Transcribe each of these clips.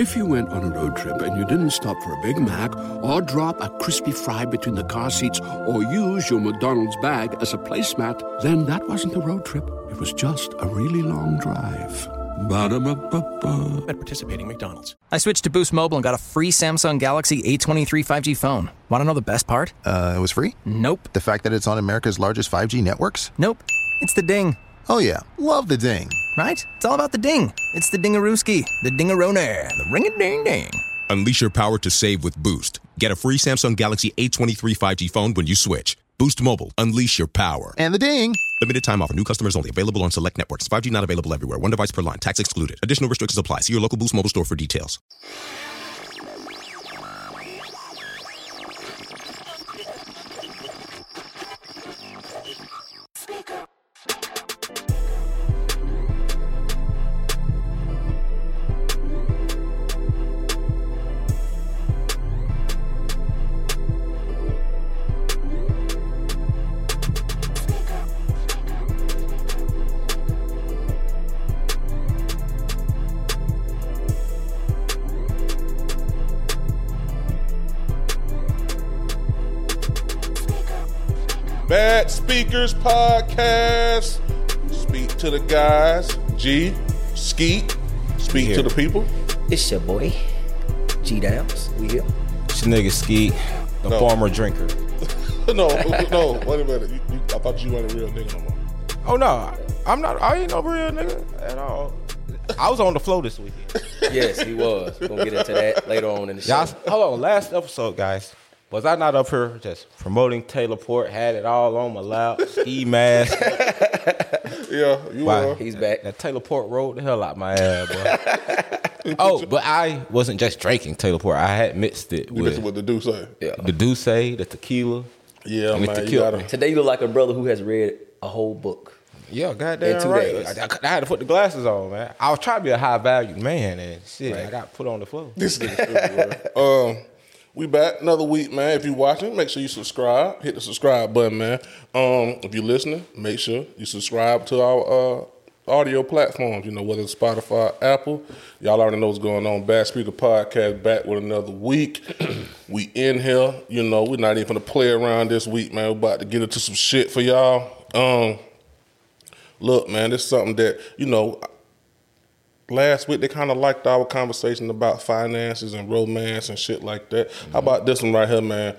If you went on a road trip and you didn't stop for a Big Mac or drop a crispy fry between the car seats or use your McDonald's bag as a placemat, then that wasn't a road trip. It was just a really long drive. Ba-da-ba-ba-ba. At participating McDonald's. I switched to Boost Mobile and got a free Samsung Galaxy A23 5G phone. Want to know the best part? Uh, it was free? Nope. The fact that it's on America's largest 5G networks? Nope. It's the ding. Oh, yeah. Love the ding. Right? It's all about the ding. It's the dingarooski, the dingaroner, the ring a ding ding. Unleash your power to save with Boost. Get a free Samsung Galaxy A23 5G phone when you switch. Boost Mobile. Unleash your power. And the ding. Limited time offer. New customers only. Available on select networks. 5G not available everywhere. One device per line. Tax excluded. Additional restrictions apply. See your local Boost Mobile store for details. Speakers Podcast. Speak to the guys. G, Skeet. Speak to the people. It's your boy, G Downs. We here. This nigga Skeet, the No. former drinker. no, no, wait a minute. You, you, I thought you weren't a real nigga no more. Oh no, I'm not. I ain't no real nigga at all. I was on the flow this weekend. Yes, he was. We're gonna get into that later on in the show. Y'all, hold on. Last episode, guys. Was I not up here just promoting Taylor Port? Had it all on my lap, ski mask. Yeah, you Why? were. He's back. That Taylor Port rolled the hell out my ass, bro. oh, but I wasn't just drinking Taylor Port. I had mixed it You with listen what the dude say. Yeah. the Douce, the tequila. Yeah, man. the You gotta, Today you look like a brother who has read a whole book. Yeah, goddamn In two right. days. I, I- I had to put the glasses on, man. I was trying to be a high value man, and shit, I got put on the floor. this nigga stupid, bro. Um, we back another week, man. If you watching, make sure you subscribe. Hit the subscribe button, man. Um, if you're listening, make sure you subscribe to our uh, audio platforms. You know whether it's Spotify, Apple. Y'all already know what's going on. Bad Speaker Podcast back with another week. we in here. You know we're not even gonna play around this week, man. We're about to get into some shit for y'all. Um, look, man, this is something that you know last week they kind of liked our conversation about finances and romance and shit like that. How mm-hmm. about this one right here, man?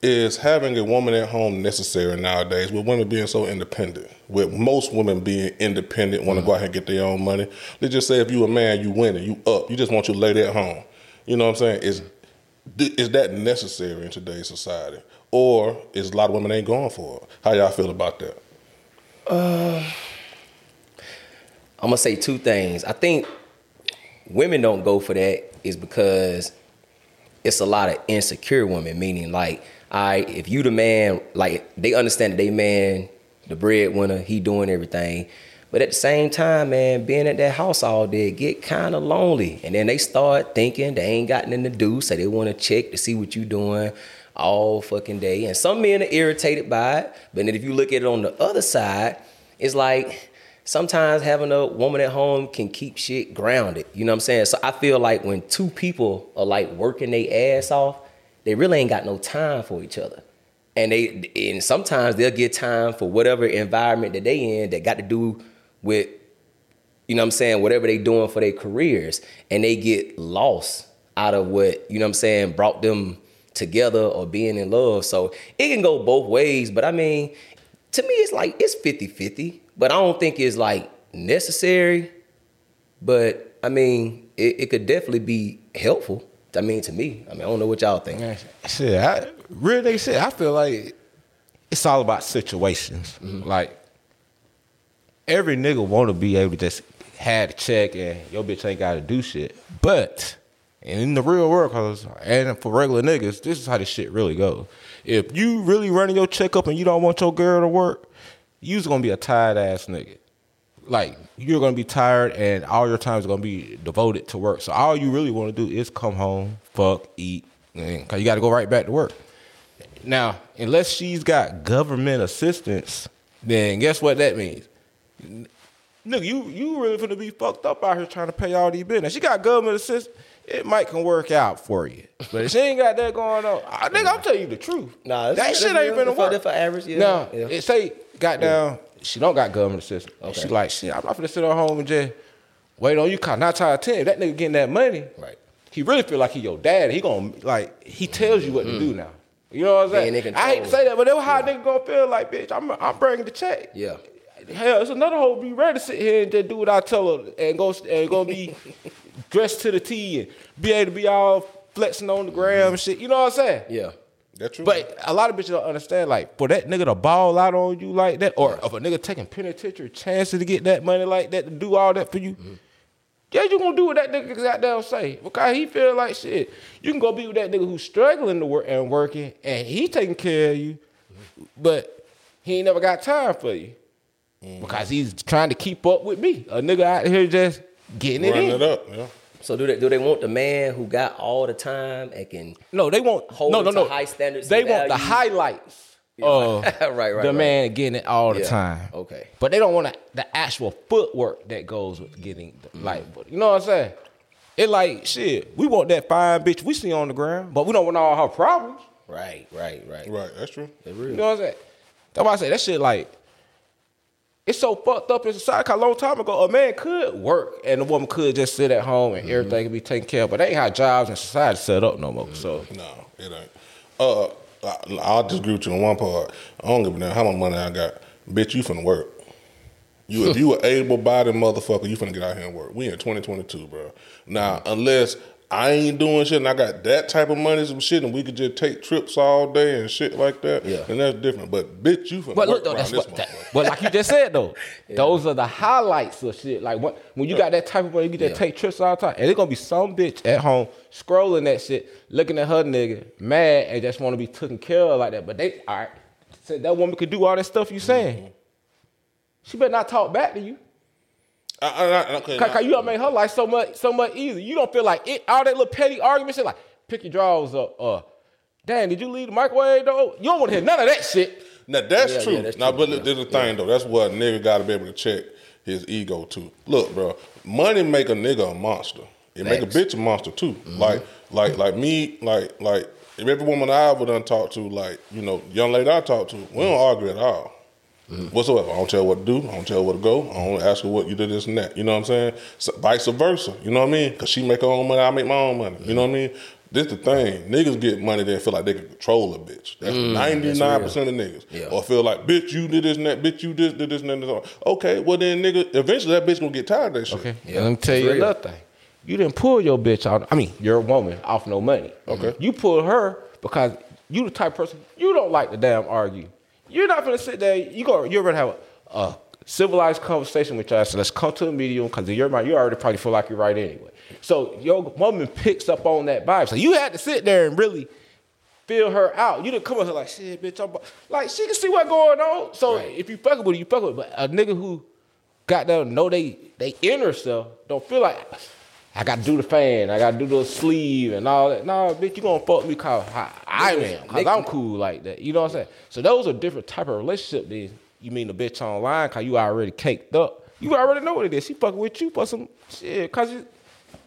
Is having a woman at home necessary nowadays with women being so independent? With most women being independent, want to go mm-hmm. out and get their own money. Let's just say if you a man, you winning, you up. You just want your lady at home. You know what I'm saying? Is is that necessary in today's society, or is a lot of women ain't going for it? How y'all feel about that? Uh, I'm gonna say two things. I think women don't go for that is because it's a lot of insecure women, meaning like, I if you the man, like they understand that they man, the breadwinner, he doing everything. But at the same time, man, being at that house all day get kind of lonely. And then they start thinking they ain't got nothing to do, so they want to check to see what you doing all fucking day. And some men are irritated by it. But then if you look at it on the other side, it's like sometimes having a woman at home can keep shit grounded. You know what I'm saying? So I feel like when two people are like working their ass off, they really ain't got no time for each other. And they and sometimes they'll get time for whatever environment that they in that got to do with you know what I'm saying, whatever they doing for their careers, and they get lost out of what, you know what I'm saying, brought them together or being in love. So it can go both ways, but I mean, to me it's like it's 50-50, but I don't think it's like necessary. But I mean, it, it could definitely be helpful. I mean, to me. I mean, I don't know what y'all think. Man, shit, I, real nigga shit. I feel like it's all about situations. Mm-hmm. Like every nigga want to be able to just have a check and your bitch ain't got to do shit. But in the real world, cause and for regular niggas, this is how this shit really goes. If you really running your check up and you don't want your girl to work, you's gonna be a tired ass nigga. Like you're gonna be tired and all your time is gonna be devoted to work. So all you really want to do is come home, fuck, eat, and, cause you got to go right back to work. Now, unless she's got government assistance, then guess what that means? Nigga, you you really gonna be fucked up out here trying to pay all these bills. Now, she got government assistance. it might can work out for you. But if she ain't got that going on, I think I'm telling you the truth. Nah, that shit ain't finna For- work. for average, yeah, Now, yeah. it say got down. She don't got government assistance. Okay. She like shit. I'm not finna sit at home and just wait on you. Cause not tired ten. If that nigga getting that money, Right. He really feel like he your dad. He gonna like he tells you what to do now. You know what I'm saying? I hate to say that, but that's how a nigga gonna feel like, bitch. I'm I'm bringing the check. Yeah. Hell, it's another hoe be ready to sit here and just do what I tell her and go and go be dressed to the T and be able to be all flexing on the gram and shit. You know what I'm saying? Yeah. That's true. But a lot of bitches don't understand, like, for that nigga to ball out on you like that, or if a nigga taking penitentiary chances to get that money like that, to do all that for you, mm-hmm. yeah, you gonna do what that nigga goddamn say. Because he feel like shit. You can go be with that nigga who's struggling to work and working, and he taking care of you, mm-hmm. but he ain't never got time for you. Mm-hmm. Because he's trying to keep up with me. A nigga out here just getting it in. it up, yeah. So do they do they want the man who got all the time and can No, they want Hold no, no, no. high standards They and want the values. highlights of right, right, the right. man getting it all the Yeah. time. Okay. but they don't want the actual footwork that goes with getting the, mm. like. You know what I'm saying? It like shit. We want that fine bitch we see on the ground, but we don't want all her problems. Right, right, right. Right, that's true. They You know what I'm saying? That's why I say that shit like. It's so fucked up in society. A long time ago, a man could work and a woman could just sit at home and everything could be taken care of. But they ain't how jobs and society set up no more. So No, it ain't. Uh, I, I'll disagree with you on one part. I don't give a damn how much money I got. Bitch, you finna work. You, if you an able-bodied motherfucker, you finna get out here and work. We in 2022, bro. Now, unless I ain't doing shit and I got that type of money, some shit, and we could just take trips all day and shit like that, Yeah. and that's different. But bitch, you from But work look though, that's what. That, but like you just said though, those are the highlights of shit. Like when, when you got that type of money, you get to Yeah. take trips all the time, and it's gonna be some bitch at home scrolling that shit, looking at her nigga, mad, and just want to be taken care of like that. But they, all right, said that woman could do all that stuff you saying. Mm-hmm. She better not talk back to you. I, I, I, Cause, you made her life so much so much easier. You don't feel like it, all that little petty argument shit, like pick your drawers up. Uh, damn, did you leave the microwave though? You don't want to hear none of that shit. Now that's Yeah, true. yeah, that's now, true, but yeah. there's a thing though. That's what a nigga got to be able to check his ego too. Look, bro, money make a nigga a monster. It make a bitch a monster too. Like, like, like me, like, like if every woman I ever done talked to, like, you know, young lady I talked to, we don't argue at all. Mm-hmm. Whatsoever. I don't tell her what to do. I don't tell her where to go. I don't ask her what you did this and that. You know what I'm saying? So, vice versa. You know what I mean? Because she make her own money, I make my own money. You know what I mean? This the thing. Niggas get money they feel like they can control a bitch. That's mm, ninety nine percent of niggas. Yeah. Or feel like, bitch, you did this and that. Bitch, you did, did this and that. and that. Okay, well then, nigga, eventually that bitch gonna get tired of that shit. Okay. Yeah, let me tell it's you real. another thing. You didn't pull your bitch out. I mean, you're a woman off no money. Okay. You pull her because you the type of person you don't like to damn argue. You're not gonna sit there. You go. You're gonna have a, a civilized conversation with your ass. So let's come to a medium because you're right. You already probably feel like you're right anyway. So your woman picks up on that vibe. So you had to sit there and really feel her out. You didn't come up here like shit, bitch. I'm like she can see what's going on. So if you fuck with her, you fuck with. her. But a nigga who got them know they they inner self don't feel like I got to do the fan, I got to do the sleeve and all that. No, bitch, you gonna fuck me cause I, I am, cause I'm cool like that. You know what I'm saying? So those are different type of relationship. Then you mean the bitch online cause you already caked up. You already know what it is. She fucking with you for some shit cause you,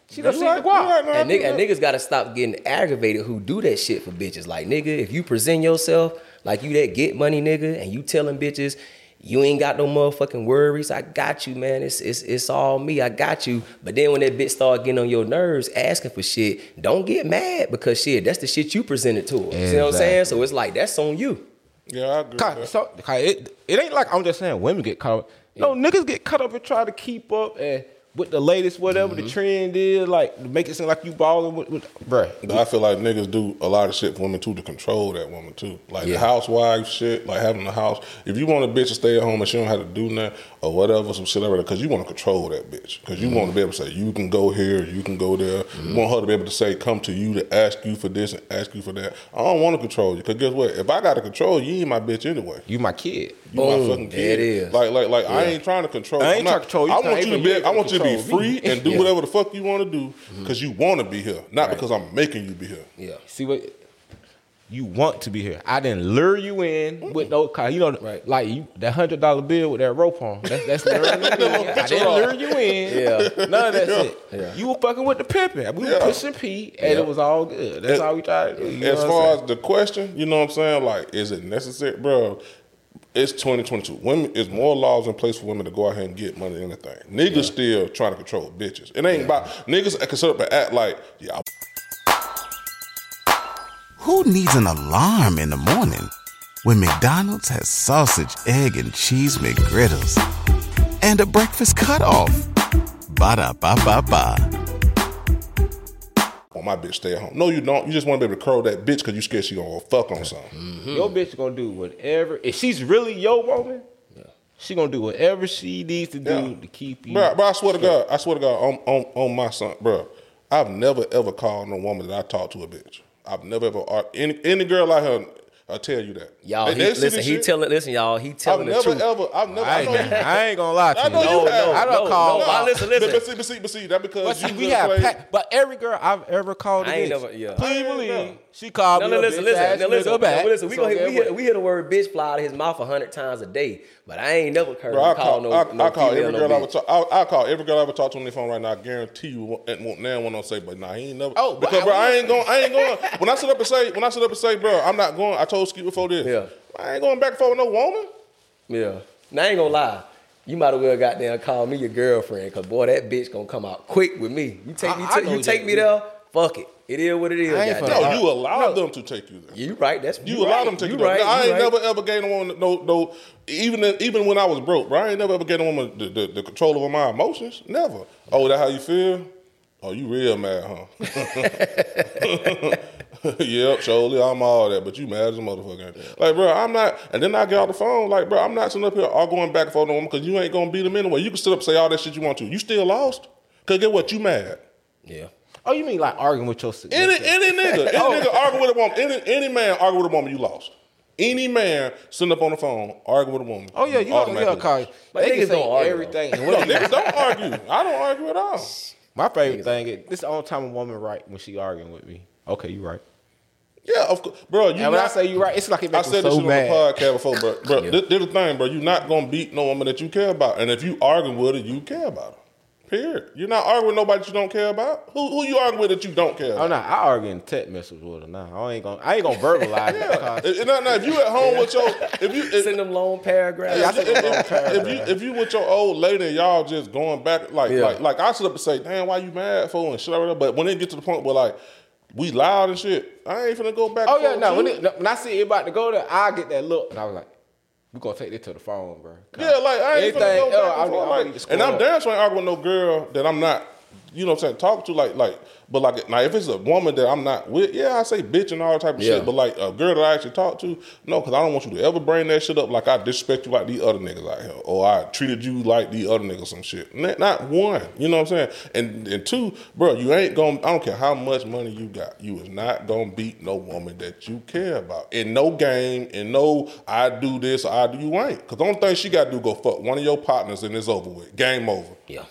she done You seen right, the guap. right. And, nigga, and niggas gotta stop getting aggravated who do that shit for bitches. Like, nigga, if you present yourself like you that get money nigga and you telling bitches you ain't got no motherfucking worries, I got you, man. It's it's it's all me. I got you. But then when that bitch start getting on your nerves, asking for shit, don't get mad because shit, that's the shit you presented to her. You know what I'm saying? So it's like that's on you. Yeah, I agree. with that. so, cause it, it ain't like I'm just saying women get caught up. No, niggas get caught up and try to keep up and with the latest whatever Mm-hmm. the trend is, like to make it seem like you balling with, with bruh. But I feel like niggas do a lot of shit for women too to control that woman too. Like the housewife shit, like having a house. If you want a bitch to stay at home and she don't have to do nothing or whatever, some shit like that, because you want to control that bitch. Because you want to be able to say you can go here, you can go there. You want her to be able to say come to you to ask you for this and ask you for that. I don't want to control you. Because guess what? If I got to control you, you ain't my bitch anyway. You my kid. You my fucking kid. it is. Like, like, like. I ain't trying to control. I ain't I'm not- trying to control you. I want you to be. you I want you to be control me. free and do Yeah. whatever the fuck you want to do mm-hmm. because you want to be here, not because I'm making you be here. Yeah. See what you want to be here. I didn't lure you in with no car. You know, Right. like you that hundred dollar bill with that rope on. That's that's luring you in. I didn't lure you in. Yeah. None of that shit. Yeah. You were fucking with the pimping. We were Yeah. pushing P, and Yeah. it was all good. That's As- all we tried to do. As far as the question, you know what I'm saying? Like, is it necessary, bro? It's 2022. Women, is more laws in place for women to go out here and get money than anything. Niggas still trying to control bitches. It ain't about niggas can sit up and act like, yeah, Who needs an alarm in the morning when McDonald's has sausage, egg, and cheese McGriddles and a breakfast cutoff? Ba da ba ba ba. Want my bitch stay at home. No, you don't. You just want to be able to curl that bitch because you scared she gonna fuck on something. Mm-hmm. Your bitch gonna do whatever. If she's really your woman, she gonna do whatever she needs to do Yeah. to keep you. Bro, bro, I swear to God, I swear to God, on, on, on my son, bro, I've never ever called no woman that I talked to a bitch. I've never ever ar- any any girl out here, I tell you that. Y'all, he, listen, he telling, listen, y'all, he I've telling the never truth. ever, I've never. I I, ain't, know you. I ain't gonna lie to I you. know you No, have. no, I don't no, call- no. I listen, listen. But see, but see, but see, that because But see, you we have, played- pa- but every girl I've ever called a I ain't bitch, never- yeah. please believe never. she called No, me no, a listen, bitch listen, no, listen, nigga back. no, listen. We, So gonna, hear, we, guess hear, we hear the word bitch fly out of his mouth a hundred times a day, but I ain't never heard Bro, him I call call, no, I, no I call every girl I would talk. I, I call every girl I ever talk to on the phone right now. I guarantee you, won't, and won't, now one don't say, but nah, he ain't never. Oh, because bro, I ain't going. I ain't going. When I sit up and say, when I sit up and say, bro, I'm not going. I told Skeet before this. Yeah. I ain't going back and forth with no woman. Yeah. Now I ain't gonna lie. You might as well got there and call me your girlfriend, cause boy, that bitch gonna come out quick with me. You take I- me, I to, know you take me there. Fuck it. It is what it is. I ain't No, you allowed no. them to take you there. You right. That's You you allowed right. them to take you you there. right. I ain't right. never ever gave a woman no no. Even even when I was broke, bro, I ain't never ever gave a woman the, the, the control over my emotions. Never. Oh, that how you feel? Oh, you real mad, huh? yep, surely I'm all that, but you mad as a motherfucker. Like, bro, I'm not. And then I get off the phone, like, bro, I'm not sitting up here all going back and forth on woman because you ain't gonna beat them anyway. You can sit up and say all that shit you want to. You still lost. Cause get what? You mad. Yeah. Oh, you mean like arguing with your sister? Any any nigga, any Oh. nigga argue with a woman, any any man argue with a woman, you lost. Any man sitting up on the phone arguing with a woman. Oh yeah, you know, yeah, automatically call. But They niggas can say don't argue, everything. No, niggas don't argue. I don't argue at all. My favorite thing is this is the only time a woman right when she arguing with me. Okay, you right. Yeah, of course, bro. You And when not, I say you right, it's like it I makes me said this so shit mad. on the podcast before, bro. Bro, this, this the thing, bro. You're not gonna beat no woman that you care about, and if you arguing with her, you care about her. Period. You're not arguing with nobody that you don't care about. Who who you arguing with that you don't care Oh about? no, I argue in text message with her now. I ain't gonna, I ain't gonna verbalize it. Yeah. because- If, if, if you at home with your, if you if, Send them long paragraphs. Yeah, I if, think it's if, you if you with your old lady and y'all just going back like Yeah. like like I sit up and say, damn, why you mad for and shit like that. But when it get to the point where like we loud and shit, I ain't finna go back. Oh yeah, no. When, it, when I see it about to go there, I get that look, and I was like, "We gonna take this to the phone, bro." Yeah, like I ain't finna Anything go else, back and forth. like, and I'm sure ain't arguing with no girl that I'm not, you know what I'm saying, talk to like like. But like now, if it's a woman that I'm not with, yeah, I say bitch and all that type of Yeah. shit. But like a girl that I actually talk to, no, because I don't want you to ever bring that shit up like I disrespect you like these other niggas out here, or I treated you like the other niggas some shit. Not, not one, you know what I'm saying. And and two, bro, you ain't gonna. I don't care how much money you got, you is not gonna beat no woman that you care about in no game, in no I do this, I do you ain't. Because the only thing she got to do go fuck one of your partners and it's over with. Game over. Yeah.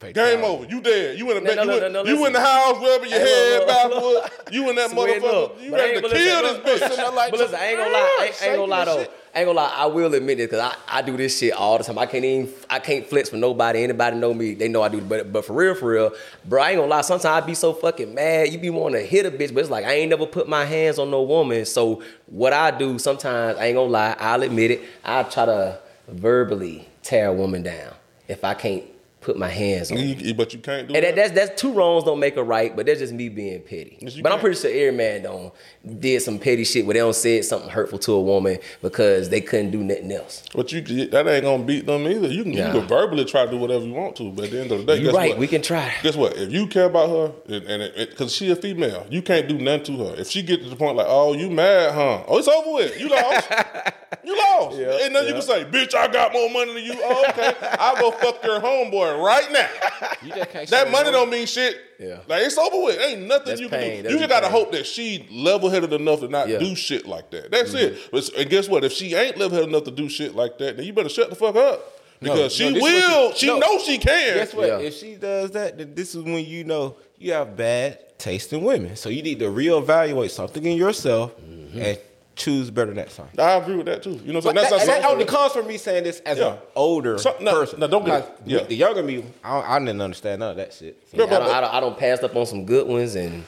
Game over. You dead. You in the No, no, you, in, no, you in the house rubbing your Hey, head look, look, look. backward. You in that motherfucker. You ready ain't to gonna kill listen, this look, bitch. but listen, I ain't gonna lie. I ain't, ain't gonna lie though. I ain't gonna lie. I will admit this because I, I do this shit all the time. I can't even I can't flex for nobody. Anybody know me? They know I do. But but for real, for real, bro, I ain't gonna lie. Sometimes I be so fucking mad. You be wanting to hit a bitch, but it's like I ain't never put my hands on no woman. So what I do sometimes I ain't gonna lie. I'll admit it. I try to verbally tear a woman down if I can't put my hands on. her. You- But you can't do And that. that, that's that's two wrongs don't make a right, but that's just me being petty. Yes, you but I'm pretty sure every man don't did some petty shit where they don't said something hurtful to a woman because they couldn't do nothing else. But you that ain't gonna beat them either. You can Nah. you can verbally try to do whatever you want to, but at the end of the day, You guess right, what? we can try. Guess what? If you care about her, and, and because she a female, you can't do nothing to her. If she get to the point like, oh, you mad, huh? Oh, it's over with. You lost. you lost. and then you can say, bitch, I got more money than you. Oh, okay. I'll go fuck your homeboy right now. You just can't That money don't mean shit. Yeah. Like it's over with. Ain't nothing That's you pain. can do. That's You just gotta pain. hope that she level headed enough to not Yeah. Mm-hmm. do shit like that. That's it. But and guess what? If she ain't level headed enough to do shit like that, then you better shut the fuck up. No, Because she no, will. what she no. knows she can. Guess what? Yeah. If she does that, then this is when you know you have bad taste in women. So you need to reevaluate something in yourself Mm-hmm. and choose better next time. I agree with that too. You know, what I'm saying? that, that's, that that's only comes from me saying this as Yeah. an older So- no, person. no, don't get- Like, yeah. The younger me, I, I didn't understand none of that shit. Yeah, I, but- don't, I, don't, I don't pass up on some good ones and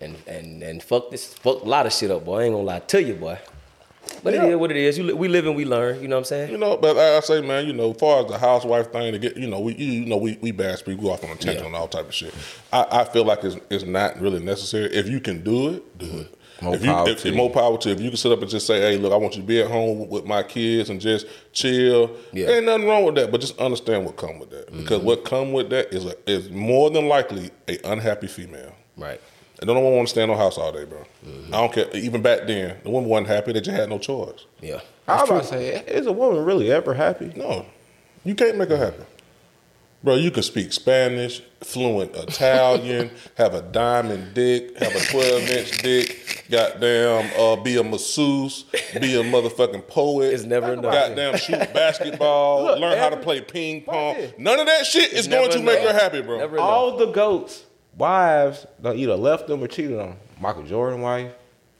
and and and fuck this fuck a lot of shit up, boy. I ain't gonna lie to you, boy. But Yeah. it is what it is. You we live and we learn. You know what I'm saying? You know, but I, I say, man, you know, as far as the housewife thing to get, you know, we, you, you know, we, we bash people, we go off on a tangent and all type of shit. I, I feel like it's, it's not really necessary. If you can do it, do it. More if you, power if, to you. more power to. If you can sit up and just say, hey, look, I want you to be at home with my kids and just chill. Yeah. Ain't nothing wrong with that, but just understand what come with that. Because Mm-hmm. what come with that is a, is more than likely a unhappy female. Right. And no one want to stay in no house all day, bro. I don't care. Even back then, the woman wasn't happy. that you had no choice. Yeah. I was about to say, is a woman really ever happy? No, you can't make her happy. Bro, you can speak Spanish, fluent Italian, have a diamond dick, have a 12 inch dick, goddamn, uh, be a masseuse, be a motherfucking poet. It's never enough. Goddamn, shoot basketball, Look, learn how to play ping pong. None of that shit is going never to make her happy, bro. Never enough. All the goats, wives, done either left them or cheated on. Michael Jordan wife,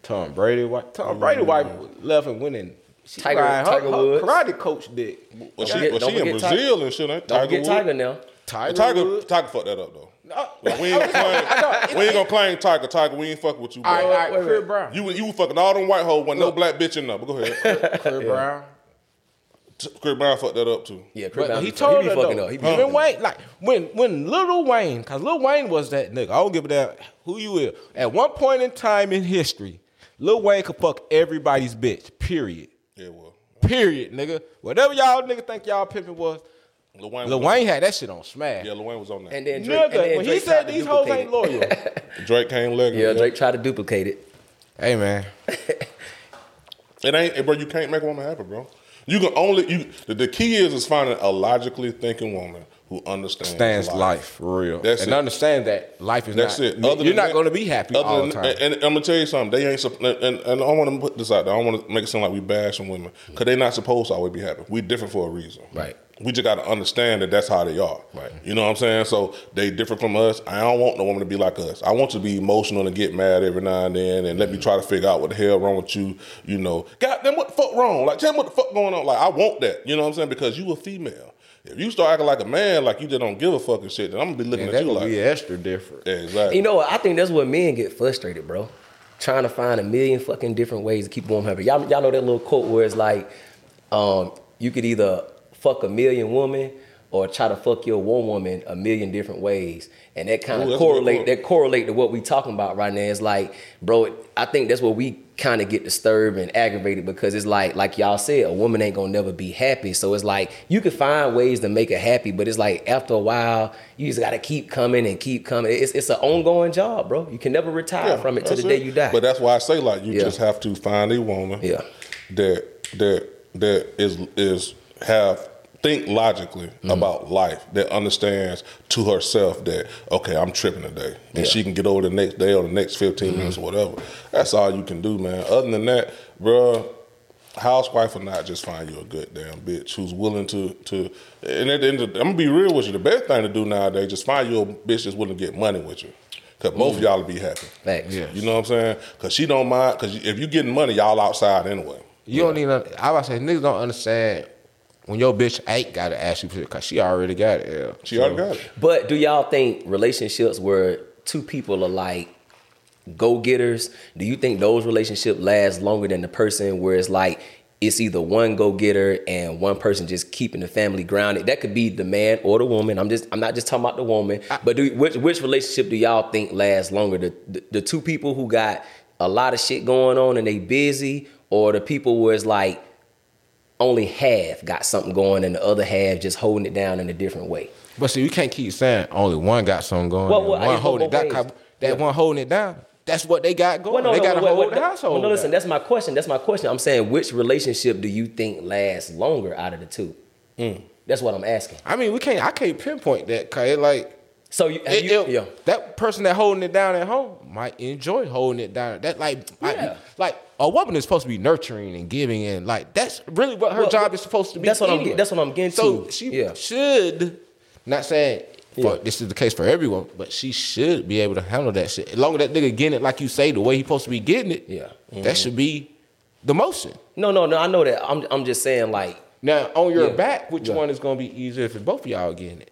Tom Brady wife. Tom Brady wife left and went in. She Tiger- riding her, Tiger her Woods. karate coach dick. Well, Don't she, forget- well, don't she in forget Brazil and shit, ain't Don't Tiger forget Woods? Tiger now. Tiger, Tiger, Tiger fucked that up, though. No, Like, we ain't gonna claim, we ain't gonna claim Tiger. Tiger, we ain't fucking with you, bro. all right, all right, Wait, wait, Chris wait. Brown. You you fucking all them white hoes, wasn't no black bitch in there. But go ahead. Chris Brown. Chris Brown fucked that up too. Yeah, Chris Brown he told her fucking though. up. He be when. Wayne, like when when Little Wayne, cause Lil Wayne was that nigga. I don't give a damn who you is. At one point in time in history, Lil Wayne could fuck everybody's bitch. Period. Yeah, well, Period, nigga. Whatever y'all nigga think y'all pimping was, Lil Wayne. Lil Wayne had that shit on smash. Yeah, Lil Wayne was on that. And then Drake, Nigga, and then when he Drake said tried to these hoes duplicate ain't loyal. it. Drake came legging. yeah, Drake tried to duplicate it. hey man, It ain't, eh, bro. You can't make a woman happy, bro. You can only you. The, the key is is finding a logically thinking woman who understands stands life. for real, That's and it. understand that life is not. That's not. it. You're than not that- going to be happy other all the than- time. And, and I'm gonna tell you something. They ain't. sup- And, and, and I want to put this out there. I don't want to make it sound like we bashing women because they're not supposed to always be happy. We different for a reason. Right. We just got to understand that that's how they are. Right. You know what I'm saying? So they different from us. I don't want no woman to be like us. I want you to be emotional and get mad every now and then, and let me try to figure out what the hell wrong with you. You know, goddamn, what the fuck wrong? Like, tell me what the fuck going on. Like, I want that. You know what I'm saying? Because you a female. If you start acting like a man, like you just don't give a fucking shit, then I'm gonna be looking and at that you would like, be extra different. yeah, exactly. You know what? I think that's what men get frustrated, bro. Trying to find a million fucking different ways to keep a woman happy. Y'all, y'all know that little quote where it's like, um, you could either fuck a million women or try to fuck your one woman a million different ways. And that kind of that's a good correlate that correlate to what we talking about right now. It's like, bro, I think that's where we kind of get disturbed and aggravated because it's like, like y'all said, a woman ain't gonna never be happy. So it's like you can find ways to make her happy, but it's like after a while, you just gotta keep coming and keep coming. It's it's an ongoing job, bro. You can never retire from it to the day you die. But that's why I say like you Yeah. just have to find a woman Yeah. that that that is is have think logically Mm-hmm. about life that understands to herself that okay I'm tripping today and Yeah. Mm-hmm. she can get over the next day or the next 15 minutes or whatever. That's all you can do, man. Other than that, bro housewife or not, just find you a good damn bitch who's willing to to. And at the end, of, I'm gonna be real with you. The best thing to do nowadays, just find you a bitch that's willing to get money with you. Cause both of y'all will be happy. Facts. Yeah. You know what I'm saying? Cause she don't mind. Cause if you getting money, y'all outside anyway. You don't even. I was say niggas don't understand when your bitch ain't got to ask you for it because she already got it. Yeah. She already got it. But do y'all think relationships where two people are like go getters, do you think those relationships last longer than the person where it's like it's either one go getter and one person just keeping the family grounded? That could be the man or the woman. I'm just I'm not just talking about the woman. but do which which relationship do y'all think lasts longer? The, the the two people who got a lot of shit going on and they busy, or the people where it's like only half got something going and the other half just holding it down in a different way. But see, you can't keep saying only one got something going. Well, well, one holding it both down. ways. 'cause That Yeah. one holding it down. That's what they got going. Well, no, they no, got to wait, hold the household. Well, no, listen, down. that's my question. That's my question. I'm saying, which relationship do you think lasts longer out of the two? Mm. That's what I'm asking. I mean, we can't. I can't pinpoint that because it like So you, it, you it- yeah. that person that holding it down at home might enjoy holding it down. That like, I- like a woman is supposed to be nurturing and giving, and like that's really what her Well, job is supposed to be. that's what I'm anyway. that's what I'm getting So to. she Yeah. should not saying For, Yeah. This is the case for everyone, but she should be able to handle that shit. As long as that nigga getting it like you say, the way he supposed to be getting it, Yeah. that mm-hmm. should be the motion. No, no, no. I know that. I'm I'm just saying like Now on your Yeah. back, which Yeah. one is gonna be easier if both of y'all getting it?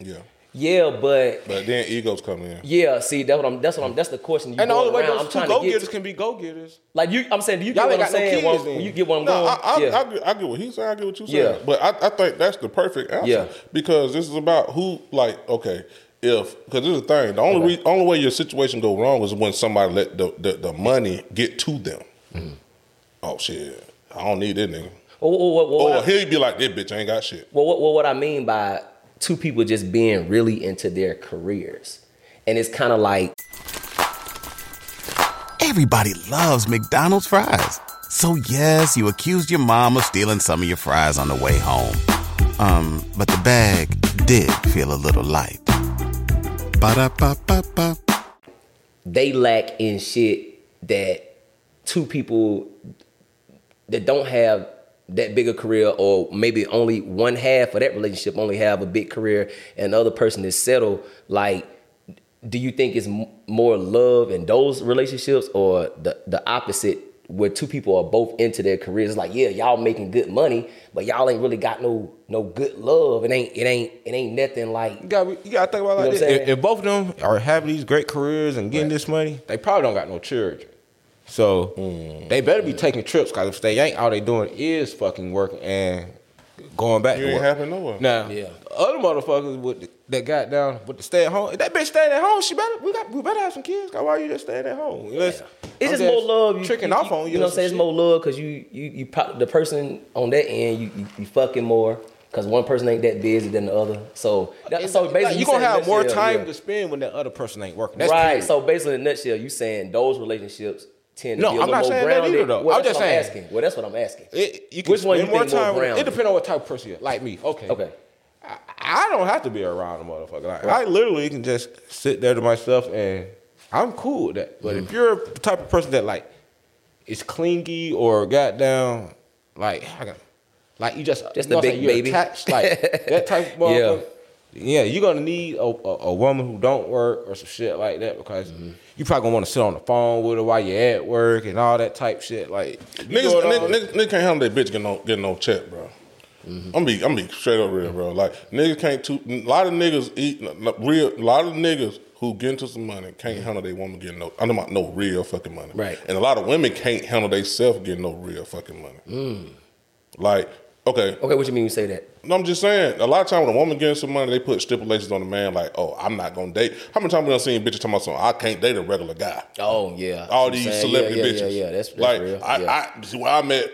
Yeah. Yeah, but But then egos come in. yeah. See, that's what I'm. That's what I'm. That's the question. You And the only way around. those I'm two go getters can be go getters. like you. I'm saying, do you Y'all get what ain't I'm got no kids When- then. you get what I'm No, going. I, I, yeah. I, get, I get what he's saying. I get what you're Yeah. saying. But I, I think that's the perfect answer. Yeah. Because this is about who, like, okay, if because this is the thing. The only Okay. re, only way your situation go wrong is when somebody let the, the, the money get to them. Mm-hmm. Oh shit, I don't need that nigga. Well, well, well, well, Or what he'll be like, that bitch ain't got shit. well, what, well, what I mean by two people just being really into their careers, and it's kind of like Everybody loves McDonald's fries. So yes, you accused your mom of stealing some of your fries on the way home. Um, but the bag did feel a little light. Ba-da-ba-ba-ba. they lack in shit that two people that don't have that big a career or maybe only one half of that relationship only have a big career and the other person is settled like do you think it's more love in those relationships or the, the opposite where two people are both into their careers it's like yeah y'all making good money but y'all ain't really got no no good love it ain't it ain't it ain't nothing like You got you got to think about it You know like this. If, if both of them are having these great careers and getting this money, they probably don't got no children. So mm. they better be taking trips because if they ain't, all they doing is fucking working and going back You to ain't work. happy nowhere. Now, Yeah. the other motherfuckers with the, that got down with the stay at home. If that bitch staying at home, she better we got we better have some kids. why you just staying at home? Unless It's I'm just more love. You, tricking you, off on you. You know or what I'm saying? It's more love because you, you, you, pro- the person on that end, you, you, you fucking more because one person ain't that busy than the other. So, that, shit. so Like, basically, you you gonna saying have more time yeah. to spend when that other person ain't working. That's right. period. So basically, in a nutshell, you saying those relationships tend to No, be a I'm not more saying that either, though. Well, I'm just saying. I'm asking. Well, that's what I'm asking. It, you can Which one you more think more time. with it. grounded? It depends on what type of person you're. Like me, okay. Okay. I, I don't have to be around a motherfucker. Like, I literally can just sit there to myself and I'm cool with that. But Mm-hmm. if you're the type of person that like is clingy or got down, like like you just Just you know a big baby. attached, like that type of motherfucker. Yeah, you're gonna need a, a, a woman who don't work or some shit like that because Mm-hmm. you probably gonna want to sit on the phone with her while you're at work and all that type shit. Like Niggas, niggas, niggas, niggas can't handle that bitch getting no getting no check, bro. Mm-hmm. I'm be I'm be straight up real, bro. Like niggas can't too. A lot of niggas eat real. A lot of niggas who get into some money can't handle they woman getting no. I'm talking about no real fucking money. Right. And a lot of women can't handle they self getting no real fucking money. Mm. Like okay, Okay, what you mean you say that? no, I'm just saying. A lot of time when a woman getting some money, they put stipulations on the man. Like, oh, I'm not gonna date. How many times we done seen bitches talking about something? I can't date a regular guy Oh yeah. all I'm these saying, celebrity yeah, yeah, bitches. Yeah, yeah, that's, that's like real. I, yeah. I see where I met.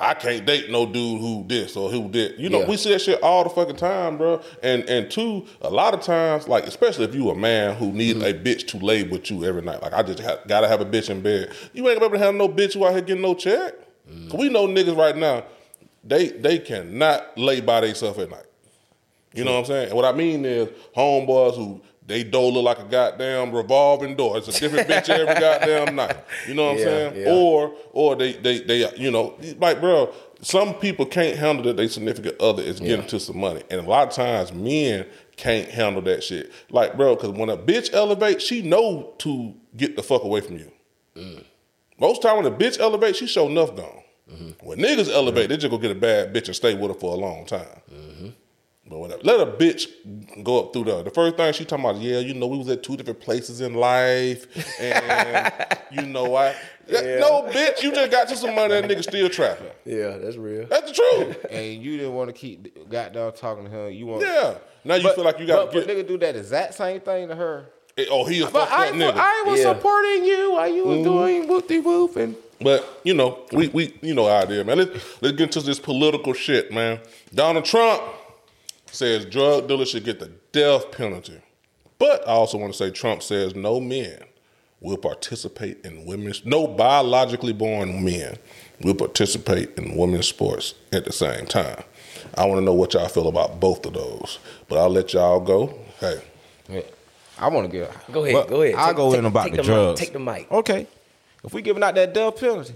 I can't date no dude who this or who did. You know, Yeah. we see that shit all the fucking time, bro. And and two, a lot of times, like especially if you a man who needs Mm-hmm. a bitch to lay with you every night. Like I just ha- gotta have a bitch in bed. You ain't gonna be able to have no bitch who out here getting no check. Mm. we know niggas right now, they they cannot lay by themselves at night. You know what I'm saying? And what I mean is homeboys who they door look like a goddamn revolving door. It's a different bitch every goddamn night. You know what Yeah, I'm saying? yeah. Or or they they they you know like bro, some people can't handle that their significant other is getting to some money, and a lot of times men can't handle that shit. Like bro, because when a bitch elevates, she know to get the fuck away from you. Mm. Most time when a bitch elevates, she show enough gone. Mm-hmm. When niggas elevate, they just go get a bad bitch and stay with her for a long time. Mm-hmm. But whatever. Let a bitch go up through there. The first thing she talking about, yeah, you know, we was at two different places in life, and you know, I no bitch, you just got to some money, that nigga still trapping. yeah, that's real. That's the truth. and you didn't want to keep goddamn talking to her. You want Yeah. Now you But- feel like you got but, to but nigga do that exact same thing to her. Oh, he a But fucked I, up nigga. I was Yeah. supporting you while you was Mm-hmm. doing whoop de whoop and But you know, we we you know how it is, man. Let's let's get into this political shit, man. Donald Trump says drug dealers should get the death penalty. But I also want to say Trump says no men will participate in women's no biologically born men will participate in women's sports at the same time. I want to know what y'all feel about both of those. But I'll let y'all go. Hey. Yeah. I want to get. Go ahead, but go ahead. I'll Take- go take- in about the, the mic, drugs. take the mic. Okay. If we giving out that death penalty,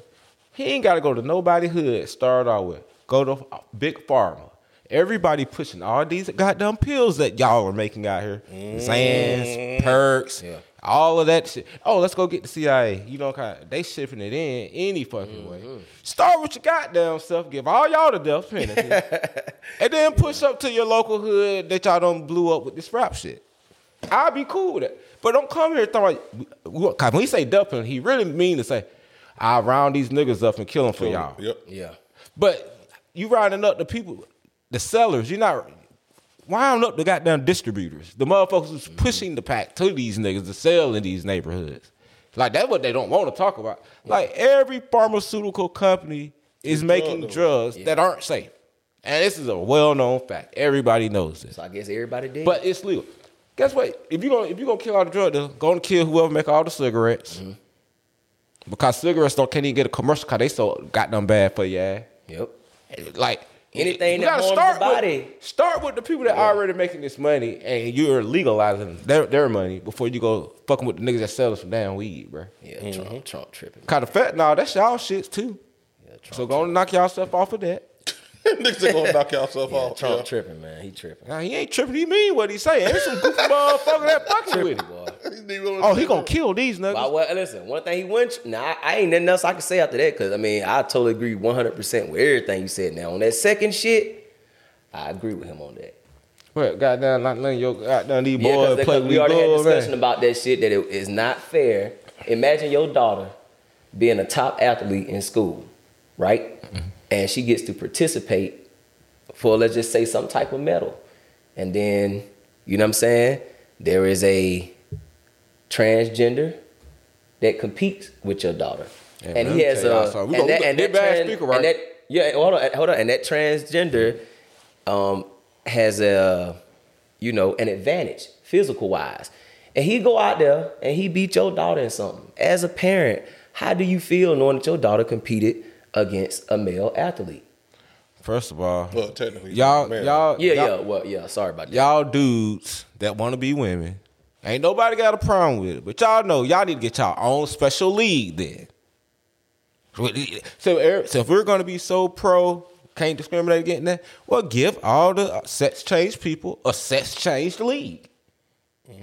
he ain't got to go to nobody hood. Start out with go to big pharma Everybody pushing all these goddamn pills that y'all are making out here. Xans, mm-hmm. perks, Yeah. all of that shit. Oh, let's go get the CIA. You know, kind of, they shipping it in any fucking way. Mm-hmm. Start with your goddamn stuff. Give all y'all the death penalty, and then push up to your local hood that y'all don't blew up with this rap shit. I'll be cool with it. But don't come here throwing. Cause when he say penalty, he really mean to say, I round these niggas up and kill them for y'all. Yep. Yeah. But you rounding up the people, the sellers. You're not rounding up the goddamn distributors, the motherfuckers who's mm-hmm. pushing the pack to these niggas to sell in these neighborhoods. Like that's what they don't want to talk about. Like every pharmaceutical company is making drug drugs that aren't safe, and this is a well-known fact. Everybody knows this. So I guess everybody did. But it's legal. Guess what? If you gonna if you gonna kill all the drug dealers, go and kill whoever make all the cigarettes. Mm-hmm. Because cigarettes don't can't even get a commercial because they so goddamn bad for you. ass. yep. Like Anything you that harms the with- body. start with the people that are already making this money, and you're legalizing their their money before you go fucking with the niggas that sell us some damn weed, bro. Yeah, Mm-hmm. Trump, Trump tripping. Kind of fentanyl, that's y'all shit too. Yeah, Trump, So go and knock y'all stuff off of that. Niggas ain't gonna knock yourself yeah, off. Trump yeah. tripping, man. He tripping. Now, he ain't tripping. He mean what he saying. There's some goofy motherfucker that fucking with him. Boy. Oh, he gonna kill these niggas. But well, listen, one thing he went. Now I, I ain't nothing else I can say after that because I mean I totally agree 100 percent with everything you said. Now on that second shit, I agree with him on that. What goddamn not letting your goddamn these Yeah, boys because play with we these already had boys, discussion man. about that shit that it is not fair. Imagine your daughter being a top athlete in school, right? Mm-hmm. And she gets to participate for let's just say some type of medal, and then you know what I'm saying? There is a transgender that competes with your daughter, and he has a and gonna- that, and that, bad trans- speaker, right? and that yeah hold on hold on. And that transgender um, has a you know an advantage physical wise and he go out there and he beat your daughter in something. As a parent how do you feel knowing that your daughter competed against a male athlete First of all, Well, technically, y'all, man. y'all, yeah y'all, yeah well yeah sorry about that y'all dudes that want to be women, ain't nobody got a problem with it. But y'all know y'all need to get y'all own special league then. So, er- so if we're gonna be so pro, can't discriminate against that, well, give all the sex change people a sex change league.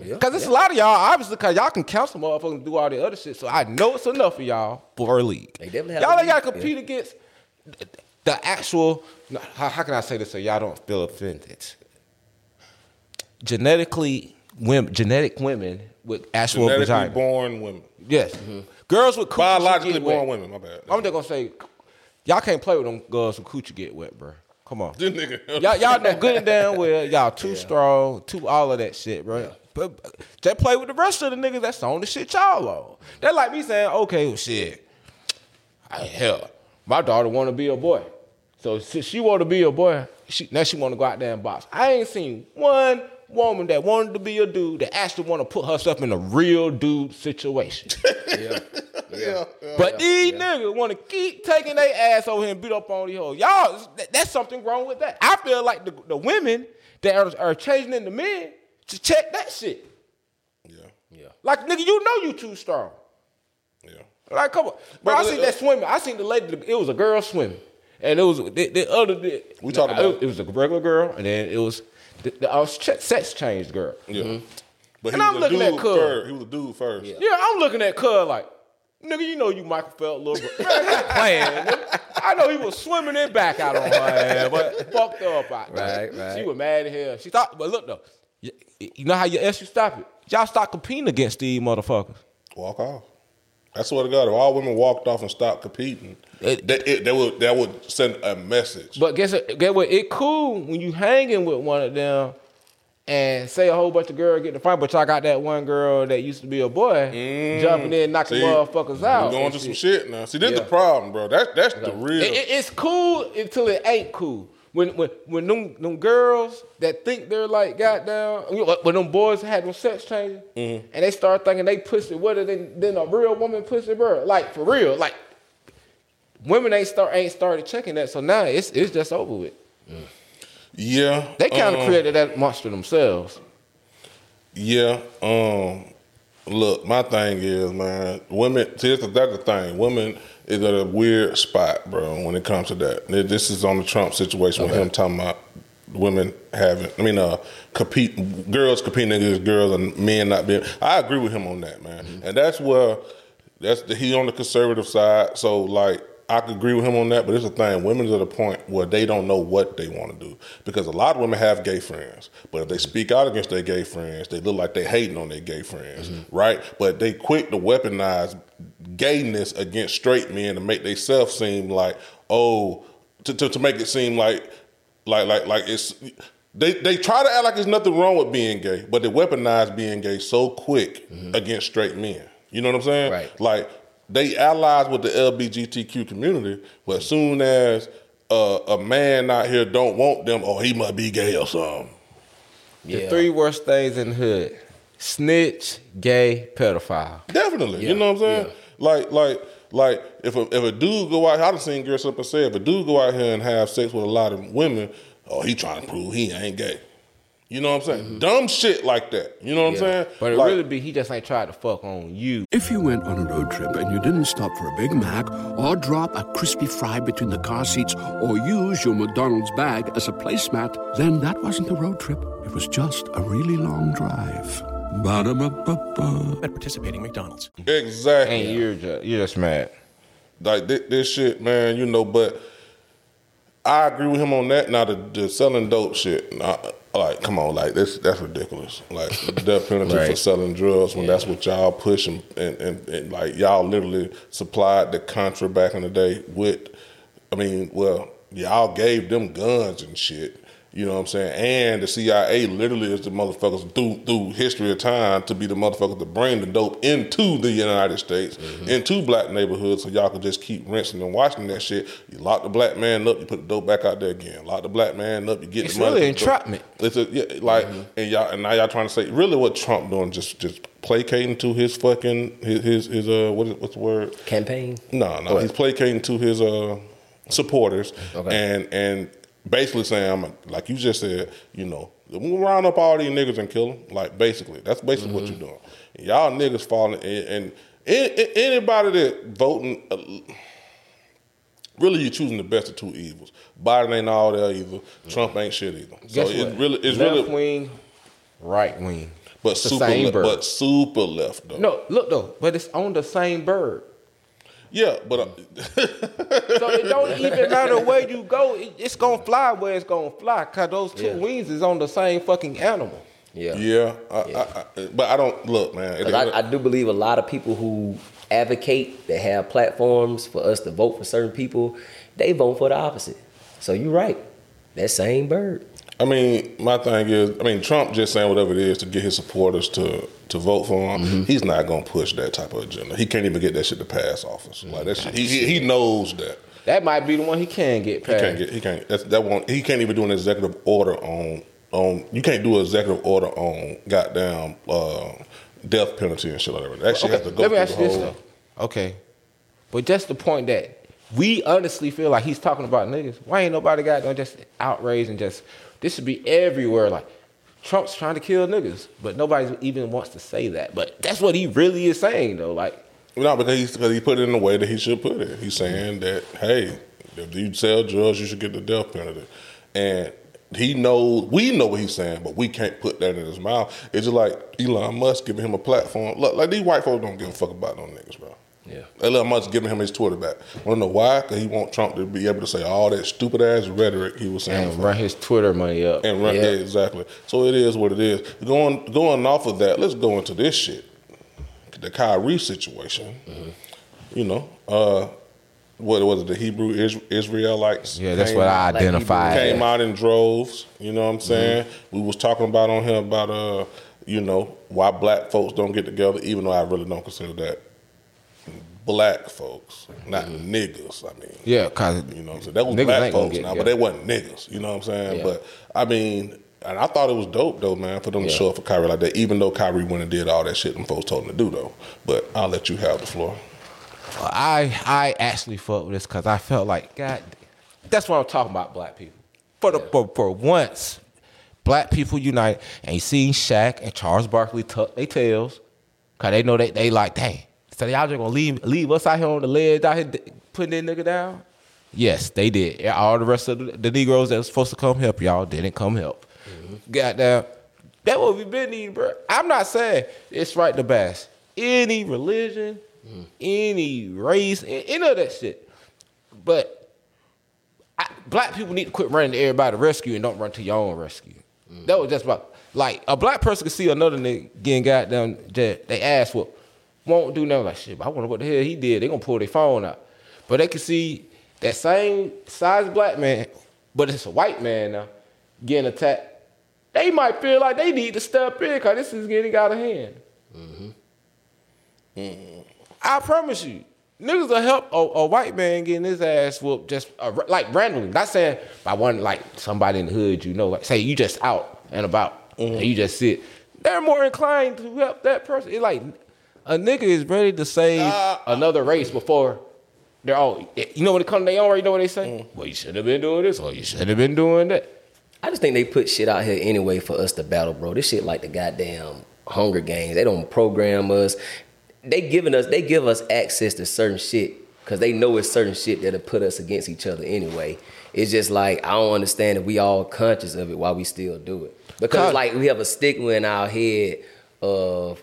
Yeah, Cause it's a lot of y'all, obviously, cause y'all can count some motherfuckers and do all the other shit. So I know it's enough for y'all for a league. They definitely have y'all a ain't gotta league, compete against the actual. How, how can I say this so y'all don't feel offended? Genetically, women, genetic women with actual Genetically vagina. born women. Yes, mm-hmm. girls with coochie Biologically get born wet. women, my bad. I'm just gonna say, y'all can't play with them girls with coochie get wet, bro. Come on. This nigga. Y'all, y'all know good and damn well y'all too strong, too all of that shit, bro. But but just play with the rest of the niggas that's on the shit y'all on. That like me saying, okay, well, shit. I, hell, my daughter want to be a boy, so since she want to be a boy, she, now she want to go out there and box. I ain't seen one woman that wanted to be a dude that actually want to put herself in a real dude situation. yeah yeah. But these niggas want to keep taking their ass over here and beat up on these hoes. Y'all, that- that's something wrong with that. I feel like the, the women that are, are changing into men to check that shit. Yeah. yeah Like, nigga, you know you too strong. Yeah. Like, come on. Bro, But- I seen that swimming. I seen the lady, it was a girl swimming. And it was the, the other, the, We talking it, about- it was a regular girl, and then it was the, the uh, ch- sex changed girl. Yeah. But And he I'm a looking at dude Cub. first. He was a dude first. Yeah, I'm looking at Cuz like, nigga, you know you Michael Phelps little bro. Man, playing. nigga. I know he was swimming it back out on her ass, but fucked up out. Right, right. She was mad as hell. She thought, but look though, you, you know how your ass you stop it? Y'all stop competing against these motherfuckers. Walk off. I swear to God, if all women walked off and stopped competing, It- that, it, that would that would send a message. But guess what? Get what? It cool when you hanging with one of them and say a whole bunch of girls get the fight, but y'all got that one girl that used to be a boy jumping in knocking Mm. See, motherfuckers out. Going through some shit. now. See, this Yeah. the problem, bro. That that's the real. It- it's cool until it ain't cool. When when when them, them girls that think they're like goddamn, you know, when them boys had them sex changes Mm-hmm. and they start thinking they pussy wetter than than a real woman pussy, bro. Like for real, like women ain't start ain't started checking that. So now it's it's just over with. yeah, They kind of um, created that monster themselves. Yeah. Um. Look, my thing is, man, women. See, that's the, that's the thing. Women is at a weird spot, bro. When it comes to that, this is on the Trump situation with him talking about women having. I mean, uh, compete girls competing against girls and men not being. I agree with him on that, man. Mm-hmm. And that's where that's the, he on the conservative side. So like. I could agree with him on that, but it's a thing. Women's at a point where they don't know what they want to do because a lot of women have gay friends, but if they speak out against their gay friends, they look like they hating on their gay friends, mm-hmm. right? But they quick to weaponize gayness against straight men to make themselves seem like oh to, to, to make it seem like like like like it's they they try to act like there's nothing wrong with being gay, but they weaponize being gay so quick mm-hmm. against straight men. You know what I'm saying? Right. Like they allies with the LBGTQ community, but as soon as uh, a man out here don't want them, oh he must be gay or something. The three worst things in the hood: snitch, gay, pedophile. Definitely. Yeah, You know what I'm saying? yeah. Like, like, like if a if a dude go out, I done seen girls up and say, if a dude go out here and have sex with a lot of women, oh, he trying to prove he ain't gay. You know what I'm saying? Dumb shit like that. You know what Mm-hmm. Yeah. I'm saying? But it Like, really be he just ain't tried to fuck on you. If you went on a road trip and you didn't stop for a Big Mac or drop a crispy fry between the car seats or use your McDonald's bag as a placemat, then that wasn't a road trip. It was just a really long drive. Ba-da-ba-ba-ba. At participating McDonald's. exactly. And you're just you're just mad. like this, this shit, man. You know, but I agree with him on that. Now the, the selling dope shit, nah, like come on, like this that's ridiculous. Like death penalty for selling drugs when that's what y'all push and, and, and, and like y'all literally supplied the Contra back in the day with. I mean, well, y'all gave them guns and shit. You know what I'm saying? And the CIA literally is the motherfuckers through through history of time to be the motherfuckers to bring the dope into the United States, into black neighborhoods, so y'all could just keep rinsing and washing that shit. You lock the black man up, you put the dope back out there again. Lock the black man up, you get It's the money. really put the dope- entrapment. It's a, yeah, like and y'all and now y'all trying to say really what Trump doing just just placating to his fucking his his, his uh what is, what's the word Campaign. no, no, he's placating to his uh, supporters Okay. and and basically saying, I'm a, like you just said, you know, we'll round up all these niggas and kill them. Like basically, that's basically what you're doing. And y'all niggas falling and, and anybody that voting. Uh, Really, you're choosing the best of two evils. Biden ain't all there either. Trump ain't shit either. So it's really, it's left really, wing, right wing. but It's super, le- but super left though. No, look though, but it's on the same bird. Yeah, but uh, So it don't even matter where you go. It- It's gonna fly where it's gonna fly. Cause those two Yeah. wings is on the same fucking animal. Yeah. yeah, I, I, I, but I don't look, man. It- I, I do believe a lot of people who advocate that have platforms for us to vote for certain people, they vote for the opposite. So you're right. That same bird. I mean, my thing is, I mean, Trump just saying whatever it is to get his supporters to to vote for him. Mm-hmm. He's not gonna push that type of agenda. He can't even get that shit to pass office. Like that shit, he, he he knows that. That might be the one he can get passed. He can't get. He can't. That's, that won't. He can't even do an executive order on on. You can't do an executive order on goddamn uh, death penalty and shit like that. That shit has to go Let me through ask the you this whole. though. Okay. But just the point that we honestly feel like he's talking about niggas. Why ain't nobody got no just outrage and just this should be everywhere. Like Trump's trying to kill niggas, but nobody even wants to say that. But that's what he really is saying though. Like No, because he's because he put it in the way that he should put it. He's saying that hey, if you sell drugs, you should get the death penalty, and he knows we know what he's saying, but we can't put that in his mouth. It's just like Elon Musk giving him a platform. Look, like these white folks don't give a fuck about no niggas, bro. Yeah. Elon Musk giving him his Twitter back. Want to know why? Because he want Trump to be able to say all that stupid ass rhetoric he was saying. and run his Twitter money up. And run, Yeah. yeah, exactly. So it is what it is. Going going off of that, let's go into this shit. The Kyrie situation. You know, uh, what was it? The Hebrew Israelites. yeah, that's came what I identified. Came out in droves. You know what I'm saying? We was talking about on here about uh, you know, why black folks don't get together, even though I really don't consider that black folks, not mm-hmm. niggas. I mean, Yeah, cause you know what I'm saying? That was black folks get now, but they wasn't niggas. You know what I'm saying? Yeah. But I mean, and I thought it was dope though, man, for them to show up for Kyrie like that, even though Kyrie went and did all that shit them folks told him to do though. But I'll let you have the floor. I I actually fuck with this because I felt like God. That's what I'm talking about. Black people. For the for, for once, black people unite. And you seen Shaq and Charles Barkley tuck their tails because they know they they like dang. So y'all just gonna leave leave us out here on the ledge out here putting that nigga down. Yes, they did. All the rest of the, the Negroes that was supposed to come help y'all didn't come help. Mm-hmm. Goddamn. That what we been needing, bro. I'm not saying it's right to bash any religion, mm. any race, any of that shit. But I, black people need to quit running to everybody rescue and don't run to your own rescue. Mm. That was just about like a black person could see another nigga getting goddamn they ass whoop, won't do nothing like shit. But I wonder what the hell he did. They gonna pull their phone out, but they can see that same size black man, but it's a white man now getting attacked. They might feel like they need to step in because this is getting out of hand. Mm-hmm. Mm-hmm. I promise you, niggas will help a, a white man getting his ass whooped just uh, like randomly. Not saying by one like somebody in the hood, you know, like say you just out and about mm-hmm. and you just sit. They're more inclined to help that person. It's like a nigga is ready to save uh, another race before they're all. You know when it comes to their own race, you know what they say? Mm. Well, you should have been doing this or you should have been doing that. I just think they put shit out here anyway for us to battle, bro. This shit like the goddamn Hunger Games. They don't program us. They giving us they give us access to certain shit because they know it's certain shit that'll put us against each other anyway. It's just like I don't understand that we all conscious of it why we still do it. Because Con- like we have a stigma in our head of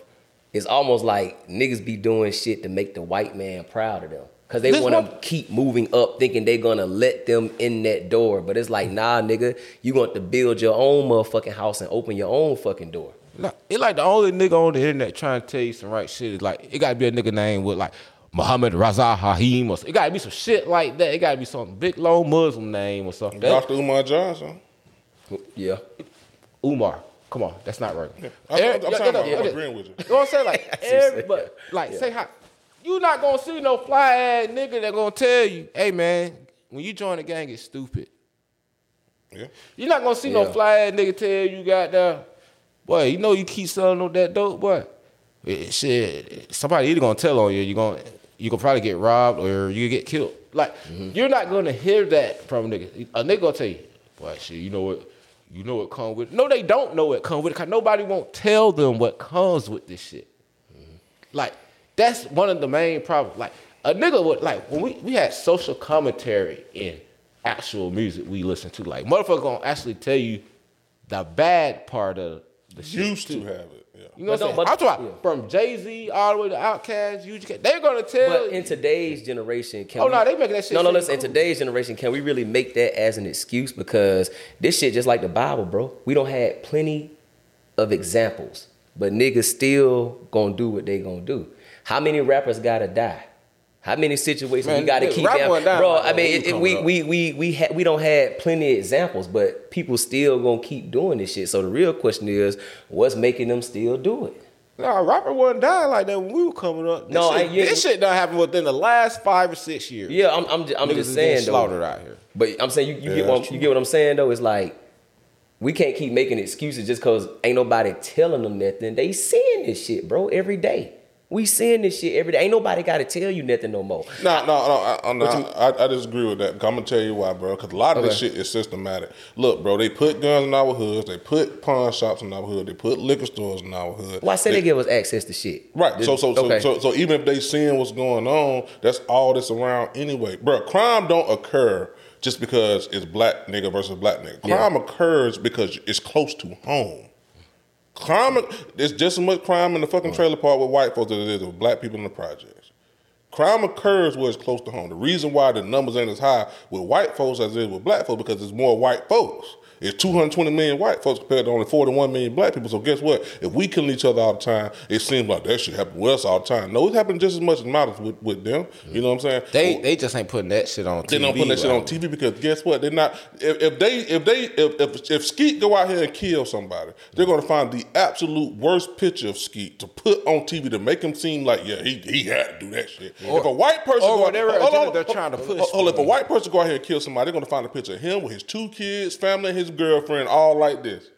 it's almost like niggas be doing shit to make the white man proud of them. Cause they want to keep moving up, thinking they're gonna let them in that door. But it's like, nah, nigga, you want to build your own motherfucking house and open your own fucking door. Like, it like the only nigga on the internet trying to tell you some right shit is like it gotta be a nigga name with like Muhammad Raza Haim or something. it gotta be some shit like that. It gotta be some big long Muslim name or something. Dr. Umar Johnson. Yeah. Umar. Come on, that's not right. I'm, I'm, I'm talking about, I'm agreeing with you. You know what I'm saying? Like every, but like say how you not gonna see no fly ass nigga that gonna tell you, hey man, when you join the gang, it's stupid. Yeah. You're not gonna see no fly ass nigga tell you got the boy, you know you keep selling on that dope, boy. Eh, Shit, somebody either gonna tell on you, you're gonna you gonna probably get robbed or you get killed. Like you're not gonna hear that from a nigga. A nigga gonna tell you, boy, shit, you know what, you know what comes with. It. No, they don't know what comes with it, cause nobody won't tell them what comes with this shit. Mm-hmm. Like that's one of the main problems. Like a nigga would like when we, we had social commentary in actual music we listen to. Like motherfucker gonna actually tell you the bad part of the shit. Used to have it. Yeah. You know what I'm saying? I'm talking yeah. from Jay Z all the way to Outkast. UGK. They're gonna tell. But in today's generation, can Oh, we, no, they making that shit No, no, seem listen. In today's generation, can we really make that as an excuse? Because this shit just like the Bible, bro. We don't have plenty of examples, but niggas still gonna do what they gonna do. How many rappers gotta die? How many situations Man, we gotta keep rapper down? down bro? I mean, it, it- we we we we ha- we don't have plenty of examples, but people still gonna keep doing this shit. So the real question is, what's making them still do it? Nah, rapper wasn't dying like that when we were coming up. This No, shit, I- yeah. this shit done happened within the last five or six years. Yeah, I'm I'm, I'm just saying though. slaughtered out here. But I'm saying you, you Yeah, get what you get what I'm saying though. It's like we can't keep making excuses just cause ain't nobody telling them nothing. They seeing this shit, bro, every day. We seeing this shit every day. Ain't nobody got to tell you nothing no more. No, no, no. I, I, no, I, I disagree with that. I'm gonna tell you why, bro. Because a lot of this shit is systematic. Look, bro, they put guns in our hoods. They put pawn shops in our hood. They put liquor stores in our hood. Why say they, give us access to shit? Right. Did- So, so, so, okay. so, so, even if they seeing what's going on, that's all that's around anyway, bro. Crime don't occur just because it's black nigga versus black nigga. Yeah. Crime occurs because it's close to home. Crime, there's just as much crime in the fucking trailer park with white folks as it is with black people in the projects. Crime occurs where it's close to home. The reason why the numbers ain't as high with white folks as it is with black folks because there's more white folks. It's 220 million white folks compared to only 41 million black people. So guess what? If we killing each other all the time, it seems like that should happen with us all the time. No, it happenens just as much as matters with, with them. You know what I'm saying? They they just ain't putting that shit on. They TV don't put that shit on TV because guess what? They're not. If, if they if they if, if if Skeet go out here and kill somebody, they're gonna find the absolute worst picture of Skeet to put on TV to make him seem like yeah he he had to do that shit. Or, if a white person or go, whatever hold they're trying to push hold- hold if a white person go out here and kill somebody, they're gonna find a picture of him with his two kids, family, and his girlfriend, all like this.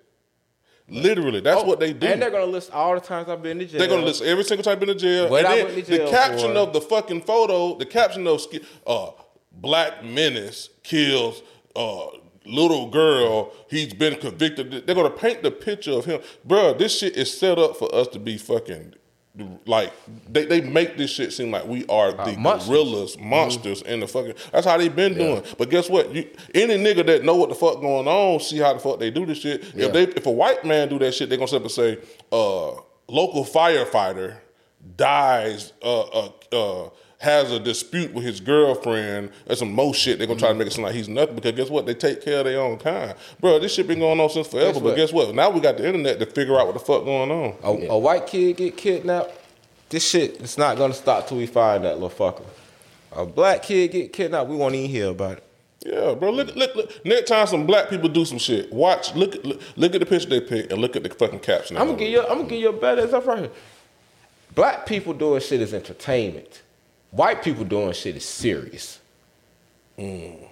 Literally, that's what they do. Oh, And they're gonna list all the times I've been to jail. They're gonna list every single time I've been to jail. What and I then went to the jail caption for. of the fucking photo, the caption of uh, Black Menace kills uh, little girl. He's been convicted. They're gonna paint the picture of him, Bruh, This shit is set up for us to be fucking like they, they make this shit seem like we are the monsters. gorillas, monsters in the fucking. That's how they been doing. But guess what? You, any nigga that know what the fuck going on, see how the fuck they do this shit. Yeah. If they if a white man do that shit, they gonna sit up and say, uh, local firefighter dies, uh, uh, uh, has a dispute with his girlfriend or some more shit. They're gonna try to mm-hmm. make it seem like he's nothing because guess what? They take care of their own kind, bro. This shit been going on since forever. Guess but guess what? Now we got the internet to figure out what the fuck going on. A, a white kid get kidnapped, this shit is not gonna stop till we find that little fucker. A black kid get kidnapped, we won't even hear about it. Yeah, bro. Look, look, look. Next time some black people do some shit, watch. Look, at- look, look at the picture they pick and look at the fucking caption. I'm gonna give you. I'm gonna give you a better example right here. Black people doing shit is entertainment. White people doing shit is serious. Mm.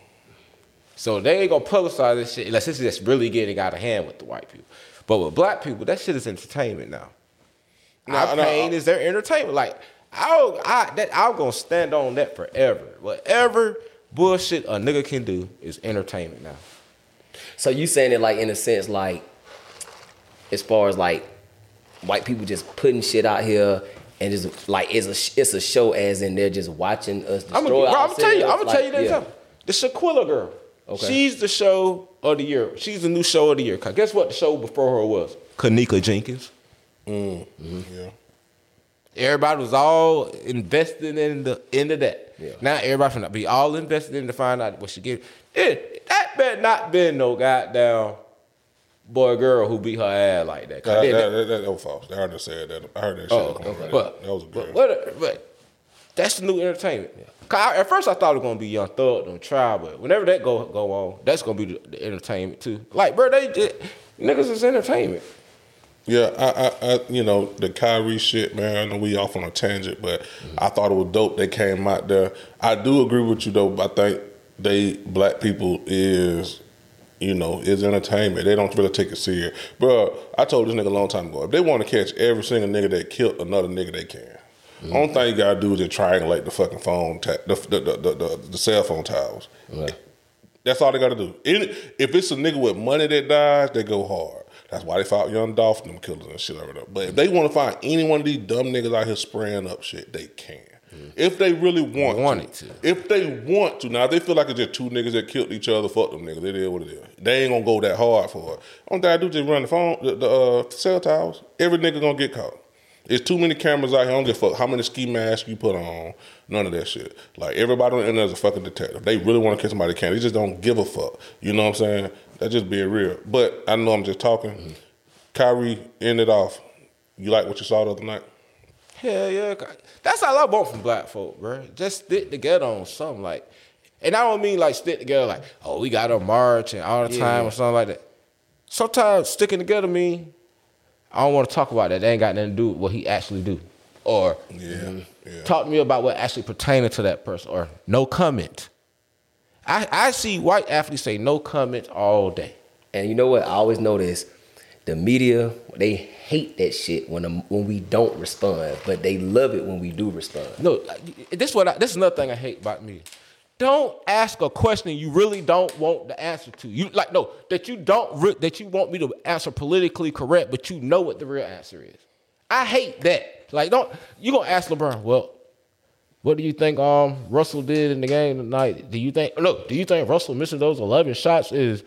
So they ain't gonna publicize this shit unless it's just really getting out of hand with the white people. But with black people, that shit is entertainment now. Nah, Our nah, pain I- is their entertainment. Like I'll, I, that, I'm gonna stand on that forever. Whatever bullshit a nigga can do is entertainment now. So you saying it like in a sense like, as far as like, white people just putting shit out here and just like it's a it's a show as in they're just watching us I'm destroy gonna, I'm gonna tell you. I'm gonna tell you like, that yeah. example. The Shaquilla girl. Okay. She's the show of the year. She's the new show of the year. 'Cause guess what? The show before her was Kenneka Jenkins. Mm-hmm. Yeah. Everybody was all invested in the end of that. Yeah. Now everybody finna be all invested in to find out what she get. It, that better not been no goddamn boy or girl who beat her ass like that. That, that, that, that, that was false. I heard her that. I heard that oh, shit. Oh, okay. But, that was a but, but that's the new entertainment. I- at first I thought it was gonna be Young Thug on trial, but whenever that go go on, that's gonna be the, the entertainment too. Like, bro, they just, niggas is entertainment. Yeah, I, I, I, you know, the Kyrie shit, man. I know we off on a tangent, but mm-hmm. I thought it was dope. They came out there. I do agree with you though. But I think they black people is, you know, is entertainment. They don't really take it serious, bro. I told this nigga a long time ago. If they want to catch every single nigga that killed another nigga, they can. Mm-hmm. Only thing you gotta do is just triangulate the fucking phone, ta- the, the, the, the, the, the cell phone towers. Right. That's all they got to do. If it's a nigga with money that dies, they go hard. That's why they fought Young Dolph and them killers and shit over there. But if they want to find any one of these dumb niggas out here spraying up shit, they can. If they really want Want to. it to. If they want to. Now, they feel like it's just two niggas that killed each other, fuck them niggas. They did what it is. They ain't gonna go that hard for it. Only thing I do just run the phone, the, the uh, cell towers. Every nigga gonna get caught. There's too many cameras out here. I don't give a fuck how many ski masks you put on. None of that shit. Like everybody on the internet is a fucking detective. They really want to catch somebody, they can. They just don't give a fuck. You know what I'm saying? That's just being real. But I know I'm just talking. Kyrie ended off. You like what you saw the other night? Hell yeah. That's all I want from black folk, bro. Just stick together on something like and I don't mean like stick together like, oh, we got to march and all the time or something like that. Sometimes sticking together mean I don't want to talk about that. They ain't got nothing to do with what he actually do. Or Yeah. Mm-hmm. Yeah. talk to me about what actually pertaining to that person or no comment. I, I see white athletes say no comment all day. And you know what? I always notice the media they hate that shit when um, when we don't respond, but they love it when we do respond. No, this what I, this is another thing I hate about me. Don't ask a question you really don't want the answer to. You like no that you don't re- that you want me to answer politically correct, but you know what the real answer is. I hate that. Like don't you gonna ask LeBron? Well, what do you think um Russell did in the game tonight? Do you think look? Do you think Russell missing those eleven shots is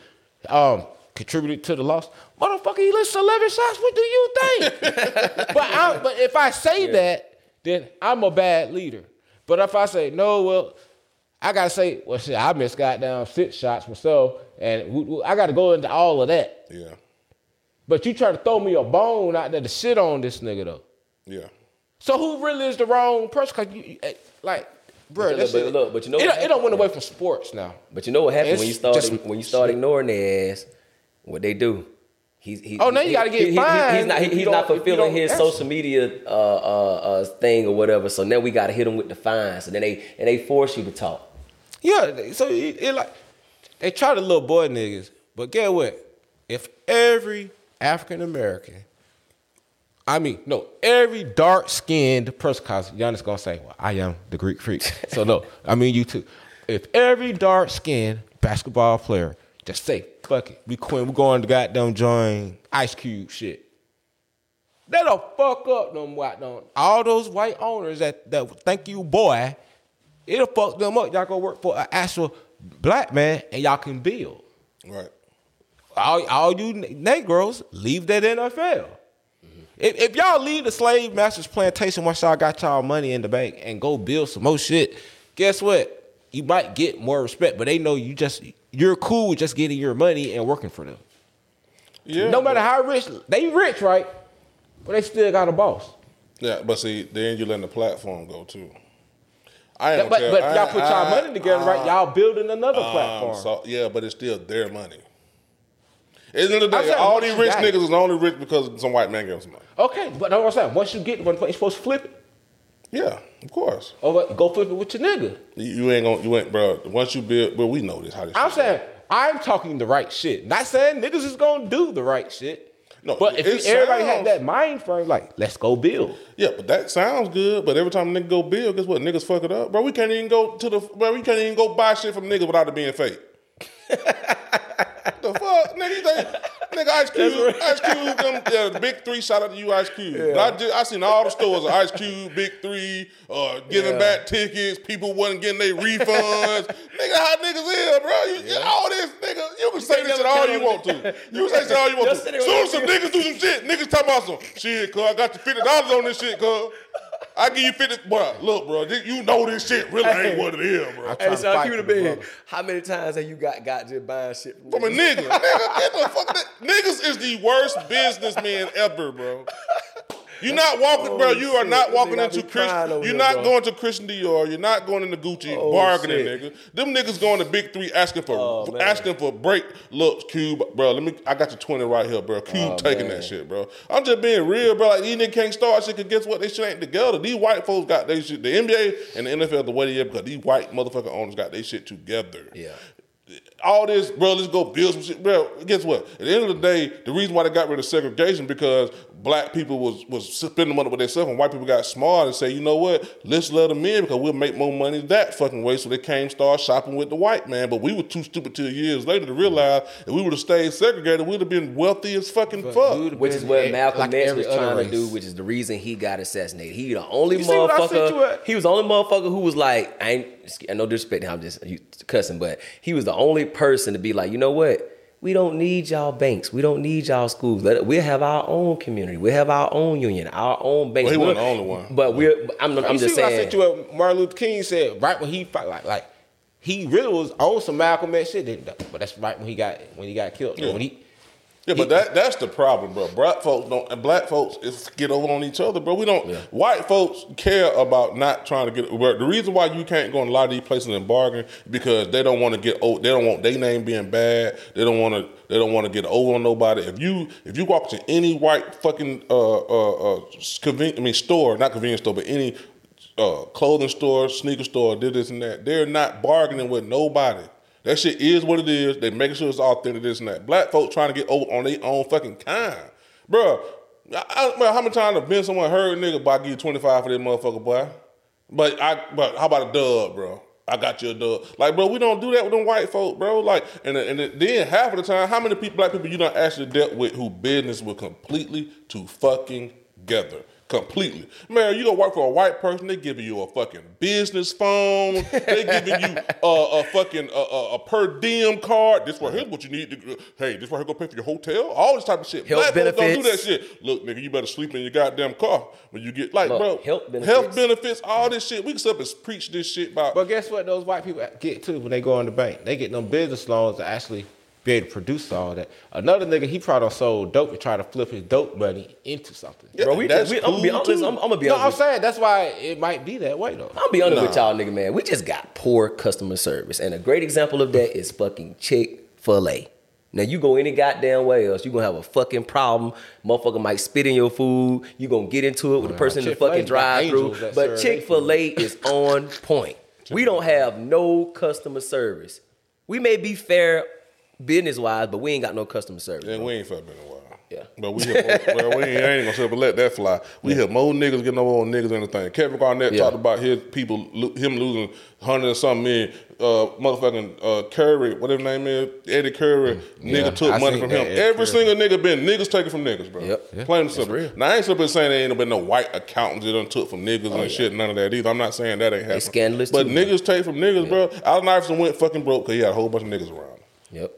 um contributed to the loss? Motherfucker, he missed eleven shots. What do you think? but I, but if I say that, then I'm a bad leader. But if I say no, well, I gotta say, well, shit, I missed goddamn six shots myself, and we- we- I gotta go into all of that. Yeah. But you try to throw me a bone out there to shit on this nigga though. Yeah. So who really is the wrong person? Cause you, you eh, like, bro, But look, but look, but you know it, don't- it don't went away from sports now. But you know what happens when you It's start when you start ignoring their ass? What they do? He's, he, Oh, now you gotta get he- he- fined He's not, he- he's not fulfilling his social media uh, uh, uh, thing or whatever. So now we gotta hit him with the fines, and then they and they force you to talk. Yeah, so it, it like they try to little boy niggas, but get what? If every African American, I mean, no, every dark skinned person, cause Giannis gonna say, "Well, I am the Greek freak," so no, I mean you too. If every dark skinned basketball player just say, "Fuck it, we quit, we going to goddamn join Ice Cube shit," That'll fuck up them white don't all those white owners that that thank you boy. It'll fuck them up. Y'all go work for an actual black man and y'all can build. Right. All, all you Negroes leave that NFL. Mm-hmm. If, if y'all leave the slave masters plantation once y'all got y'all money in the bank and go build some more shit, guess what? You might get more respect, but they know you just you're cool with just getting your money and working for them. Yeah. no matter how rich they rich, right? But they still got a boss. Yeah, but see, then you letting the platform go too. I ain't but but I- y'all put y'all I- money together, right? Y'all building another Um, platform. so, yeah, but it's still their money. At the end of the day, all these rich niggas is only rich because some white man gave them some money. okay, but that's what I'm saying. Once you get one place, you're supposed to flip it. Yeah, of course. Oh, or go flip it with your nigga. You, ain't gonna, you ain't, bro. Once you build, but we know this how this. I'm saying I'm talking the right shit. Not saying niggas is gonna do the right shit. No, but if you, everybody had that mind frame, like let's go build. Yeah, but that sounds good. But every time a nigga go build, guess what? Niggas fuck it up, bro. We can't even go to the, bro. We can't even go buy shit from niggas without it being fake. the fuck, nigga? Nigga, Ice Cube, Ice Cube, them, yeah, the big three. Shout out to you, Ice Cube. But I just, I seen all the stores of Ice Cube, Big Three, uh, giving back tickets. People wasn't getting their refunds. nigga, how niggas is, bro? You, you- all this, nigga. You can say this shit all you want to. You can say shit all you want to. Soon some niggas do some shit, niggas talking about some shit, cuz I got you fifty dollars on this shit, cuz. I give you fifty, bro. Look, bro, this- you know this shit really ain't what it is, bro. trying Hey, to so fight keep it a for the bean. brother. How many times have you got got just buying shit from, From a nigga, nigga, get the fuck. Niggas is the worst businessman ever, bro. You're not walking, bro. You are not walking into Christian. You're not going to Christian Dior. You're not going into Gucci Oh, bargaining, nigga. Them niggas going to Big Three asking for Oh, asking for break. Look, Cube, bro. Let me. I got your twenty right here, bro. Cube Oh, taking that shit, bro. I'm just being real, bro. Like these niggas can't start shit. Cause guess what? They shit ain't together. These white folks got their shit. The NBA and the NFL the way they are because these white motherfucker owners got their shit together Yeah. All this, bro, let's go build some shit. Bro, guess what? At the end of the day, the reason why they got rid of segregation because black people was was spending money with themselves and white people got smart and say, you know what, let's let them in because we'll make more money that fucking way. So they came start shopping with the white man. But we were too stupid till years later to realize if we would have stayed segregated, we'd have been wealthy as fucking fuck. Dude, Which is been what Malcolm like X every was other trying to do, which is the reason he got assassinated. He the only You see what I sent you motherfucker. He was the only motherfucker who was like, I ain't and no disrespect, I'm just cussing, but he was the only person to be like, you know what? We don't need y'all banks. We don't need y'all schools. Let, we have our own community. We have our own union, our own banks. Well, he We wasn't don't- the only one. But we're. I'm, I'm you just see what I saying. sent you what Martin Luther King said right when he fought, like like he really was on some Malcolm X shit, but that's right when he got when he got killed. Yeah. When he Yeah, but that that's the problem, bro. Black folks don't and black folks is get over on each other, bro. We don't. White folks care about not trying to get. Bro, the reason why you can't go in a lot of these places and bargain because they don't want to get. old They don't want their name being bad. They don't want to. They don't want to get over on nobody. If you if you walk to any white fucking uh uh, uh conven- I mean store, not convenience store, but any uh clothing store, sneaker store, did this and that. They're not bargaining with nobody. That shit is what it is. They making sure it's authentic, this and that. Black folks trying to get over on their own fucking kind. Bruh, I, I, bro, how many times have been someone heard nigga, but I give you 25 for that motherfucker, boy? But I but how about a dub, bro? I got you a dub. Like, bro, we don't do that with them white folk, bro. Like, and, and then half of the time, how many people, black people you don't actually dealt with who business were completely to fucking together? Completely. Man, you go work for a white person, they giving you a fucking business phone. They giving you a, a fucking a, a, a per diem card. This right here's what you need to. Hey, this right here gonna pay for your hotel. All this type of shit. Health Black folks don't do that shit. Look, nigga, you better sleep in your goddamn car when you get like, Look, bro. health benefits. Health benefits, all this shit. We can sit up and preach this shit about. But guess what? Those white people get too when they go in the bank. They get them business loans to actually be able to produce all that. Another nigga, he probably sold dope to try to flip his dope money into something. Yeah, Bro, we, that's we, I'm gonna be honest. I'm, I'm gonna be No, I'm with- saying that's why it might be that way though. I'm gonna be honest with y'all, nigga, man. We just got poor customer service, and a great example of that is fucking Chick Fil A. Now you go any goddamn way else, you gonna have a fucking problem. Motherfucker might spit in your food. You gonna get into it with the person in the fucking drive through. But Chick Fil A is on point. We don't have no customer service. We may be fair business wise, but we ain't got no customer service. and we ain't fucking been a while. Yeah. But we well, we ain't, ain't gonna say, but let that fly. We hit more niggas getting over on niggas than anything. Kevin Garnett Yeah. talked about his people, him losing hundred and something million. Uh, motherfucking uh, Curry, whatever his name is, Eddie Curry, Yeah, nigga took I money from him. Eddie Every Curry. single nigga been niggas taking from niggas, bro. Yep. Yeah. Plain and simple. real. Now I ain't simply saying there ain't been no white accountants that done took from niggas and shit, none of that either. I'm not saying that ain't happening. scandalous But too, man. niggas take from niggas, bro. Allen Iverson went fucking broke because he had a whole bunch of niggas around. him Yep.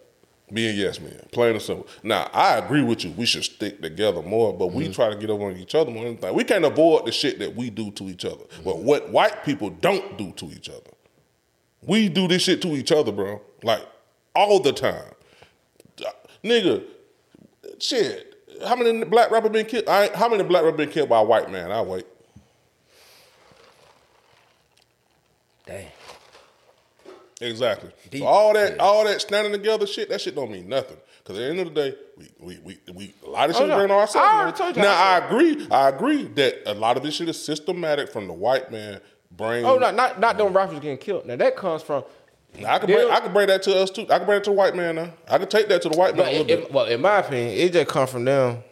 Being yes men, plain and simple. Now I agree with you. We should stick together more, but Mm-hmm. we try to get over on each other more than anything. We can't avoid the shit that we do to each other. Mm-hmm. But what white people don't do to each other, we do this shit to each other, bro. Like all the time, nigga. Shit. How many black rapper been killed? I how many black rapper been killed by a white man? I wait. Dang. Exactly. Deep. So all that, Yeah. all that standing together shit, that shit don't mean nothing. Because at the end of the day, we we we, we a lot of Oh, shit no. burn on ourselves. I already told you now I I agree, I agree that a lot of this shit is systematic from the white man brain. Oh, not not not them rappers getting killed. Now that comes from. I can bring, I can bring that to us too. I can bring it to the white man now. I can take that to the white man But a little it- bit. it- well, in my opinion, it just come from them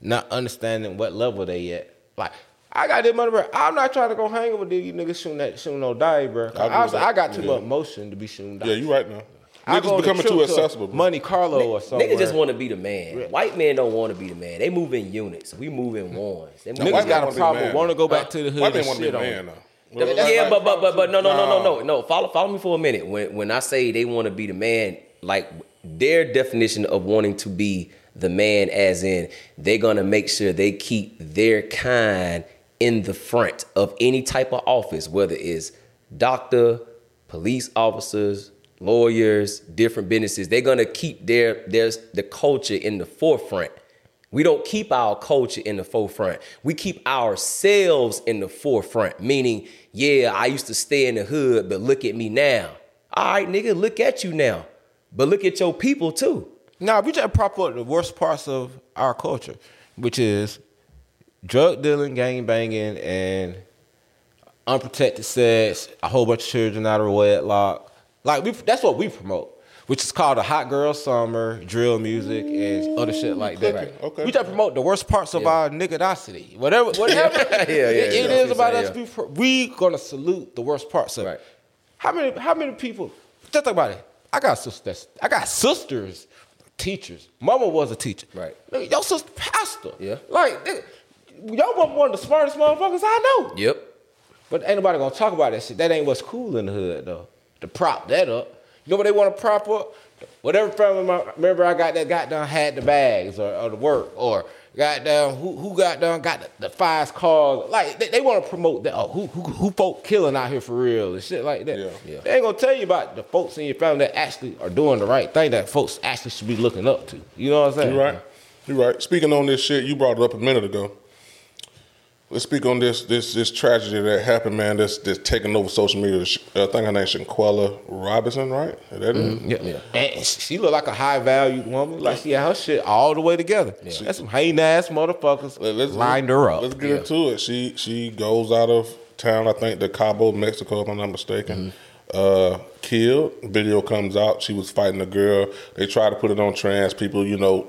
not understanding what level they at. Like I got this money, bro. I'm not trying to go hang with these niggas shooting that shooting no die, bro. I I, with that. I got too Yeah. much motion to be shooting die. yeah, you right now. I Niggas go on a becoming too to accessible. bro. Monte Carlo or something. Niggas just want to be the man. White men don't want to be the man. They move in units. We move in ones. They move Niggas got a problem, man. wanna go back Huh? to the hood White man and wanna be the man it. now. yeah, but but but but no no no no no no. Follow follow me for a minute. When when I say they want to be the man, like their definition of wanting to be the man, as in they're gonna make sure they keep their kind in the front of any type of office, whether it's doctor, police officers, lawyers, different businesses. They're gonna keep their there's the culture in the forefront. We don't keep our culture in the forefront. We keep ourselves in the forefront. Meaning, yeah, I used to stay in the hood, but look at me now. All right, nigga, look at you now. But look at your people too. Nah, we just prop up the worst parts of our culture, which is drug dealing, gang banging, and unprotected sex, a whole bunch of children out of wedlock. Like we, that's what we promote, which is called a hot girl summer, drill music, and other shit like that. Right. Okay. We just promote the worst parts of our niggadosity. Whatever, whatever Yeah, yeah, it- yeah, it yeah. is about Yeah. us. We, we gonna salute the worst parts of Right. it. How many? How many people? Just think about it. I got sisters. I got sisters, teachers. Mama was a teacher. Right. Your sister pastor. Yeah. Like, nigga, y'all mama one of the smartest motherfuckers I know. Yep. But ain't nobody gonna talk about that shit. That ain't what's cool in the hood though. To prop that up. You know what they want to prop up? Whatever family member I got that got done had the bags or, or the work or got down who who got done got the, the fast cars. Like they, they want to promote that. Oh, who, who who folk killing out here for real and shit like that. Yeah. Yeah. They ain't gonna tell you about the folks in your family that actually are doing the right thing that folks actually should be looking up to. You know what I'm saying? You right. You right. Speaking on this shit, you brought it up a minute ago. Let's speak on this this this tragedy that happened, man. That's that's taking over social media. I think her name's Shanquella Robinson, right? Is that it? Mm-hmm. Yeah. And she looked like a high valued woman. Like she had her shit all the way together. That's some hating ass motherfuckers Let- let's- lined her up. Let's get into it. She she goes out of town. I think to Cabo, Mexico, if I'm not mistaken. Mm-hmm. Uh, killed. Video comes out. She was fighting a girl. They try to put it on trans people. You know,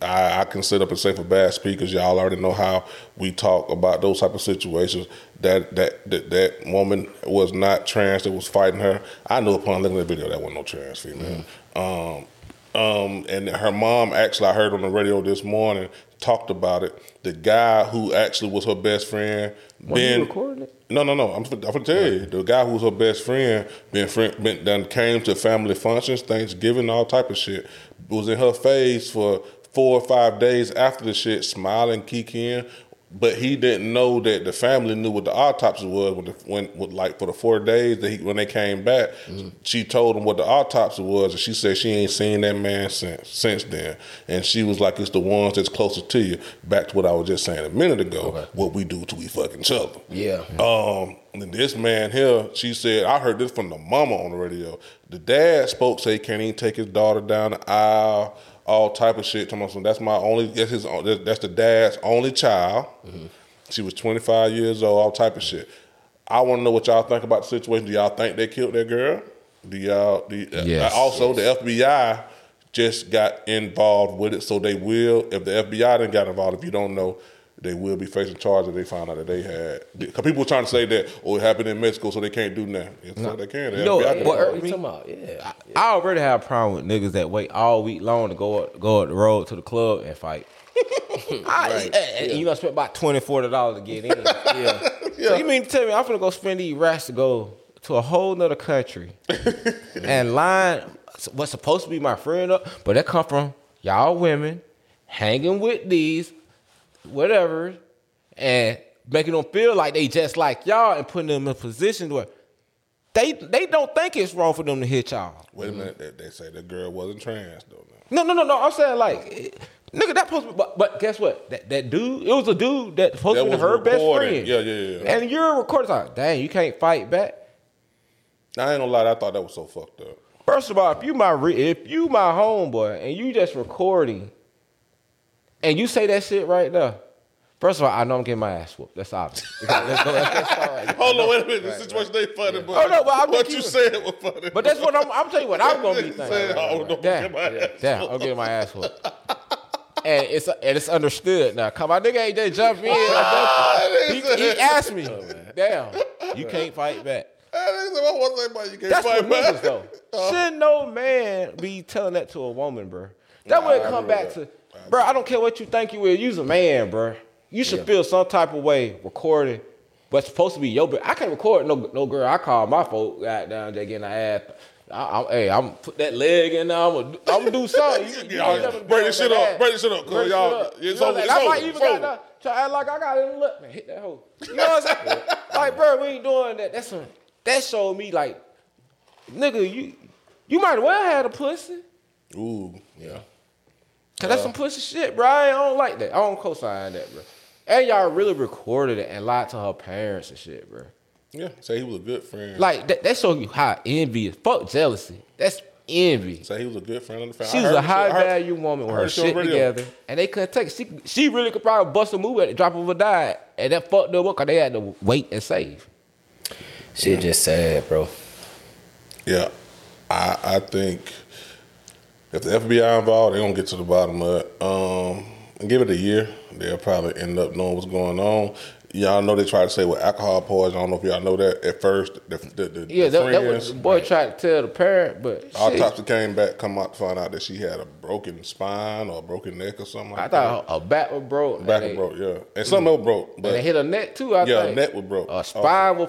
I, I can sit up and say for bad speakers, y'all already know how we talk about those type of situations. That that that, that woman was not trans. That was fighting her. I knew upon looking at the video that wasn't no trans female. Um, um, and her mom actually, I heard on the radio this morning, talked about it. The guy who actually was her best friend, you been recording it? no, no, no. I'm, I'm gonna tell you, the guy who was her best friend, been friend, been done came to family functions, Thanksgiving, all type of shit. Was in her face for four or five days after the shit, smiling, kikiing. But he didn't know that the family knew what the autopsy was when, the, when, when like for the four days that he, when they came back. She told him what the autopsy was, and she said she ain't seen that man since since then. And she was like, "It's the ones that's closer to you." Back to what I was just saying a minute ago. What we do to we fucking each other. Yeah. Um, and this man here, she said, I heard this from the mama on the radio. The dad spoke, say he can't even take his daughter down the aisle, all type of shit. Talking about that's my only, that's his, that's the dad's only child. Mm-hmm. She was 25 years old, all type of shit. I want to know what y'all think about the situation. Do y'all think they killed that girl? Do y'all? Do y- uh, Yes. also, the FBI just got involved with it. So they will, if the FBI didn't got involved, if you don't know, they will be facing charges if they found out that they had. Because people were trying to say that, oh, it happened in Mexico, so they can't do nothing. Yes, so they can. The You know, what- involved. What you talking about? Yeah. I already have a problem with niggas that wait all week long to go up, go up the road to the club and fight. I, and eh, eh, You know, spend about twenty, forty dollars to get in. yeah. So you mean to tell me I'm gonna go spend these rats to go to a whole nother country and line what's supposed to be my friend up, but that come from y'all women hanging with these whatever and making them feel like they just like y'all and putting them in positions where they they don't think it's wrong for them to hit y'all. Wait a minute, they, they say the girl wasn't trans though. No, no, no, no. I'm saying like, nigga, that supposed to be, but, but guess what? That that dude, it was a dude that supposed That to be her best friend. Yeah, yeah, yeah. And you're recording like, dang, you can't fight back. I ain't gonna lie, I thought that was so fucked up. First of all, if you my re- if you my homeboy and you just recording, and you say that shit right now. First of all, I know I'm getting my ass whooped. That's obvious. Let's go. Let's, let's start right. Hold on, wait a minute. The situation ain't funny, but Oh, no, but I'm what just you keeping- said was funny. But that's what I'm. I'm telling you what I'm gonna be You thinking. said, oh, no, Damn, get my ass damn, I'm getting my ass whooped. And it's and it's understood now. Come on, nigga ain't just jump in. I jump in. he, he asked me, damn, you can't fight back. Hey, nigga, what was that about? You can't That's fight what back. niggas though. Uh-huh. Should no man be telling that to a woman, bro? That would come back to, bro. I don't care what you think you is. You's a man, bro. You should feel some type of way recording, but supposed to be your. Bit. I can't record no no girl. I call my folk goddamn there getting ass. I, I'm, hey, I'm put that leg in there. I'm gonna, I'm gonna do something. You, you Y'all ain't break this shit up. Break this shit up, Break y'all- up. it's You know over, it's? I might even got that. Try to act like I got it lip, man. Hit that hoe. You know what I'm saying? like, bro, we ain't doing that. That's a, that showed me like, nigga, you you might well had a pussy. Ooh, yeah. Cause that's some pussy shit, bro. I don't like that. I don't co-sign that, bro. And y'all really recorded it and lied to her parents and shit, bro. Yeah, say he was a good friend. Like that, that show you how envy is. Fuck jealousy. That's envy. say he was a good friend of the family. She I was a high shit. I heard- value woman with I her heard the shit on shit radio. together, and they couldn't take it. She, she really could probably bust a move at the drop of a dime, and that fucked them up because they had to wait and save. Shit just sad, bro. Yeah, I I think if the FBI involved, they're gonna get to the bottom of it. Um, and give it a year, they'll probably end up knowing what's going on. Y'all know they try to say with alcohol poison. I don't know if y'all know that at first. The, the, the, Yeah, the that, that was friends, the boy tried to tell the parent, but autopsy came back, come out to find out that she had a broken spine or a broken neck or something like I thought her, back was broke. Back was broke, yeah, and something else broke. And But they hit her neck too. I Yeah, think. neck was broke. A spine was.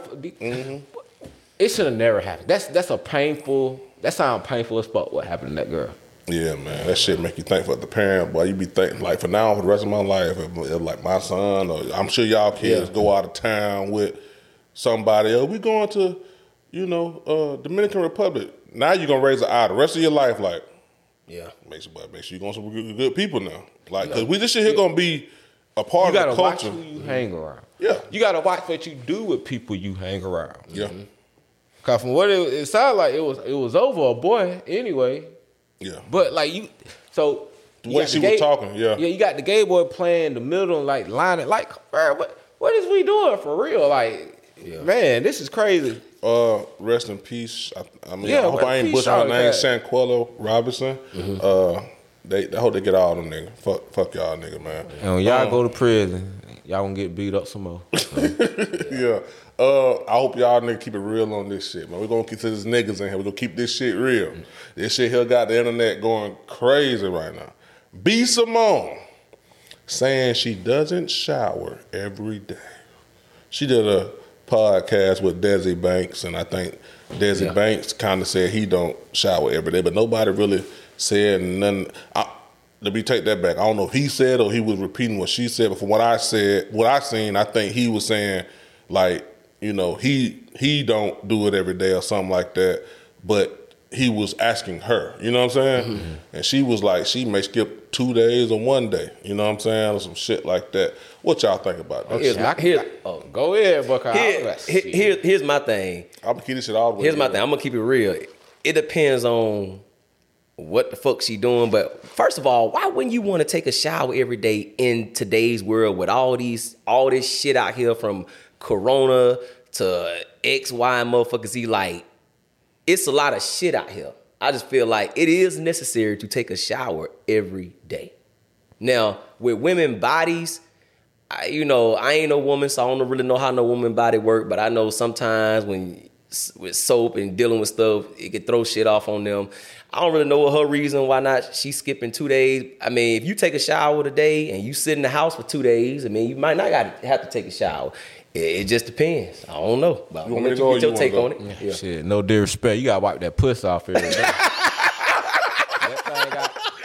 It should have never happened. That's that's a painful. That sounds painful as fuck. What happened to that girl? Yeah, man, that shit make you think for the parent, boy. You be thinking like for now, for the rest of my life, if, if like my son or I'm sure y'all kids Yeah. go out of town with somebody. Oh, we going to, you know, uh, Dominican Republic. Now you're gonna raise an eye the rest of your life. Like, Yeah. make sure, make sure you going some good, people now. Like, cause we this shit here gonna be a part of the. You gotta the watch culture. who you hang around. Yeah. You gotta watch what you do with people you hang around. Yeah, Cause from what it, it sounded like, it was it was over a boy anyway. Yeah. But like you, so you got she was talking, yeah. yeah. You got the gay boy playing the middle, and like lining, like, bro, what what is we doing for real? Like, man, this is crazy. Uh, rest in peace. I, I mean, Yeah, I hope I ain't peace, butcher her name. Sanquello Robinson. Mm-hmm. Uh, they, I hope they get all them niggas. Fuck, fuck y'all niggas, man. And when y'all Um, go to prison, y'all gonna get beat up some more. yeah. Uh, I hope y'all niggas keep it real on this shit, man. We're gonna keep this niggas in here. We're gonna keep this shit real. This shit here got the internet going crazy right now. B Simone saying she doesn't shower every day. She did a podcast with Desi Banks, and I think Desi Yeah. Banks kind of said he don't shower every day, but nobody really said nothing. I, let me take that back. I don't know if he said or he was repeating what she said, but from what I said, what I seen, I think he was saying like, you know, he he don't do it every day or something like that, but he was asking her, you know what I'm saying? Mm-hmm. And she was like, she may skip two days or one day, you know what I'm saying, or some shit like that. What y'all think about that? Here's, I- here, oh, Go ahead, Buckeye. here, here, here- here's my thing. I'm gonna keep this shit all the way. Here's my thing. I'm gonna keep it real. It depends on what the fuck she doing. But first of all, why wouldn't you want to take a shower every day in today's world with all these all this shit out here from Corona to X, Y, motherfuckers Z? Like, it's a lot of shit out here. I just feel like it is necessary to take a shower every day. Now, with women bodies, I, you know, I ain't no woman, so I don't really know how no woman body work. But I know sometimes when with soap and dealing with stuff, it can throw shit off on them. I don't really know what her reason why not she's skipping two days. I mean, if you take a shower today and you sit in the house for two days, I mean, you might not have to take a shower. It, it just depends. I don't know. But You want me gonna to go or get your you take wanna on it. Yeah. Shit, no disrespect. You gotta wipe that puss off every day. Got-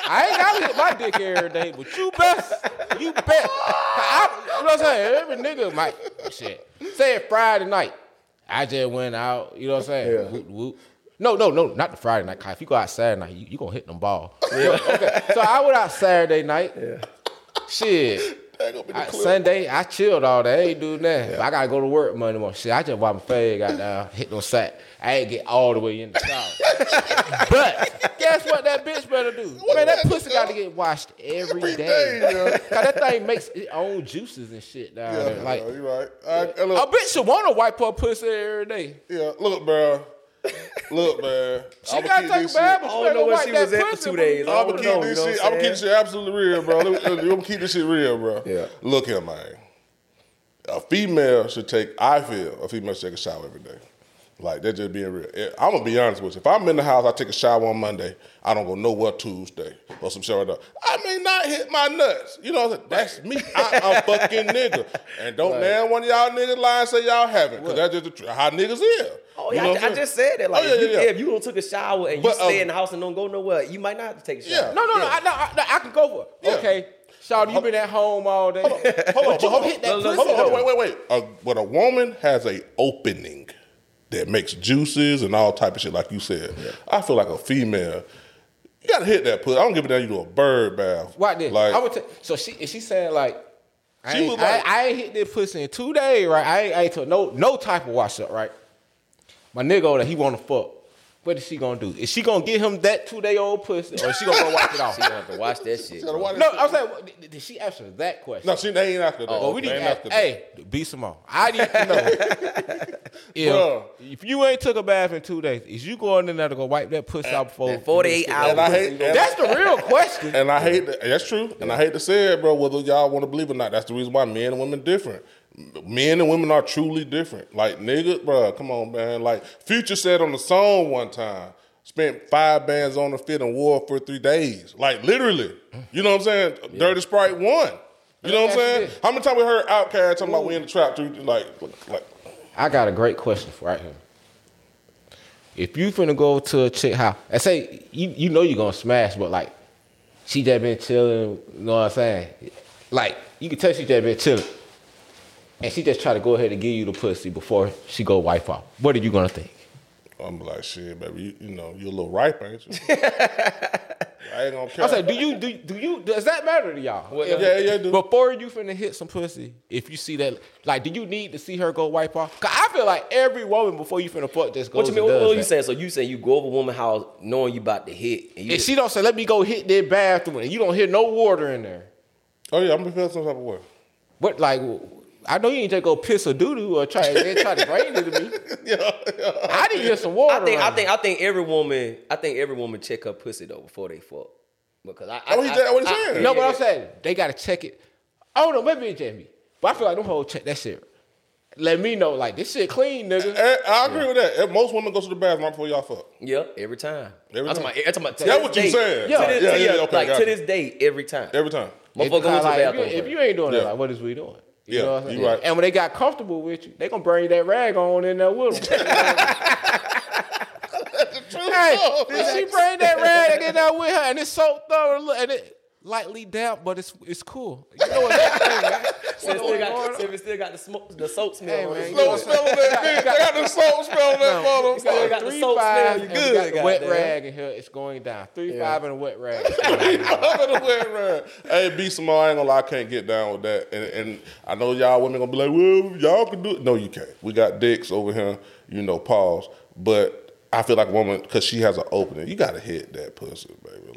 I ain't gotta hit my dick every day, but you best. You bet. I, you know what I'm saying? Every nigga might shit. Say it Friday night. I just went out, you know what I'm saying? Whoop, whoop. No, no, no, not the Friday night. If you go out Saturday night, you, you gonna hit them ball. okay. So I went out Saturday night. Shit. I, Sunday, I chilled all day. I ain't do nothing. But I gotta go to work Monday morning. Shit, I just wipe my face, got down, hit no sack. I ain't get all the way in the shower. but guess what that bitch better do? Man, that pussy gotta get washed every day. Cause that thing makes its own juices and shit down there. Like you right. Right, hey, a bitch should wanna wipe her pussy every day. yeah, look, bro. Look, man. She I'ma gotta take a this bath, but I don't know where she was at for two days. I I'm gonna know, keep you this know shit. I'm I'm gonna keep this shit absolutely real, bro. Let I'm gonna keep this shit real, bro. Yeah. Look here, man. A female should take. I feel a female should take a shower every day. Like that's just being real. I'm gonna be honest with you. If I'm in the house, I take a shower on Monday. I don't go nowhere Tuesday or some shit like that. I may not hit my nuts. You know, what I'm saying? that's me. I, am fucking nigga. And don't now one of y'all niggas lie and say y'all haven't, because that's just the tr- how niggas is. Oh You yeah, know I, I just said that. Like, Oh, yeah, if, you, yeah, yeah. if you don't took a shower and you But, stay um, in the house and don't go nowhere, you might not have to take a shower. Yeah. No, no, no, I, no, I, no, I can go for it. Yeah. Okay. Shawty, you been at home all day. Hold on, But but you hold on, hit that hold on, hold on, wait, wait, wait. Uh, when a woman has a opening that makes juices and all type of shit, like you said, I feel like a female, you gotta hit that pussy. I don't give a damn you do a bird bath. Why then? Like, I would. T- so she is she saying like, I ain't, was like- I, I ain't hit this pussy in two days, right? I ain't, I ain't took no no type of wash up, right? My nigga over there, he want to fuck. What is she gonna do? Is she gonna get him that two day old pussy, or is she gonna go wipe it off? You gonna have to watch that shit. watch No, that I was like, what- did- did she answer that question? no, she they ain't after that. Oh, we They need ain't to after that. hey, be some more. I need to know. if, Bruh. if you ain't took a bath in two days, is you going in there to go wipe that pussy out before in 48 hours. And I hate, and, That's the real question. and I hate that. That's true. And I hate to say it, bro. Whether y'all want to believe it or not, that's the reason why men and women different. Men and women are truly different. Like nigga, bro, come on, man. Like Future said on the song one time, spent five bands on the fit and wore for three days. Like literally, you know what I'm saying? Dirty Sprite won. You know what I'm saying? How many times we heard Outkast talking about we in the trap too? Like, like I got a great question for right here. If you finna go to a chick house and say you you know you're gonna smash, but like she just been chilling, you know what I'm saying? Like you can tell she just been chilling. And she just try to go ahead and give you the pussy before she go wipe off. What are you gonna think? I'm like, shit, baby, you, you know, you're a little ripe, ain't you? I ain't gonna care. I said, do you do do you does that matter to y'all? If- yeah, yeah, do. Before you finna hit some pussy, if you see that, like, do you need to see her go wipe off? Cause I feel like every woman before you finna fuck just goes. What you mean? and What, does what you that. saying? So you saying you go over a woman house knowing you about to hit, and you If she don't say, let me go hit that bathroom, and you don't hear no water in there. oh yeah, I'm gonna feel some type of way. What like? I know you ain't just go piss or doo doo or try and try to drain it to me. I need to hear some water. I think I think I think every woman I think every woman check her pussy though before they fuck. Because I, I What he I- did- what he I- saying? No, yeah, but I'm saying they gotta check it. I don't know, maybe it's just me, but I feel like them hoes check that shit. Let me know, like this shit clean, nigga. Eh, I agree with that. Eh, Most women go to the bathroom right before y'all fuck. Yeah, every time. Every time. talking about, I'm talking about That's this what you day. saying. Yeah, Yeah, to this, yeah, yeah, yeah, okay, like to it. this day, every time. Every time. Motherfucker go to the Because, like, if, you, if you ain't doing Yeah. it, like what is we doing? You Yeah, know what I'm saying? you right. And when they got comfortable with you, they gonna bring that rag on in there with them. hey, did she bring that rag in there with her? And it's so thorough, and it lightly damp, but it's it's cool. You know what's happening, man? So it still got, so it still got the smoke, the soap smell. Hey, man, Slow smell on that bitch. They got the soap smell on that You still motherfucker. got the Three soap five, smell. You and got the wet goddamn. rag in here. It's going down. Three five and a wet rag. I'm in the wet rag. Hey, B Small, I ain't gonna lie, I can't get down with that. And, and I know y'all women gonna be like, well, y'all can do it. No, you can't. We got dicks over here, you know, pause. But I feel like a woman, because she has an opening, you gotta hit that pussy, baby.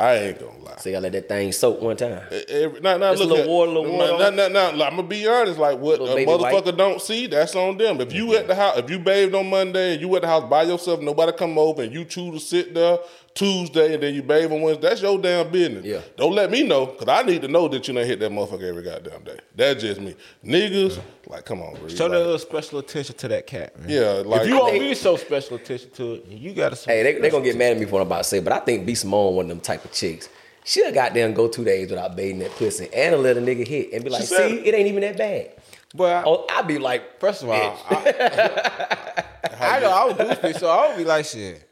I ain't gonna lie. So you gotta let that thing soak one time. Every, now, now, a look little at, water, little water Now, now, now, now, I'm gonna be honest. Like what a baby motherfucker don't see, that's on them. If you at the house, if you bathed on Monday and you at the house by yourself, nobody come over, and you choose to sit there Tuesday and then you bathe on Wednesday, that's your damn business. Yeah. Don't let me know, cause I need to know that you done hit that motherfucker every goddamn day. That's just me. Niggas, like, come on, Reed. Show like, that little special attention to that cat, man. Yeah, like if you want think- me to show special attention to it, you gotta. show Hey, they they gonna get mad at me for what I'm about to say, but I think B Simone one of them type of chicks. She'll goddamn go two days without bathing that pussy and let a nigga hit and be like, see, it. it ain't even that bad. But I- Oh, I'd be like, First of all, I, I know I was goofy, so I would be like, shit.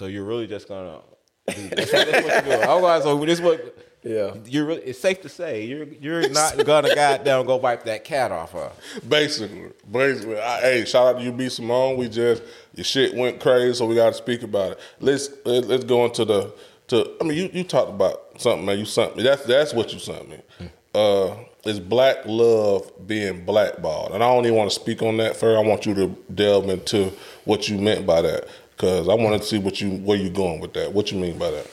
So you're really just gonna? do this? That's what you're doing. I'm going. So this what? Yeah. You're. Really, it's safe to say you're. You're not gonna goddamn go wipe that cat off her. Basically, basically. I, hey, shout out to you, B Simone. We just your shit went crazy, so we got to speak about it. Let's let, let's go into the to. I mean, you you talked about something, man. You sent me. That's that's what you sent me. Uh, is black love being blackballed? And I don't even want to speak on that first. I want you to delve into what you meant by that because I wanted to see what you where you going with that. What you mean by that?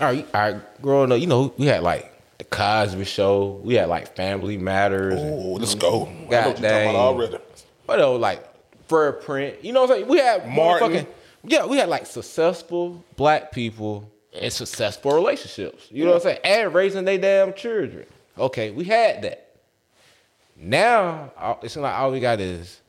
All right, all right. Growing up, you know, we had like the Cosby Show. We had like Family Matters. Oh, let's go. I know what you God talking dang. about already. What else? Like fur print. You know what I'm saying? We had Martin. yeah. We had like successful black people and successful relationships. You know what I'm saying? And raising their damn children. Okay, we had that. Now it's like all we got is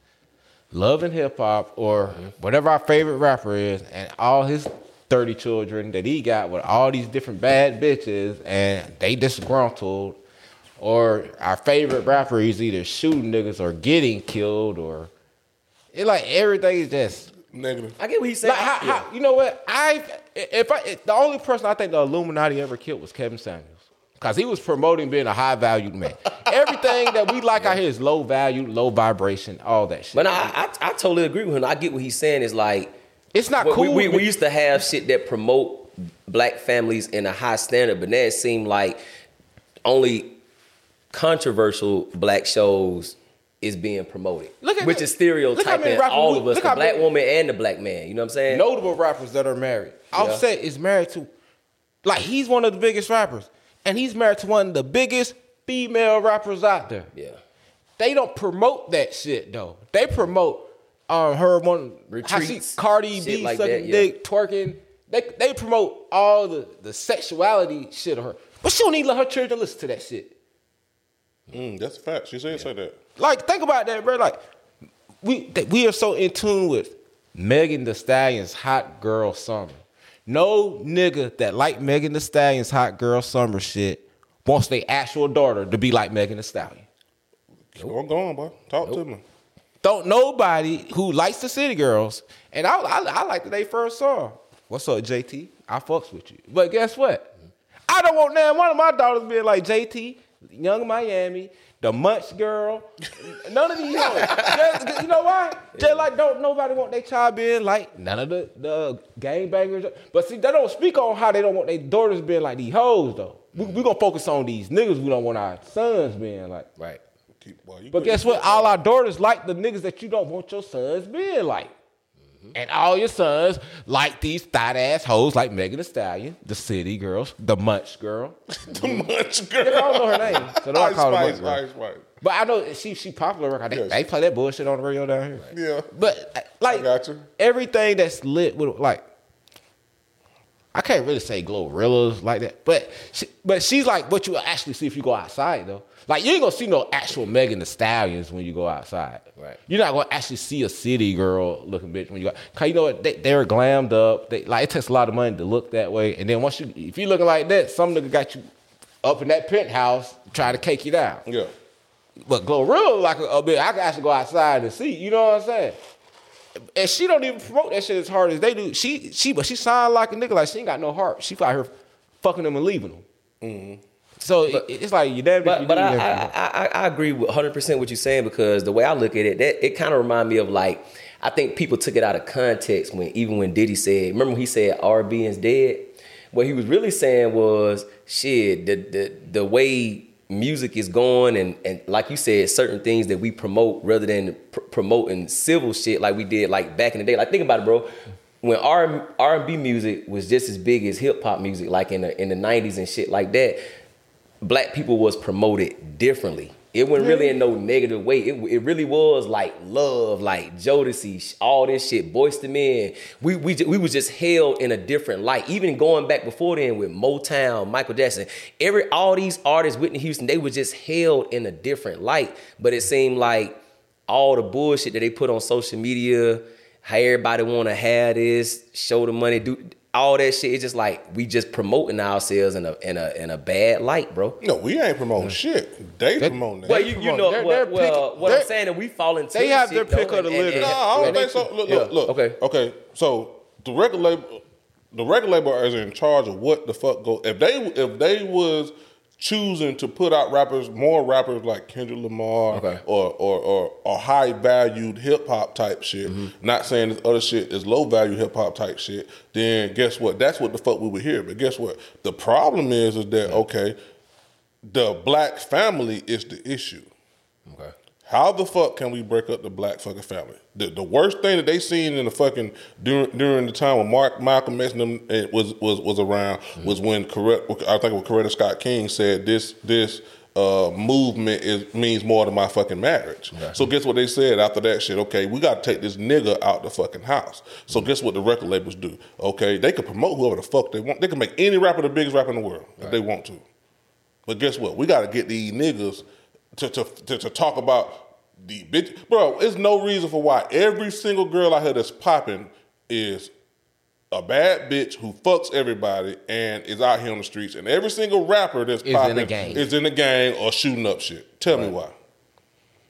love and hip hop or mm-hmm. whatever our favorite rapper is, and all his. 30 children that he got with all these different bad bitches and they disgruntled or our favorite rapper is either shooting niggas or getting killed or it like everything is just Negative. I get what he's saying. like how, Yeah. how, you know what I if I if the only person I think the Illuminati ever killed was Kevin Samuels because he was promoting being a high valued man. Everything that we like out here is low value, low vibration, all that shit. But I, I I totally agree with him. I get what he's saying. Is like it's not we- cool. We, we, to- used to have shit that promote black families in a high standard, but now it seemed like only controversial black shows is being promoted, Look at which is stereotyping rappers all of us, the black many- woman and the black man. You know what I'm saying? notable rappers that are married. Offset is married to, like, he's one of the biggest rappers, and he's married to one of the biggest female rappers out there. Yeah. They don't promote that shit though. They promote um her one how she Retreats, Cardi B like sucking that, yeah. dick, twerking. They they promote all the the sexuality shit of her, but she don't even let her children listen to that shit. Mm, that's a fact. She said say that. Like, think about that, bro. Like, we that we are so in tune with Megan Thee Stallion's Hot Girl Summer. No nigga that like Megan Thee Stallion's Hot Girl Summer shit wants their actual daughter to be like Megan Thee Stallion. Keep on going, boy. Talk to me. Don't nobody who likes the City Girls, and I, I, I like that they first saw. What's up, JT? I fucks with you. But guess what? I don't want now one of my daughters being like JT, Young Miami, the Munch Girl. None of these hoes. Just- you know why? Just like don't nobody want their child being like none of the the gangbangers. But see, they don't speak on how they don't want their daughters being like these hoes though. We, we gonna focus on these niggas. We don't want our sons being like. Right. You But guess what? All our daughters like the niggas that you don't want your sons being like. Mm-hmm. And all your sons like these thought ass hoes like Megan Thee Stallion, the city girls, the munch girl. the mm-hmm. munch girl. I don't know her name, so don't call her Spice, munch girl. Ice But I know she she popular. They, Yes. they play that bullshit on the radio down here. Yeah. But like I got you. everything that's lit with like I can't really say Glorilla's like that, but she, but she's like what you actually see if you go outside though. Like you ain't gonna see no actual Megan Thee Stallions when you go outside. Right. You're not gonna actually see a city girl looking bitch when you go. Cause you know what? They, they're glammed up. They like it takes a lot of money to look that way. And then once you, if you looking like that, some nigga got you up in that penthouse trying to cake you down. Yeah. But Glorilla like a, a bit. I can actually go outside and see. You know what I'm saying? And she don't even promote that shit as hard as they do. She she but she sound like a nigga like she ain't got no heart. She out here fucking them and leaving them. Mm-hmm. So it, it's like you damn. But you but I, I, damn if you I, I agree with 100 percent what you're saying because the way I look at it, that it kind of remind me of like I think people took it out of context when even when Diddy said, remember when he said R&B is dead. What he was really saying was shit. The the the way music is going and and like you said, certain things that we promote rather than pr- promoting civil shit like we did like back in the day. Like think about it, bro. when R R and B music was just as big as hip hop music, like in the in the nineties and shit like that, black people was promoted differently. It wasn't really in no negative way. It, it really was like love, like Jodeci, all this shit, Boyz II Men. We we we was just held in a different light. Even going back before then with Motown, Michael Jackson, every all these artists, Whitney Houston, they were just held in a different light. But it seemed like all the bullshit that they put on social media, how everybody want to have this, show the money, do all that shit. It's just like we just promoting ourselves in a in a in a bad light, bro. No, we ain't promoting shit. They promoting that. Well, you, you know They're- well, they're well, pick- what I'm they're- saying that we fall into they have their shit, though, pick of the and- and- litter. No, I don't and think so. Look, yeah, look, look. Okay. Okay. So the record label, the record label is in charge of what the fuck go. If they if they was choosing to put out rappers, more rappers like Kendrick Lamar Okay. or, or or or high valued hip hop type shit. Mm-hmm. Not saying this other shit is low value hip hop type shit. Then guess what? That's what the fuck we would hear. But guess what? The problem is is that okay, the black family is the issue. Okay. How the fuck can we break up the black fucking family? The, the worst thing that they seen in the fucking during during the time when Mark Malcolm X them eh, was was was around was when correct I think it was Coretta Scott King said this this uh, movement is means more than my fucking marriage. So guess what they said after that shit? Okay, we got to take this nigga out the fucking house. So guess what the record labels do? Okay, they can promote whoever the fuck they want. They can make any rapper the biggest rapper in the world if they want to. But guess what? We got to get these niggas to, to, to, to talk about the bitch. Bro, there's no reason for why every single girl out here that's popping is a bad bitch who fucks everybody and is out here on the streets. And every single rapper that's Is in popping a gang. is in a gang or shooting up shit. Tell me why.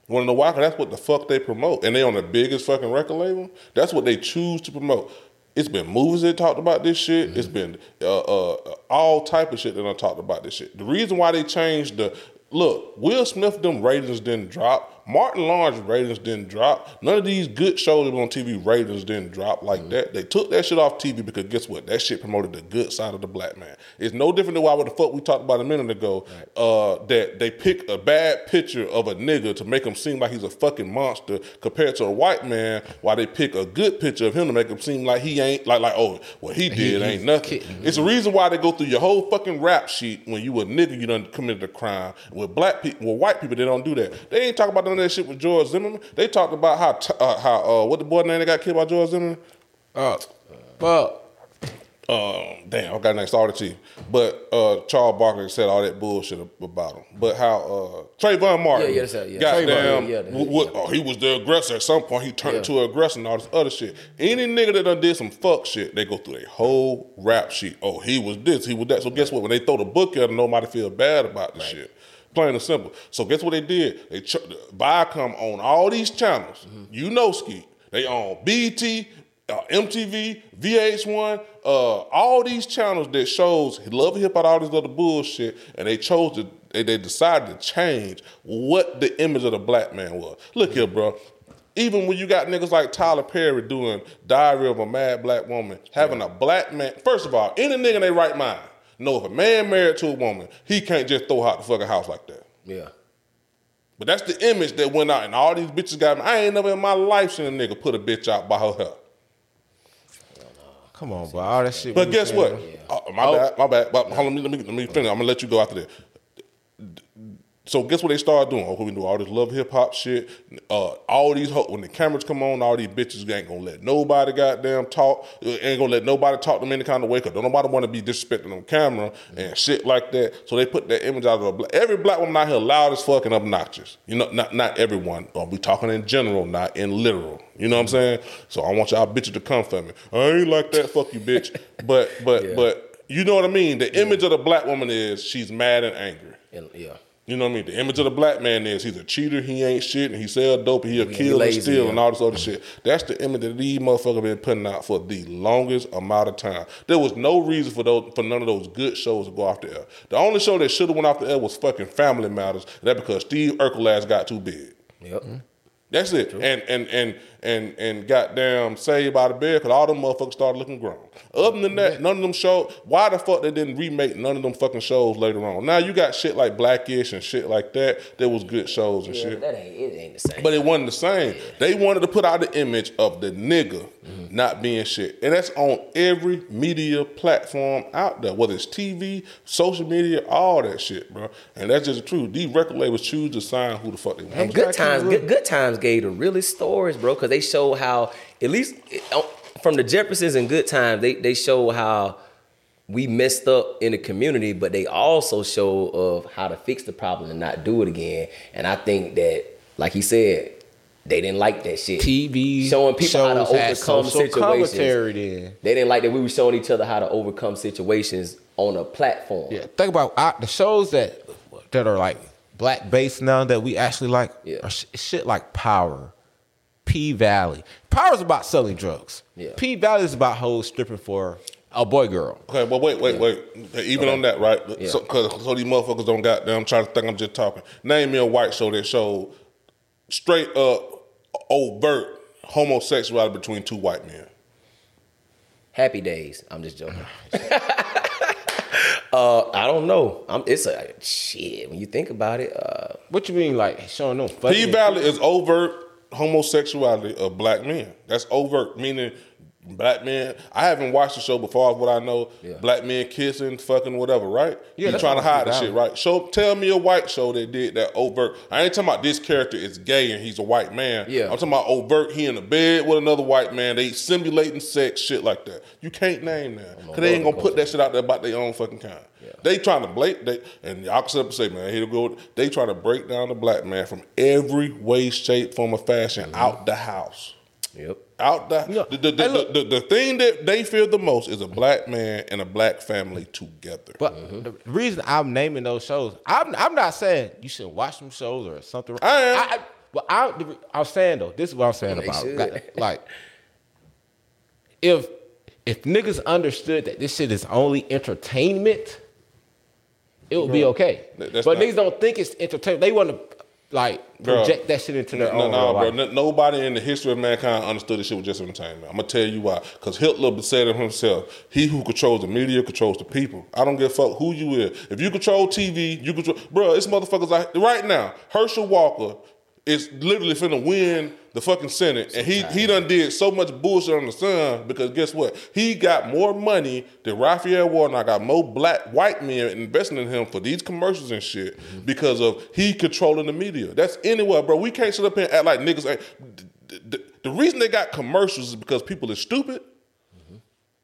You wanna know why? 'Cause that's what the fuck they promote. And they on the biggest fucking record label. That's what they choose to promote. It's been movies that talked about this shit. It's been uh, uh, all type of shit that done talked about this shit. The reason why they changed the look, Will Smith them ratings didn't drop. Martin Lawrence ratings didn't drop. None of these good shows on TV ratings didn't drop like that. They took that shit off TV because guess what? That shit promoted the good side of the black man. It's no different than why what the fuck we talked about a minute ago. Uh, that they pick a bad picture of a nigga to make him seem like he's a fucking monster compared to a white man. Why they pick a good picture of him to make him seem like he ain't like like oh what he did ain't nothing. It's a reason why they go through your whole fucking rap sheet when you a nigga you done committed a crime. With black people, with white people, they don't do that. They ain't talk about of that shit with George Zimmerman. They talked about how t- uh, how uh, what the boy name that got killed by George Zimmerman. Uh, but Um, damn, I got next all the T. But uh, Charles Barkley said all that bullshit about him. But how uh, Trayvon Martin, Yeah, yeah, right, yeah. goddamn, Trayvon, yeah, yeah, w- w- oh, he was the aggressor. At some point, he turned into an aggressor and all this other shit. Any nigga that done did some fuck shit, they go through a whole rap sheet. Oh, he was this, he was that. So guess what? When they throw the book at him, nobody feel bad about the shit. Plain and simple. So guess what they did? They ch- Viacom on all these channels. Mm-hmm. You know, Ski. They on BT, uh, MTV, VH1, uh, all these channels that shows love hip hop, all this other bullshit, and they chose to, they, they decided to change what the image of the black man was. Look here, bro. Even when you got niggas like Tyler Perry doing Diary of a Mad Black Woman, having a black man, first of all, any nigga in their right mind know if a man married to a woman, he can't just throw out the fucking house like that. Yeah. But that's the image that went out, and all these bitches got. I ain't never in my life seen a nigga put a bitch out by her hair. come on, bro. All that shit. But guess saying, what? Uh, my bad, my bad. But hold on, let me, let me let me finish. I'm gonna let you go after that. So guess what they started doing? Oh, we do all this love hip hop shit. Uh, all these ho- when the cameras come on, all these bitches ain't gonna let nobody goddamn talk. uh, Ain't gonna let nobody talk to them any kind of way. Cause don't nobody want to be disrespecting on camera and shit like that. So they put that image out of a black. Every black woman out here loud as fucking obnoxious. You know, not not everyone. Uh, we talking in general, not in literal. You know what I'm saying? So I want y'all bitches to come for me. I ain't like that. Fuck you, bitch. But but but you know what I mean. The image of the black woman is she's mad and angry. And, yeah. You know what I mean? The image of the black man is he's a cheater, he ain't shit, and he sell dope, and he'll He kill and steal yeah. and all this other shit. That's the image that these motherfuckers been putting out for the longest amount of time. There was no reason for those for none of those good shows to go off the air. The only show that should have went off the air was fucking Family Matters. That because Steve Urkel ass got too big. Yep. Mm-hmm. That's it. And and and and and goddamn Saved by the Bell because all them motherfuckers started looking grown. Other than that, none of them shows. Why the fuck they didn't remake none of them fucking shows later on? Now you got shit like Blackish and shit like that. There was good shows and Yeah, shit. but that ain't it ain't the same. But it wasn't the same. They wanted to put out the image of the nigga, not being shit. And that's on every media platform out there, whether it's TV, social media, all that shit, bro. And that's just the truth. These record labels choose to sign who the fuck they want. And good times, good, good times gave the realest stories, bro, because they show how at least uh, from the Jeffersons and Good Times, they they show how we messed up in the community, but they also show of how to fix the problem and not do it again. And I think that, like he said, they didn't like that shit. TV showing people how to overcome situations. then. They didn't like that we were showing each other how to overcome situations on a platform. Yeah, think about uh, the shows that that are like black based now that we actually like Yeah. are sh- shit like Power, P Valley. Power's about selling drugs. Yeah. P Valley is about hoes stripping for a boy girl. Okay, well, wait, wait, wait. Okay, even on that, right? Yeah. So, cause, so these motherfuckers don't goddamn trying to think I'm just talking. Name me a white show that showed straight up overt homosexuality between two white men. Happy days. I'm just joking. uh, I don't know. I'm, it's a shit when you think about it. Uh, What you mean, like showing no? P fucking- Valley is overt homosexuality of black men. That's overt, meaning black men. I haven't watched the show before. What I know, Yeah. black men kissing, fucking, whatever. Right? Yeah, you trying to hide the shit, right? Show, tell me a white show that did that overt. I ain't talking about this character is gay and he's a white man. Yeah. I'm talking about overt. He in the bed with another white man. They simulating sex, shit like that. You can't name that because they ain't gonna put that shit out there about their own fucking kind. They trying to break they and y'all can sit up and say, man, here to go. They trying to break down the black man from every way, shape, form, or fashion out the house. Yep. Out the, Yeah. the, the, the, look. the, the thing that they fear the most is a black man and a black family together. But Mm-hmm. the reason I'm naming those shows, I'm I'm not saying you shouldn't watch them shows or something. I am. I, I, well, I, I'm saying though, this is what I'm saying They about should. like, like if if niggas understood that this shit is only entertainment, it would be okay. That's But not- niggas don't think it's entertainment. They want to like Bro. project that shit into their No, own no, bro. Nobody in the history of mankind understood this shit was just entertainment. I'm gonna tell you why. Because Hitler said it himself. He who controls the media controls the people. I don't give a fuck who you is. If you control TV, you control. Bro, it's motherfuckers like right now. Herschel Walker is literally finna win the fucking Senate, and he he done did so much bullshit on the Sun because guess what? He got more money than Raphael Warnock. Got more black white men investing in him for these commercials and shit mm-hmm. because of he controlling the media. That's anywhere, bro. We can't sit up here and act like niggas. Ain't, the, the, the reason they got commercials is because people are stupid.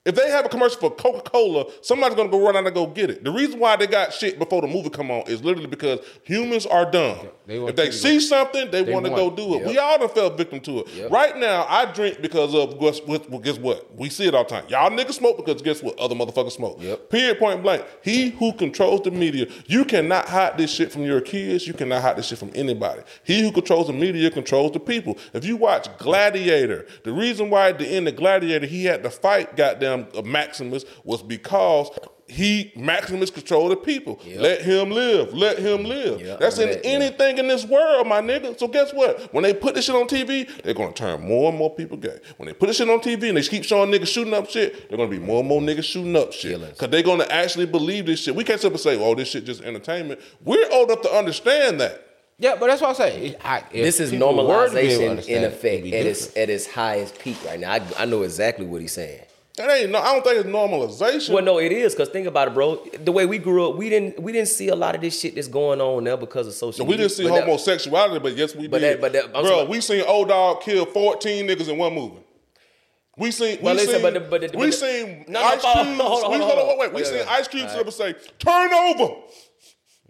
If they have a commercial for Coca Cola, somebody's gonna go run out and go get it. The reason why they got shit before the movie come on is literally because humans are dumb. They if they see go- something, they, They want to go do it. We all done fell victim to it. Right now, I drink because of guess, what- well, guess what? We see it all the time. Y'all niggas smoke because guess what? Other motherfuckers smoke. Yep. Period. Point blank. He who controls the media, you cannot hide this shit from your kids. You cannot hide this shit from anybody. He who controls the media controls the people. If you watch Gladiator, the reason why at the end of Gladiator he had to fight goddamn uh, Maximus was because he Maximus controlled the people. Let him live. Let him live. Yep, That's in let- yeah. anything in this world, my nigga. So guess what? When they put this shit on TV, they're gonna turn more and more people gay. When they put this shit on TV and they keep showing niggas shooting up shit, they're gonna be more and more niggas shooting up shit. Killings. Cause they're gonna actually believe this shit. We can't sit and say, "Oh, this shit just entertainment." We're old enough to understand that. Yeah, but that's what I'm saying. I, This is people were to be able to normalization in effect at its at its highest peak right now. I, I know exactly what he's saying. That ain't no. I don't think it's normalization. Well, no, it is because think about it, bro. The way we grew up, we didn't we didn't see a lot of this shit that's going on now because of social. we media. didn't see But that- homosexuality, but yes, we but did. that- but that- bro, talking- we seen old dog kill fourteen niggas in one movie. We seen, Well, we listen, seen, but the- but the- we but the- seen No, no, Ice on, hold on, we, hold on, hold on, hold wait, on. we Yeah, seen yeah. Ice Cube All sit up and say, "Turn over."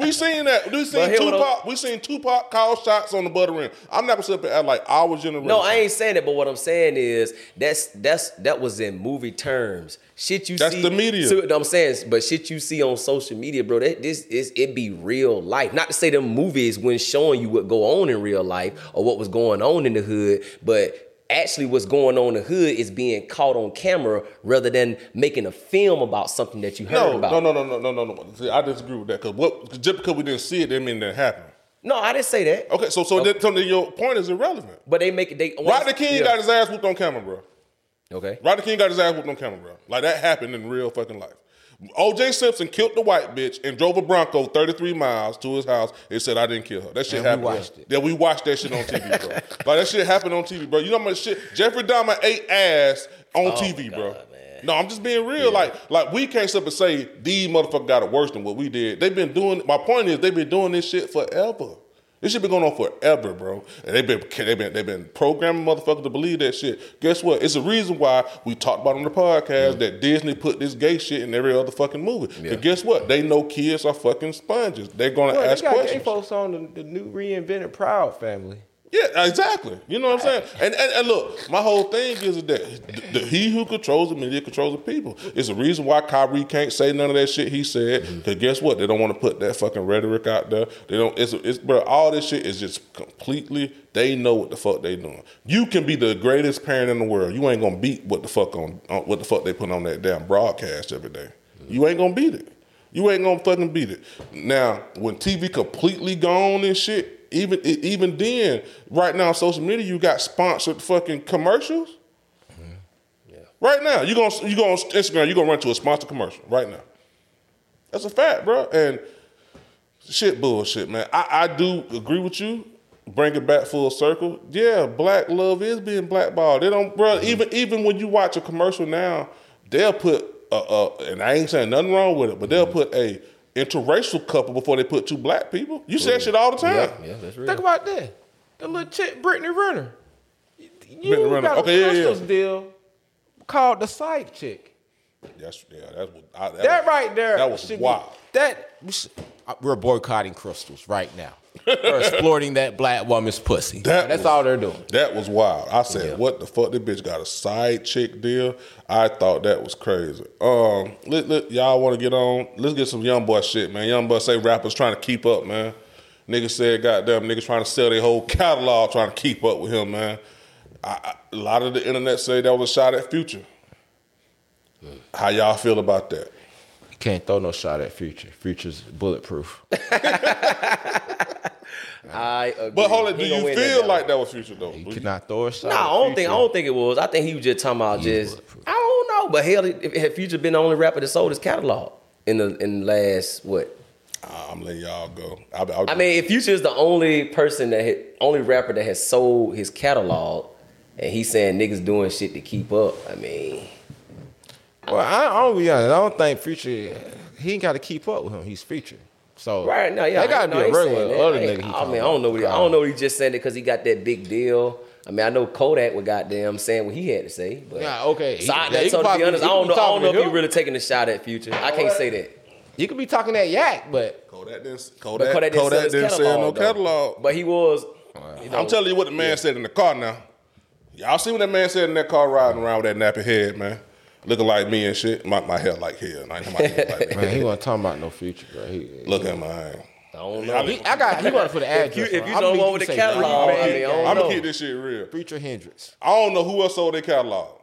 we seen that. We seen what Tupac. We seen Tupac call shots on the butter rim. I'm not gonna sit up and act like our generation. No, I ain't saying that, but what I'm saying is that's that's that was in movie terms. Shit you see That's see. the media. So, I'm saying, but shit you see on social media, bro. That this is it be real life. Not to say them movies when showing you what go on in real life or what was going on in the hood, but actually what's going on in the hood is being caught on camera rather than making a film about something that you heard No, about. no, no, no, no, no, no, no. See, I disagree with that because what just because we didn't see it, didn't mean that happened. No, I didn't say that. Okay, so so, that, so then your point is irrelevant. But they make it. They Rodney King yeah. got his ass whooped on camera, bro. okay. Rodney King got his ass whooped on camera, bro. Like that happened in real fucking life. OJ Simpson killed the white bitch and drove a Bronco 33 miles to his house and said, I didn't kill her. That shit And we happened. watched it. Yeah, we watched that shit on TV, bro. like, that shit happened on TV, bro. You know how much shit? Jeffrey Dahmer ate ass on Oh TV, bro. No, I'm just being real. Like, like we can't sit up and say these motherfuckers got it worse than what we did. They've been doing. My point is, they've been doing this shit forever. This shit been going on forever, bro. And they've been they've been they've been programming motherfuckers to believe that shit. Guess what? It's a reason why we talked about on the podcast that Disney put this gay shit in every other fucking movie. But guess what? They know kids are fucking sponges. They're gonna Well, ask they got gay questions. folks on the, the new reinvented Proud Family. Yeah, exactly. You know what I'm saying? And, and and look, my whole thing is that the, the, he who controls the media controls the people. It's the reason why Kyrie can't say none of that shit he said. Mm-hmm. Because guess what? They don't want to put that fucking rhetoric out there. They don't. It's it's bro. All this shit is just completely. They know what the fuck they doing. You can be the greatest parent in the world. You ain't gonna beat what the fuck on, on what the fuck they put on that damn broadcast every day. Mm-hmm. You ain't gonna beat it. You ain't gonna fucking beat it. Now, when TV completely gone and shit, even even then, right now on social media, you got sponsored fucking commercials. Right now, you gonna you go on Instagram, you gonna run to a sponsored commercial right now. That's a fact, bro. And shit, bullshit, man. I, I do agree with you. Bring it back full circle. Yeah, black love is being blackballed. They don't, bro. Even even when you watch a commercial now, they'll put uh, uh and I ain't saying nothing wrong with it, but they'll put a interracial couple before they put two black people. You say that shit all the time. Yeah, yeah, that's real. Think about that. The little chick, Brittany Renner. You Brittany Renner. got a Okay, yeah, yeah. Crystals deal called the side chick. That's yeah. That's what. I, that, That was- right there. That was should be- wild. that we should- we're boycotting crystals right now. We're exploiting that black woman's pussy. That That's was- all they're doing. That was wild. I said, "What the fuck? This bitch got a side chick deal." I thought that was crazy. Um, let, let- y'all want to get on? Let's get some young boy shit, man. Young boy say rappers trying to keep up, man. Niggas said, "Goddamn, niggas trying to sell their whole catalog, trying to keep up with him, man." I, I, a lot of the internet say that was a shot at Future. How y'all feel about that? Can't throw no shot at Future. Future's bulletproof. I agree. But hold on, do you win that feel like that was Future though? You cannot throw a shot. No, at I don't think. I don't think it was. I think he was just talking about just. I don't know, but hell, if, if Future been the only rapper that sold his catalog in the in the last what? I'm letting y'all go. I, I, I mean, if Future is the only person that had, only rapper that has sold his catalog, and he's saying niggas doing shit to keep up. I mean, Well, I, I'll be honest. I don't think Future. He ain't got to keep up with him. He's Future. So right now, yeah, they got to no, be a I ain't saying regular other I nigga. he I talking mean, I don't know. What he, I don't know. What he just saying it because he got that big deal. I mean, I know Kodak would goddamn saying what he had to say. But Yeah, okay. So, I, He- that's, he so to be probably- honest, I don't know. I don't know if you him. really taking a shot at Future. I can't say that. You could be talking that yak, but Kodak didn't. But Kodak, Kodak didn't sell his didn't sell no though. catalog. But he was. You know, I'm telling you what the man said in the car now. Y'all see what that man said in that car riding around with that nappy head, man? Looking like me and shit. My, my hair like hell. I ain't my hair like man, he me. wasn't talking about no future, bro. He, Look at mine. I don't know. he, I got. He wanted for the address. you- if you I'ma don't need want with the say catalog, Future I mean, I don't I'm know. gonna keep this shit real. Future Hendrix. I don't know who else sold their catalog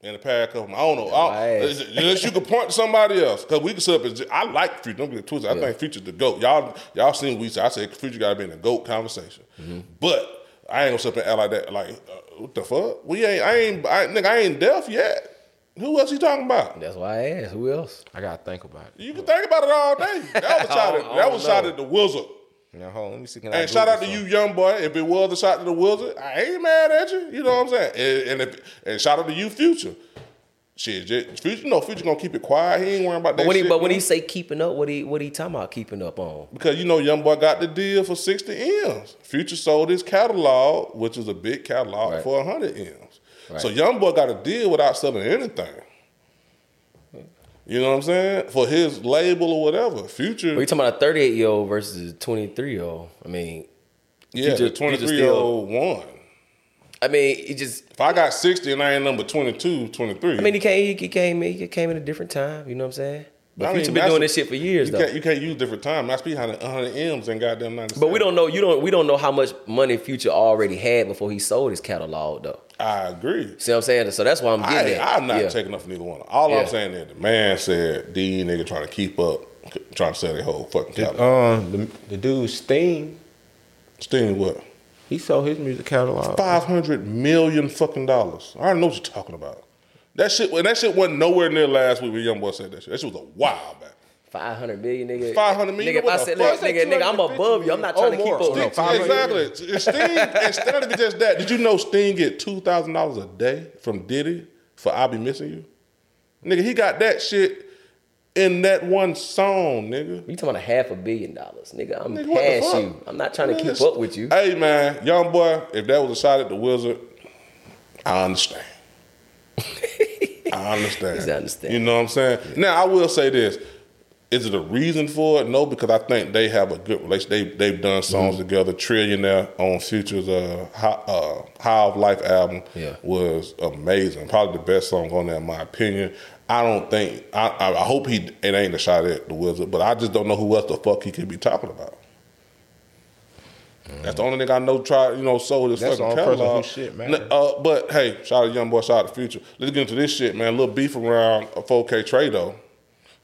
in the past couple. I don't know. I, Right. unless you could point to somebody else, because we can sit up and I like Future. Don't get twisted. I think Future's the goat. Y'all, y'all seen what we say. I said Future got to be in the goat conversation. Mm-hmm. But I ain't gonna sit up and act like that. Like uh, what the fuck? We ain't. I ain't. I, nigga, I ain't deaf yet. Who else he talking about? That's why I asked. Who else? I gotta think about it. You can think about it all day. That was shot. At, don't- I that was a shot at the wizard. Now hold on, let me see. Can I And shout out to you, young boy. If it was a shot to the wizard, I ain't mad at you. You know what I'm saying? And, and, if, and shout out to you, future. Shit, just, future. No, future gonna keep it quiet. He ain't worrying about that. But when he shit, but when he say keeping up, what he what he talking about keeping up on? because you know, young boy got the deal for sixty m's. Future sold his catalog, which is a big catalog, Right. for hundred m's. Right. So young boy got a deal without selling anything. You know what I'm saying? For his label or whatever. Future. Are you talking about a 38 year old versus a 23 year old? I mean, yeah, Future- the 23 year old won. I mean, he just. If I got 60 and I ain't number 22, 23. I mean, he came. He came. He came in a different time. You know what I'm saying? But I mean, Future been doing this shit for years you though. Can't, you can't use different time. That's behind 100 M's and goddamn 97. But we don't know. You don't. We don't know how much money Future already had before he sold his catalog though. I agree. See what I'm saying? So that's why I'm I, getting at. I'm not yeah. taking up for neither one. All Yeah. I'm saying is the man said these nigga trying to keep up, trying to sell their whole fucking Did, catalog. um, the, the dude Sting, Sting what? he sold his music catalog. 500 million fucking dollars. I don't know what you're talking about. That shit, and that shit wasn't nowhere near last week when Young Boy said that shit. That shit was a while back. Five hundred million, nigga. 500 million? Nigga, if I said, look, nigga, nigga, I'm above you. I'm not trying to Oh, keep more. up. No, with you. exactly. Sting, instead of just that, did you know Sting get two thousand dollars a day from Diddy for "I'll Be Missing You"? Nigga, he got that shit in that one song, nigga. You talking about a half a billion dollars, nigga? I'm Nigga, past you. I'm not trying to keep up with you. Hey man, young boy, if that was a shot at the wizard, I understand. I understand. He's understand. You know what I'm saying? Now I will say this. Is it a reason for it? No, because I think they have a good relation. They they've done songs Mm-hmm. together. Trillionaire on Future's uh, High, uh, High Off Life album Yeah. was amazing. Probably the best song on there, in my opinion. I don't think. I, I hope he it ain't a shot at the Wizard, but I just don't know who else the fuck he could be talking about. That's the only nigga I know. Try you know sold his That's the fucking catalog. who shit, man. Uh, but hey, shout out to Young Boy, shout out to Future. Let's get into this shit, man. A little beef around a 4K trade though.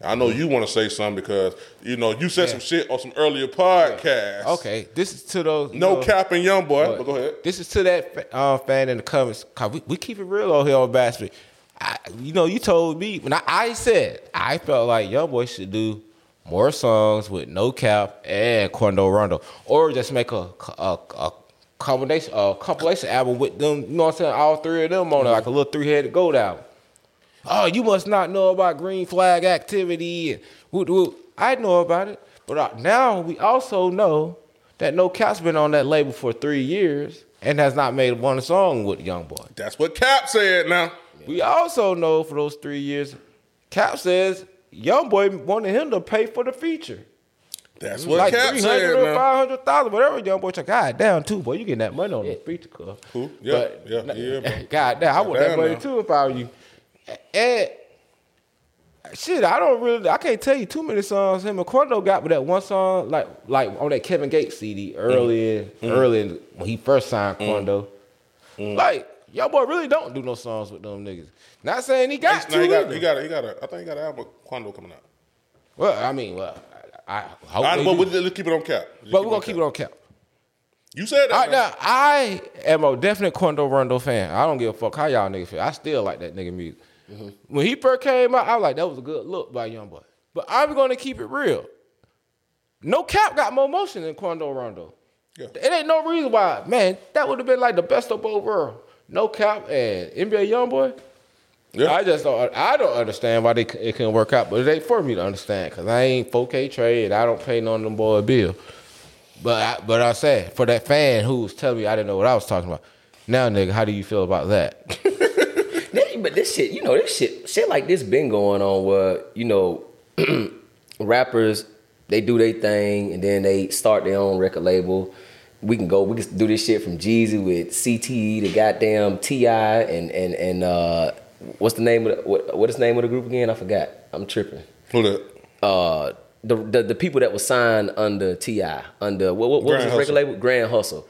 I know you want to say something because you know you said some shit on some earlier podcasts. Okay, this is to those. No know, cap and Young Boy. But But go ahead. This is to that uh, fan in the comments. Cause we, we keep it real over here on Bastard. I, you know, you told me when I, I said I felt like Young Boy should do more songs with No Cap and Quando Rondo, or just make a a, a combination a compilation album with them. You know what I'm saying? All three of them on it, like a little three headed gold album. Oh, you must not know about green flag activity and whoop, whoop. I know about it, but uh, now we also know that No Cap's been on that label for three years and has not made one song with Young Boy. That's what Cap said. Now We also know for those three years, Cap says Young Boy wanted him to pay for the feature. that's what like Cap 300 said. or 500,000, whatever Young Boy. God damn, too, boy, you getting that money on the feature, cuz. Who? Yeah, yeah, yeah, bro. God damn, I want that money now. too if I were you. And shit, I don't really, I can't tell you too many songs him and Quando got, but that one song, like like on that Kevin Gates CD early, in, Mm. early in, when he first signed Quando, like y'all boy really don't do no songs with them niggas. Not saying he got to. he got, he got, he got a. I think he got an album Quando coming out. well, I mean, well, I, I hope. All right, they but do. we, let's keep it on Cap. Just but we're gonna keep it on cap. You said that. All right, man. now I am a definite Quando Rondo fan. I don't give a fuck how y'all niggas feel. I still like that nigga music. When he first came out, I was like, that was a good look by Young Boy. But I'm gonna keep it real. No cap got more motion than Quando Rondo. Yeah. It ain't no reason why, man. That would have been like the best of both worlds. No cap and NBA Young Boy. Yeah. I just don't. I don't understand why they it couldn't work out, but it ain't for me to understand because I ain't 4K trade. I don't pay none of them boy bill. But I, but I said for that fan who was telling me I didn't know what I was talking about. Now, nigga, how do you feel about that? This- but this shit, you know, this shit, shit like this been going on where you know, rappers they do their thing and then they start their own record label. We can go, we can do this shit from Jeezy with CTE to goddamn Ti and and and uh, what's the name of the, what what is the name of the group again? I forgot. I'm tripping. Who that? Uh, the, the the people that were signed under Ti under what what, what was his record label? Grand Hustle.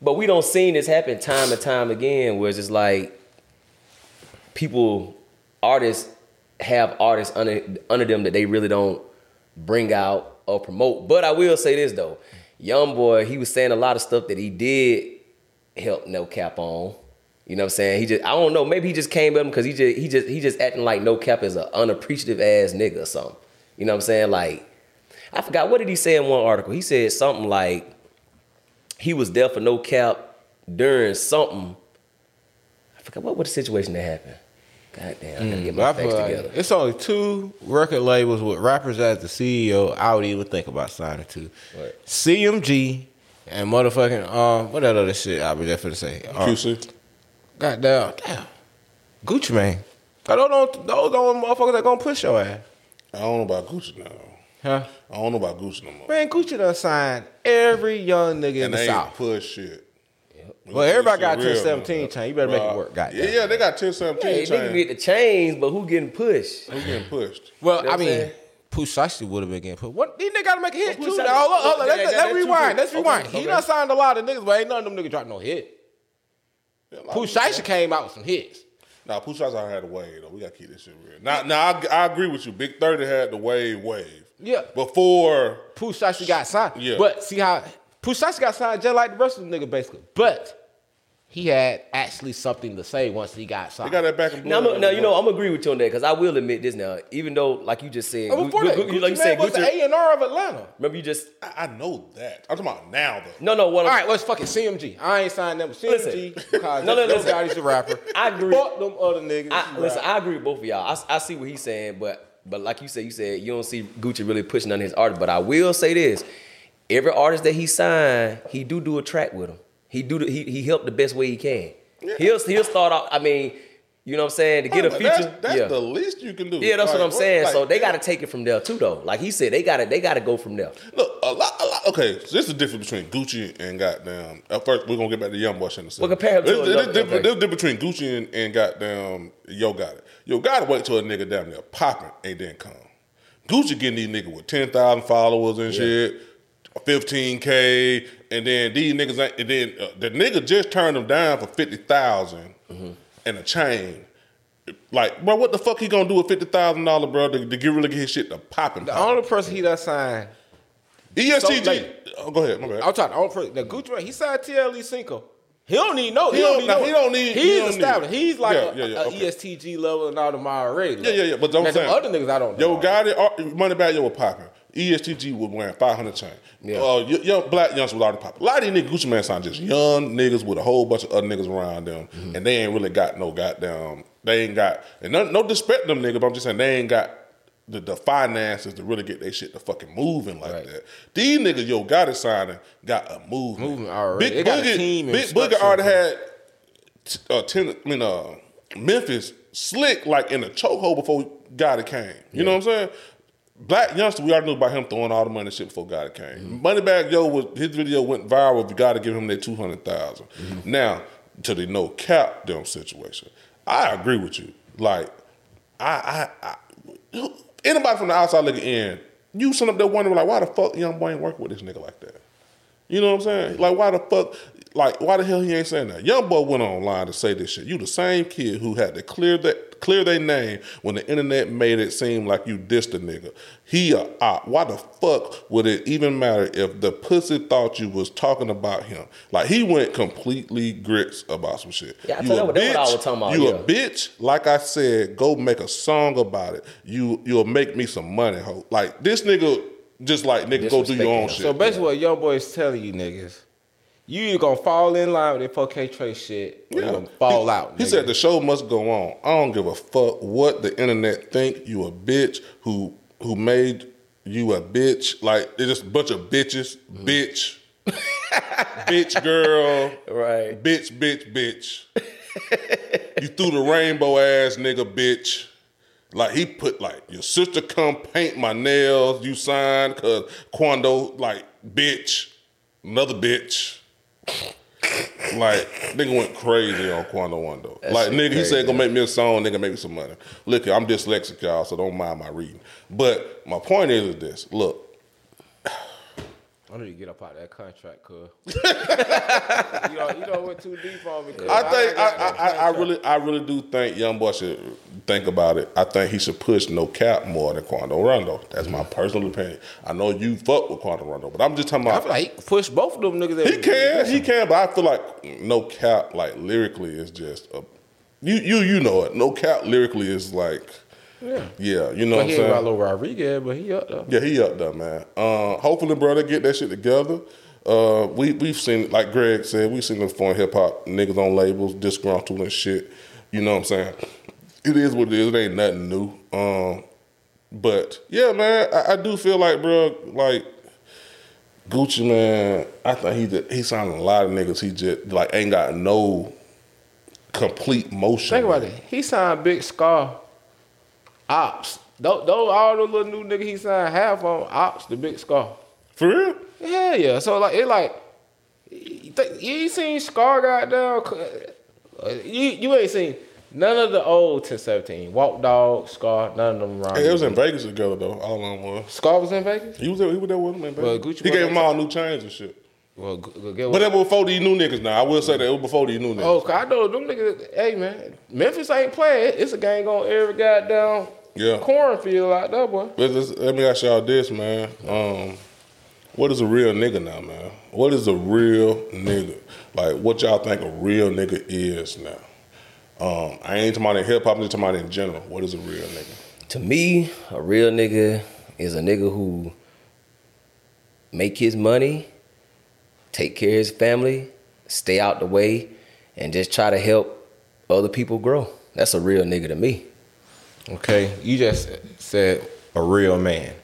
But we don't seen this happen time and time again, where it's just like people, artists have artists under under them that they really don't bring out or promote. But I will say this though, Young Boy, he was saying a lot of stuff that he did help No Cap on. You know what I'm saying? He just I don't know, maybe he just came at him because he just he just he just acting like No Cap is an unappreciative ass nigga or something. You know what I'm saying? Like I forgot what did he say in one article? He said something like he was there for No Cap during something. I forgot what was the situation that happened. God damn, I gotta get my I facts like together. it's only two record labels with rappers as the CEO. I would even think about signing to What? CMG and motherfucking um what that other shit I was just finna say. Uh, QC. Goddamn, damn, Gucci Mane. Those don't those don't motherfuckers that gonna push your ass, I don't know about Gucci now. huh? I don't know about Gucci no more. Man, Gucci done signed every young nigga in and the they South. ain't push shit. Well, everybody got Real, 1017 man. chain. You better make it work, goddamn. Yeah, yeah, they got 10 17 Hey, nigga chain. get the chains, but who getting pushed? Who getting pushed? Well, You know I mean, saying? Pooh would have been getting put. What these niggas gotta make a hit Well, Pooh too? Now, hold on, hold on. Yeah, Let's, yeah, let's that's rewind. Let's Okay, rewind. He okay. done signed a lot of niggas, but ain't none of them niggas dropped no hit. Yeah, a lot Pooh of- Shiesty came out with some hits. Nah, Pooh Shiesty had the wave though. We gotta keep this shit real. Now, now I, I agree with you. Big Thirty had the wave wave. Yeah. Before Pooh Shiesty got signed. Yeah. But see how Pooh Shiesty got signed just like the rest of the nigga, basically. But he had actually something to say once he got They signed. got that back and Now. I'm- now you know I'm gonna agree with you on that because I will admit this now. Even though, like you just said, And before Gu- that, Gu- Gucci like you Mane said, was the A and R of Atlanta. Remember you just I, I know that. I'm talking about now though. no no. What All I'm, right, let's fucking CMG. I ain't signed them with CMG Listen. because No, no, no, listen. nobody's a rapper. I agree. Fuck them other niggas. I, listen, rap. I agree with both of y'all. I, I see what he's saying, but but like you said, you said you don't see Gucci really pushing on his art. But I will say this: every artist that he signed, he do do a track with him. He do the, he he help the best way he can. He'll he'll start off. I mean, you know what I'm saying to get a feature. That's, that's yeah. the least you can do. yeah, that's what I'm saying. like, so they got to take it from there too, though. Like he said, they got to they got to go from there. Look, a lot, a lot. Okay, so this is the difference between Gucci and goddamn. At first, we're gonna get back to Young Boy in a second. Well, compare him to This- this- another- this okay. this difference between Gucci and, and goddamn Yo Gotti. Yo got to wait till a nigga down there popping and then come. Gucci getting these niggas with ten thousand followers and shit, fifteen k, and then these niggas. And then uh, the nigga just turned them down for fifty Mm-hmm. and a chain. Like, bro, what the fuck he gonna do with fifty thousand dollars, bro, to, to get really get his shit to popping? The only person he done signed, ESTG. So, like- oh, go ahead, my bad. I'm talking. The only person, the Gucci he signed TLE Cinco. He don't need no. He, He don't need no. he don't need- He's he don't need- established. He's like Yeah, a, yeah, yeah, a okay. ESTG level and all them already. Yeah, yeah, yeah. But don't saying other niggas I don't Yo, know. got it. Money back, yo, was popping. ESTG was wearing 500 chain. Yeah. Uh, young black youngsters was already popping. A lot of these niggas, Gucci Mane signed just young niggas with a whole bunch of other niggas around them, Mm-hmm. and they ain't really got no goddamn. They ain't got and no, no disrespect them niggas. But I'm just saying they ain't got. The, the finances to really get their shit to fucking moving like Right. that. These niggas, yo, got it signing, got a movement. Already. Big They got a Boogie, team Big Boogie already had t- uh, ten, I mean, uh, Memphis slick like in a chokehold before Gotti came. You know what I'm saying? Black youngster, we already knew about him throwing all the money and shit before God came. Mm-hmm. Moneybagg Yo was his video went viral. You got to give him that two hundred mm-hmm. Now to the no cap them situation, I agree with you. Like I, I, I anybody from the outside looking in, you sitting up there wondering like, why the fuck young boy ain't working with this nigga like that? You know what I'm saying? Like, why the fuck? Like, why the hell he ain't saying that? Young boy went online to say this shit. You the same kid who had to clear that clear their name when the internet made it seem like you dissed a nigga. He a op. Why the fuck would it even matter if the pussy thought you was talking about him? Like he went completely grits about some shit. Yeah, I you a you what, that's what I bitch, was talking about, You yeah. a bitch. Like I said, go make a song about it. You you'll make me some money, ho. Like this nigga. Just like nigga, go do your own Disrespecting shit. So basically, what Young Boy is telling you niggas, you either gonna fall in line with that 4K Trace shit, or you gonna fall he, out. He nigga. said the show must go on. I don't give a fuck what the internet think. You a bitch who who made you a bitch. Like it's just a bunch of bitches, Mm-hmm. bitch, bitch girl, Right. bitch, bitch, bitch. you threw the rainbow ass nigga, bitch. Like he put like your sister come paint my nails. You signed cause Quando like bitch, another bitch. Like nigga went crazy on Quando Rondo. Like shit nigga, he said gonna make me a song, nigga make me some money. Look, I'm dyslexic, y'all, so don't mind my reading. But my point is this: look, I need to get up out of that contract, cuz. you know, you know, went too deep on me. Cuz. I think I, I, I, I really I really do think Young Boy should think about it. I think he should push no cap more than Quando Rondo. That's my personal opinion. I know you fuck with Quando Rondo, but I'm just talking about. I about feel like he push both of them niggas. He can, he can, but I feel like no cap, like lyrically, is just a, you, you, you know it. No cap lyrically is like, Yeah. yeah, you know But what I'm saying. Rodriguez, but he up though. Yeah, he up there, man. Uh, hopefully, brother, get that shit together. Uh, we we've seen, like Greg said, we've seen the foreign hip hop niggas on labels disgruntled and shit. You know what I'm saying? It is what it is. It ain't nothing new. Um, but yeah, man, I, I do feel like, bro, like Gucci, man. I think he did, he signed a lot of niggas. He just like ain't got no complete motion. Think about man. it. He signed Big Scarr, Ops. Those, those all the little new niggas he signed half on Ops, the Big Scarr. For real? Yeah, yeah. So like it like you, think, you ain't seen Scarr goddamn. You you ain't seen none of the old 1017. Walk Dog, Scarr, none of them around. Hey, it was in Vegas together though. All of them was. Scarr was in Vegas. He was there. He was there with him in Well, Vegas. Gucci he gave wasn't all new chains and shit. Well, g- g- get But that was before these new niggas. Now I will say that it was before these new niggas. Oh, 'cause I know them niggas. Hey man, Memphis ain't playing. It's a gang on every goddamn Yeah. cornfield out there, boy. But this- let me ask y'all this, man. Um, What is a real nigga now, man? What is a real nigga? Like, what y'all think a real nigga is now? Um, I ain't talking about in hip hop. I'm just talking about in general. What is a real nigga? To me, a real nigga is a nigga who make his money, take care of his family, stay out the way, and just try to help other people grow. That's a real nigga to me. Okay, you just said a real man.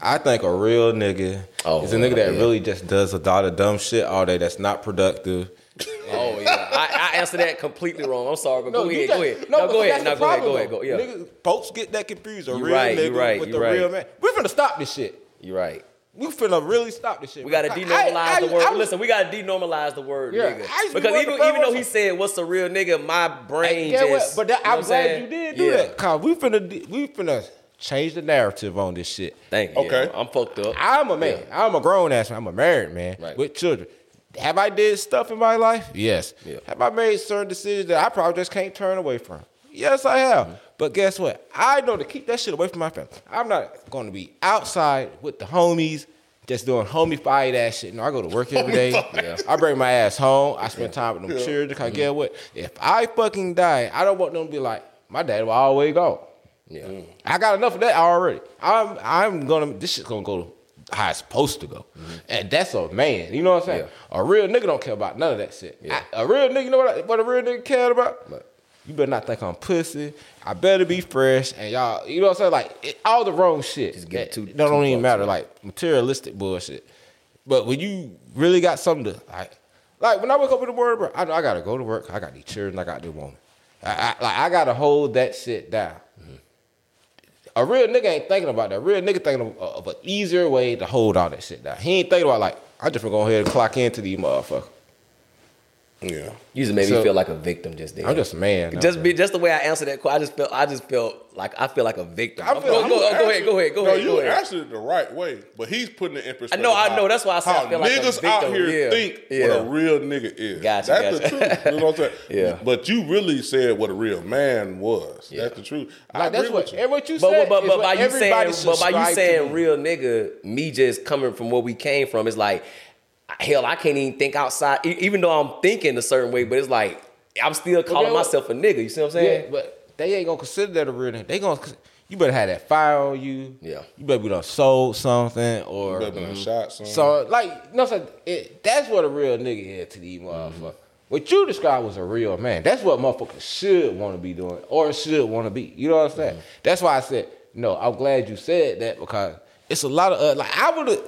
I think a real nigga Oh, is a nigga that yeah. really just does a lot of dumb shit all day that's not productive. Oh yeah, I, I answered that completely wrong. I'm sorry, but go ahead, go ahead. No, No, go ahead. No, go ahead. Go ahead. Go. though. Yeah, Niggas, folks get that confused. A You real right, nigga right, with the right. real man. We finna stop this shit. you're right. We finna really stop this shit. We gotta I- denormalize I- the word. I was- Listen, we gotta denormalize the word Yeah, nigga. I used to be Because even even though he said what's a real nigga, my brain Yeah, well, just. but that, you know I'm glad saying? you did do Yeah. that. Cause we finna we finna change the narrative on this shit. Thank you. Okay. Yeah, I'm fucked up. I'm a man. I'm a grown ass man. I'm a married man Right. with children. Have I did stuff in my life? Yes. Yeah. Have I made certain decisions that I probably just can't turn away from? Yes, I have. Mm-hmm. But guess what? I know to keep that shit away from my family. I'm not going to be outside with the homies, just doing homie fight ass shit. No, I go to work every day. Yeah. I bring my ass home. I spend time with them children. Cause Mm-hmm. get what? If I fucking die, I don't want them to be like, my dad will always go. Yeah. I got enough of that already. I'm I'm gonna this shit's gonna go how it's supposed to go. And that's a man. You know what I'm saying? A real nigga don't care about none of that shit. Yeah. I- a real nigga, you know what, I- what a real nigga cared about? You better not think I'm pussy. I better be fresh. And y'all, you know what I'm saying? Like it, all the wrong shit. Just get that, too- that don't even matter. Like materialistic bullshit. But when you really got something to like, like when I wake up in the morning, bro, I know I gotta go to work. I got these children. I got this woman. I, I, like I gotta hold that shit down. A real nigga ain't thinking about that. A real nigga thinking of, of an easier way to hold all that shit down. He ain't thinking about like I just gonna go ahead and clock into these motherfuckers. Yeah. You just made So- me feel like a victim just then. I'm just a man. just bro. be just the way I answered that question. I just felt I just felt like I feel like a victim. I Go, feel- go, I'm- go, You go ahead, go ahead, go no, ahead. you go ahead. answered it the right way, but he's putting it in perspective. I know, I know. That's why I said I how feel like a niggas victim. out here Yeah. think what a real nigga is. Gotcha, That's gotcha. the truth. You know what I'm saying? Yeah. But you really said what a real man was. Yeah. That's the truth. I Like, that's agree what, with you. and what you But, said. but, but, is but what by you saying, but by you saying real nigga, me just coming from where we came from, it's like, hell, I can't even think outside, e- even though I'm thinking a certain way, but it's like, I'm still calling then myself a nigga. You see what I'm saying? Yeah, saying? but they ain't gonna consider that a real nigga. They gonna you better have that fire on you. Yeah. You better be done sold something or You better been a mm-hmm. shot, son. so like no, know what I'm saying? It, that's what a real nigga is to these motherfuckers. Mm-hmm. What you described was a real man. That's what motherfuckers should want to be doing or should want to be. You know what I'm saying? Mm-hmm. That's why I said no. I'm glad you said that because it's a lot of uh, like I would have.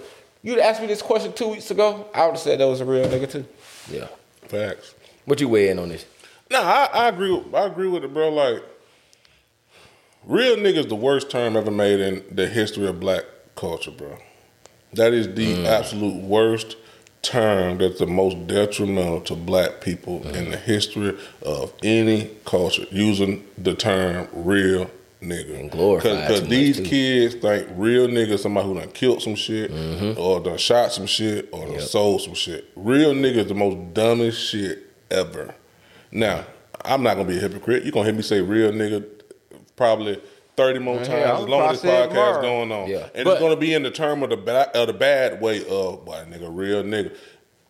You'd asked me this question two weeks ago. I would have said that was a real nigga too. Yeah. Facts. What you weigh in on this? Nah, I, I agree. With, I agree with it, bro. Like, real nigga is the worst term ever made in the history of black culture, bro. That is the Mm. absolute worst term. That's the most detrimental to black people Mm. in the history of any culture. Using the term real nigga And glorified because too much, these too. kids think real nigga somebody who done killed some shit Mm-hmm. or done shot some shit or done sold some shit. Real nigga is the most dumbest shit ever. Now, I'm not gonna be a hypocrite. You're gonna hear me say real nigga probably 30 more Yeah, times I'm as long as this probably say it podcast tomorrow. going on. Yeah. And But- it's gonna be in the term of the bad, of the bad way of boy nigga, real nigga.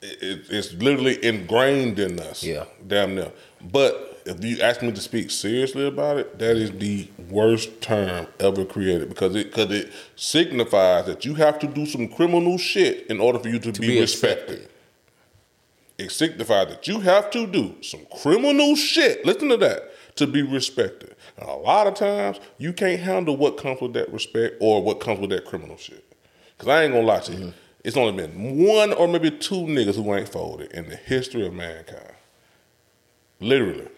It, it- it's literally ingrained in us. Yeah. Damn near. But if you ask me to speak seriously about it, that is the worst term ever created because it because it signifies that you have to do some criminal shit in order for you to, be, be respected. accepted. It signifies that you have to do some criminal shit. Listen to that to be respected. And a lot of times you can't handle what comes with that respect or what comes with that criminal shit. Cause I ain't gonna lie to you. Mm-hmm. It's only been one or maybe two niggas who ain't folded in the history of mankind. Literally.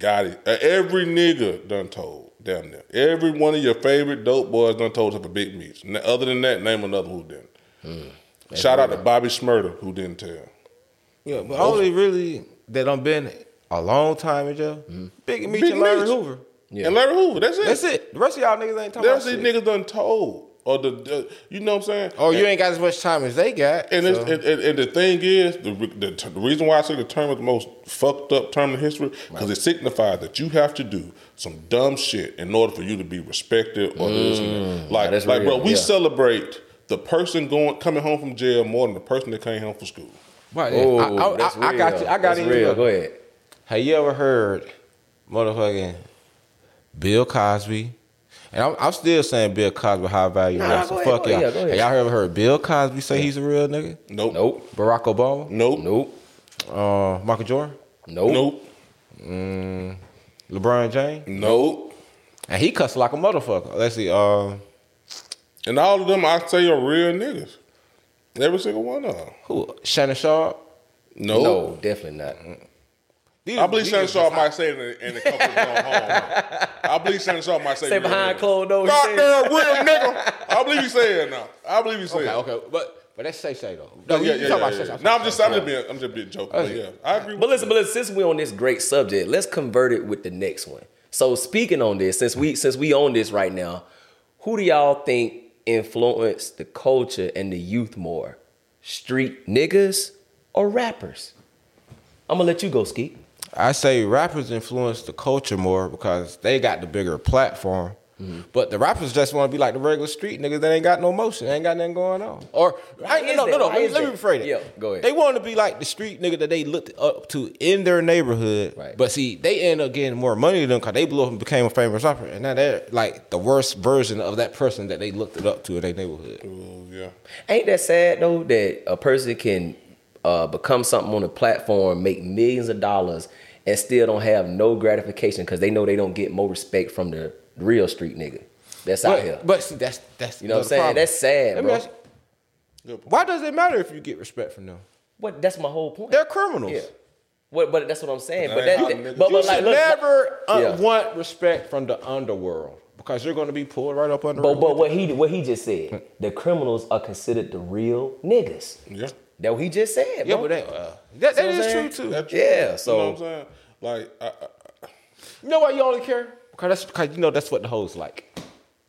Got it. Uh, Every nigga done told. Damn near. Every one of your favorite dope boys done told up a Big Meech. Other than that, name another who didn't. Shout out to Bobby Shmurda who didn't tell. Yeah, but only really that I'm been a long time in jail. Big Meech Big and Larry Meech. Hoover. And Larry Hoover, that's it. That's it. The rest of y'all niggas ain't talking That's about these shit. niggas done told. Or the, the you know what I'm saying? Oh, you And- ain't got as much time as they got. And, it's, so- and, and, and the thing is, the, the, the reason why I say the term is the most fucked up term in history, because it signifies that you have to do some dumb shit in order for you to be respected or this and that. Mm. Like, that's like bro, we yeah. celebrate the person going coming home from jail more than the person that came home from school. Right, Oh, I, I, that's I, I got you. I got That's it. real. Go ahead. Have you ever heard motherfucking Bill Cosby? And I'm, I'm still saying Bill Cosby high value. Nah, man, so ahead, fuck y'all. ahead, go ahead. Have y'all ever heard Bill Cosby say he's a real nigga? Nope. Nope. Barack Obama? Nope. Nope. Uh, Michael Jordan? Nope. Nope. LeBron James? Nope. And he cussed like a motherfucker. Let's see. Uh, And all of them I say are real niggas. Every single one of them. who? Shannon Sharpe? Nope. No, definitely not. These- I believe these Shannon Sharpe might say it in, in a couple of going home. I believe Shannon Sharpe might say Say behind nigga. closed doors. he said- Goddamn real nigga. I believe he said it now. I believe he said Okay, it. okay, okay. but but that's Shay Shay though. No, No, yeah, you yeah, talking yeah, about yeah, Shay. Shay. No, I'm just, I'm just being, I'm just being joking. But yeah, I agree. But with listen, but listen, since we on this great subject, let's convert it with the next one. So speaking on this, since we since we own this right now, who do y'all think influenced the culture and the youth more? Street niggas or rappers? I'm gonna let you go, Skeet. I say rappers influence the culture more because they got the bigger platform. Mm-hmm. But the rappers just want to be like the regular street niggas that ain't got no motion, ain't got nothing going on. Or I, is no, no, no. Let, me- is let me rephrase it. Yeah, go ahead. They want to be like the street nigga that they looked up to in their neighborhood. Right. But see, they end up getting more money than them because they blew up and became a famous rapper, and now they're like the worst version of that person that they looked it up to in their neighborhood. Ooh, yeah. Ain't that sad though that a person can uh, become something on a platform, make millions of dollars, and still don't have no gratification because they know they don't get more respect from the real street nigga that's out here. But, but see, that's that's You know what I'm saying? problem. That's sad, Let bro. you, why does it matter if you get respect from them? What? That's my whole point. They're criminals. Yeah. What? But that's what I'm saying. But That that. ain't how that- niggas- but, You but like, should look, never uh, Yeah. want respect from the underworld because you're going to be pulled right up under. But but what he what he just said, the criminals are considered the real niggas. Yeah. That what he just said. yeah, bro. but that, uh, that, that See what I'm is saying? true too. That's Yeah, so- you know what I'm saying? Like, I, I, You know why you only care? Because that's because you know that's what the hoes like.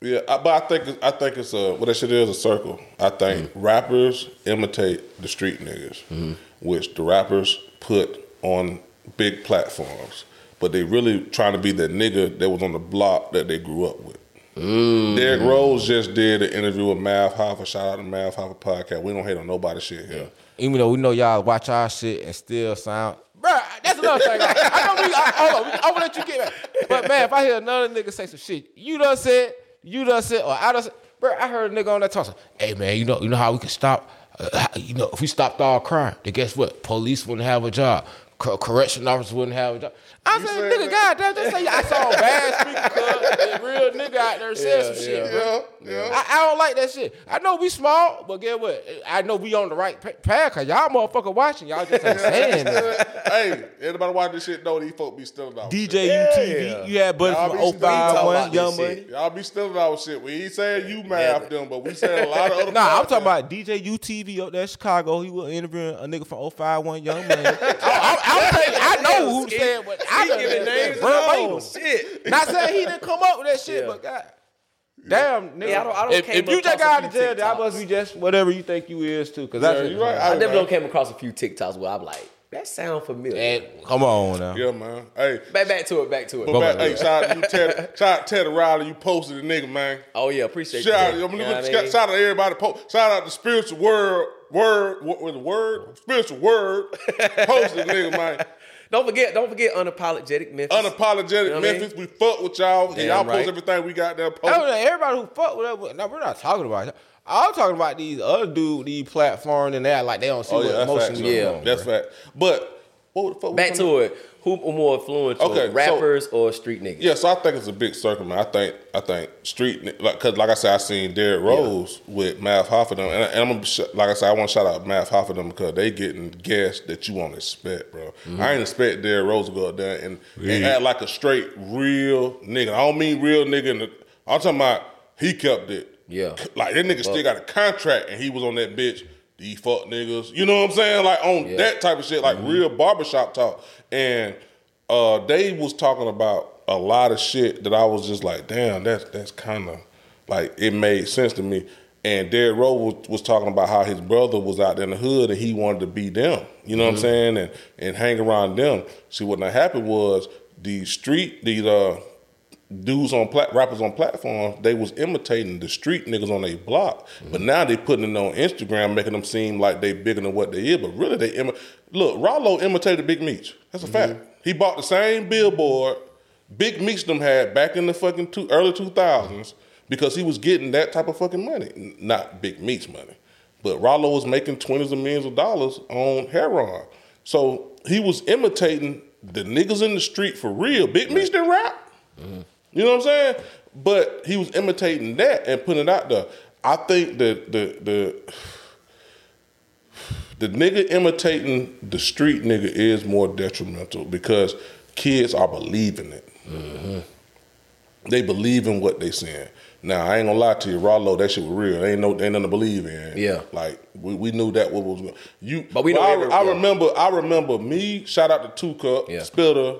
yeah, I, but I think it's- I think it's a what that shit is a circle. I think Mm-hmm. rappers imitate the street niggas, which the rappers put on big platforms, but they really trying to be that nigga that was on the block that they grew up with. Mm. Derrick Rose just did an interview with Math Hoffa. Shout out to Math Hoffa podcast. We don't hate on nobody shit here. Even though we know y'all watch our shit and still sound. Bruh, that's another thing. I, I know we. I, hold on, I'm gonna let you get back. But man, if I hear another nigga say some shit, you done said, you done said, or I done said, bruh, I heard a nigga on that talk. say, Hey man, you know, you know how we can stop. Uh, you know, if we stopped all crime, then guess what? Police wouldn't have a job. Co- correction officers wouldn't have a job. I You said, said nigga, that? goddamn, just say I saw a bad speaker cuz and real nigga out there saying some shit, bro. Yeah, yeah. I, I don't like that shit. I know we small, but get what? I know we on the right path because y'all motherfucker watching. Y'all just ain't saying that. hey, everybody watch this shit know these folk be stealing out. DJ Yeah. UTV, you had buddy Y'all from be still talking 051, Young Money. shit. Y'all be stealing our shit. We ain't saying you math them, but we saying a lot of other. Nah, I'm podcasts. talking about DJ UTV up there in Chicago. He was interviewing a nigga from 051 Young Money. I, I, I'm telling you, I know who said what. I know giving that names verbatim. and all. Shit. Not saying he didn't come up with that shit, Yeah. but God. Damn, nigga. Yeah, I don't- I don't if, if you just got a out of few jail, that TikToks. must be just whatever you think you is too. Cause Yeah, that's you right. I Hey, definitely man. came across a few TikToks where I'm like, that sound familiar. And come on now. Yeah, man. Hey, Back back to it. Back to it. but back, hey, shout out to you, Ted. Shout out Teddy Riley. You posted the nigga, man. Oh yeah, appreciate Shout out. I mean, You know I shout, mean? shout out to everybody. Po- shout out to the spiritual word, word, with was the word? Spiritual word. posted the nigga, man. Don't forget, don't forget unapologetic Memphis. Unapologetic You know what I mean? We fuck with y'all. and Damn y'all post everything we got there. Post. don't know, everybody who fuck with us, no, we're not talking about it. I'm talking about these other dude, these platforms and that, like they don't see Oh what yeah, that's emotion fact. Yeah. that's bro. fact. But what the fuck? Back to it. Who are more influential, Okay, so- rappers or street niggas? Yeah, so I think it's a big circle, man. I think I think street like because like I said, I seen Derrick Rose with Math Hoffman, and, and I'm gonna, like I said, I want to shout out Math Hoffman because they getting guests that you won't expect, bro. Mm-hmm. I ain't expect Derrick Rose to go up there and, and act like a straight real nigga. I don't mean real nigga. In the, I'm talking about he kept it. Yeah. like that nigga still got a contract and he was on that bitch. These fuck niggas, you know what I'm saying? Like on Yeah. Mm-hmm. that type of shit, like real barbershop talk. And uh Dave was talking about a lot of shit that I was just like, damn, that's that's kind of like it made sense to me. And Derrick Rose was, was talking about how his brother was out there in the hood and he wanted to be them. You know what I'm saying? And and hang around them. See what now happened was these street these uh dudes on plat- rappers on platforms, they was imitating the street niggas on their block. But mm-hmm. now they putting it on Instagram, making them seem like they bigger than what they is. But really, they imi- look. Rollo imitated Big Meech. That's a mm-hmm. fact. He bought the same billboard Big Meech them had back in the fucking two, early two thousands because he was getting that type of fucking money. Not Big Meech money, but Rollo was making twenties of millions of dollars on heroin. So he was imitating the niggas in the street for real. Big Meech didn't rap. Mm-hmm. You know what I'm saying? But he was imitating that and putting it out there. I think that the the the nigga imitating the street nigga is more detrimental because kids are believing it. Mm-hmm. They believe in what they saying. Now I ain't gonna lie to you, Rollo, that shit was real. Ain't no, ain't nothing to believe in. Yeah. like we, we knew that what was going. You, But we know I, I remember. I remember me. Shout out to Two Cup, Yeah. Spitter.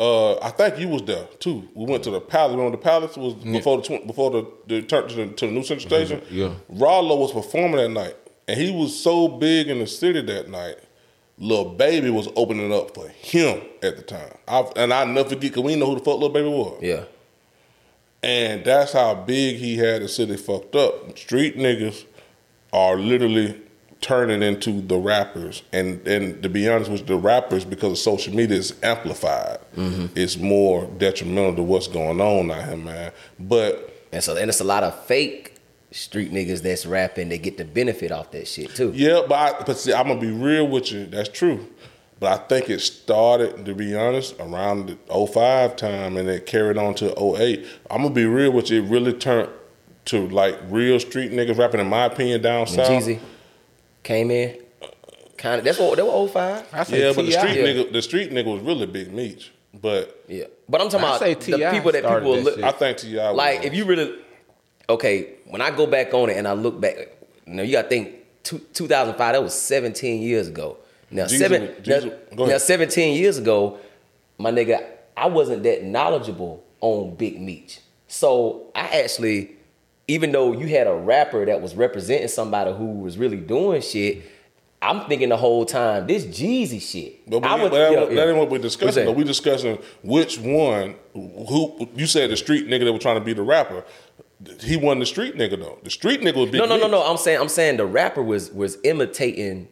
Uh, I think you was there too. We went to the palace. Remember the palace was before the tw- before the, the turn to the, to the new central station. Yeah. Rollo was performing that night, and he was so big in the city that night. Little Baby was opening up for him at the time, I, and I never forget because we didn't know who the fuck Little Baby was. Yeah. And that's how big he had the city fucked up. Street niggas are literally turning into the rappers. And and to be honest with you, the rappers, because of social media, is amplified. Mm-hmm. It's more detrimental to what's going on out here, man. But And so and it's a lot of fake street niggas that's rapping that get the benefit off that shit too. yeah, but I, but see, I'm gonna be real with you. That's true. But I think it started, to be honest, around the 05 time and it carried on to 08. I'm gonna be real with you. It really turned to like real street niggas rapping, in my opinion, down south. Jeezy came in, kind of that's what that was 05. I say Yeah, but the street Yeah. nigga, the street nigga was really Big Meech. But Yeah, but I'm talking I about say the T.I. people that people that look. I think T.I. was like if you really okay when I go back on it and I look back, you know you got to think two, 2005 that was 17 years ago. Now Jeezy seven was- Jeezy- now, now 17 years ago, my nigga, I wasn't that knowledgeable on Big Meech. So I actually, even though you had a rapper that was representing somebody who was really doing shit. I'm thinking the whole time this Jeezy shit. But, we, I but was- that, yeah, that yeah. ain't what we're discussing. that? Though. We discussing which one. Who you said the street nigga that was trying to be the rapper. He wasn't the street nigga though. The street nigga was Big No, no, no, no. I'm saying, I'm saying the rapper was was imitating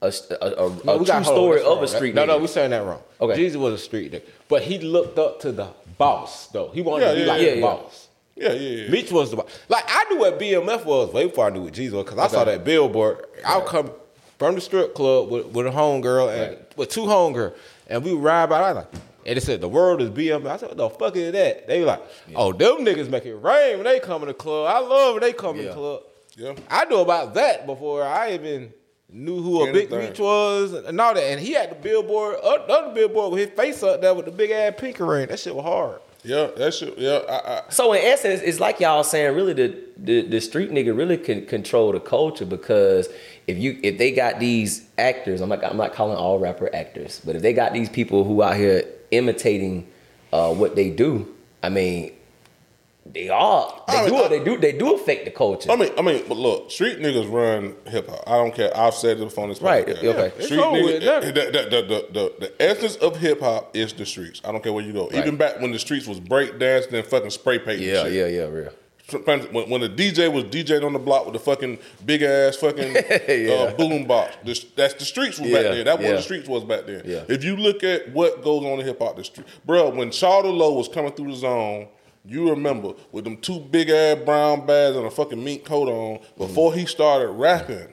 a, a, a, a No, we true got hold story of wrong. a street. No, no, nigga. we saying that wrong. Okay. Jeezy was a street nigga, but he looked up to the boss though. He wanted Yeah, to be yeah, like yeah, the yeah. boss. Yeah, yeah, yeah. Meech was the. Like I knew what BMF was way before I knew what Jeezy was because I saw that billboard. I would come from the strip club with, with a homegirl and with two homegirl, and we ride by. I was like, and it said the world is BMF. I said, what the fuck is that? They were like, oh, them niggas make it rain when they come in the club. I love when they come in the club. Yeah. I knew about that before I even knew who a Big. Meech was and all that. And he had the billboard, uh, other billboard with his face up there with the big ass pinky ring. That shit was hard. Yeah, that shit. Yeah, I, I, So in essence, it's like y'all saying really the, the the street nigga really can control the culture because if you if they got these actors, I'm not I'm not calling all rapper actors, but if they got these people who out here imitating uh, what they do, I mean, they are they I do mean, I- they do they do affect the culture. I mean, I mean, but look, street niggas run hip hop. I don't care. I've said it before on this Right, podcast. okay. It's Street over niggas, the, the, the, the, the, the essence of hip hop is the streets. I don't care where you go. Even back when the streets was break dancing and fucking spray painting. yeah, shit. yeah, yeah, real. When, when the DJ was DJing on the block with the fucking big ass fucking Yeah. uh, boom box, the, that's the streets was Yeah, back then. That's what the streets was back there. Yeah. If you look at what goes on in hip hop, the street, bro. When Shawty Lo was coming through the zone, you remember with them two big ass brown bags and a fucking mink coat on. Before he started rapping,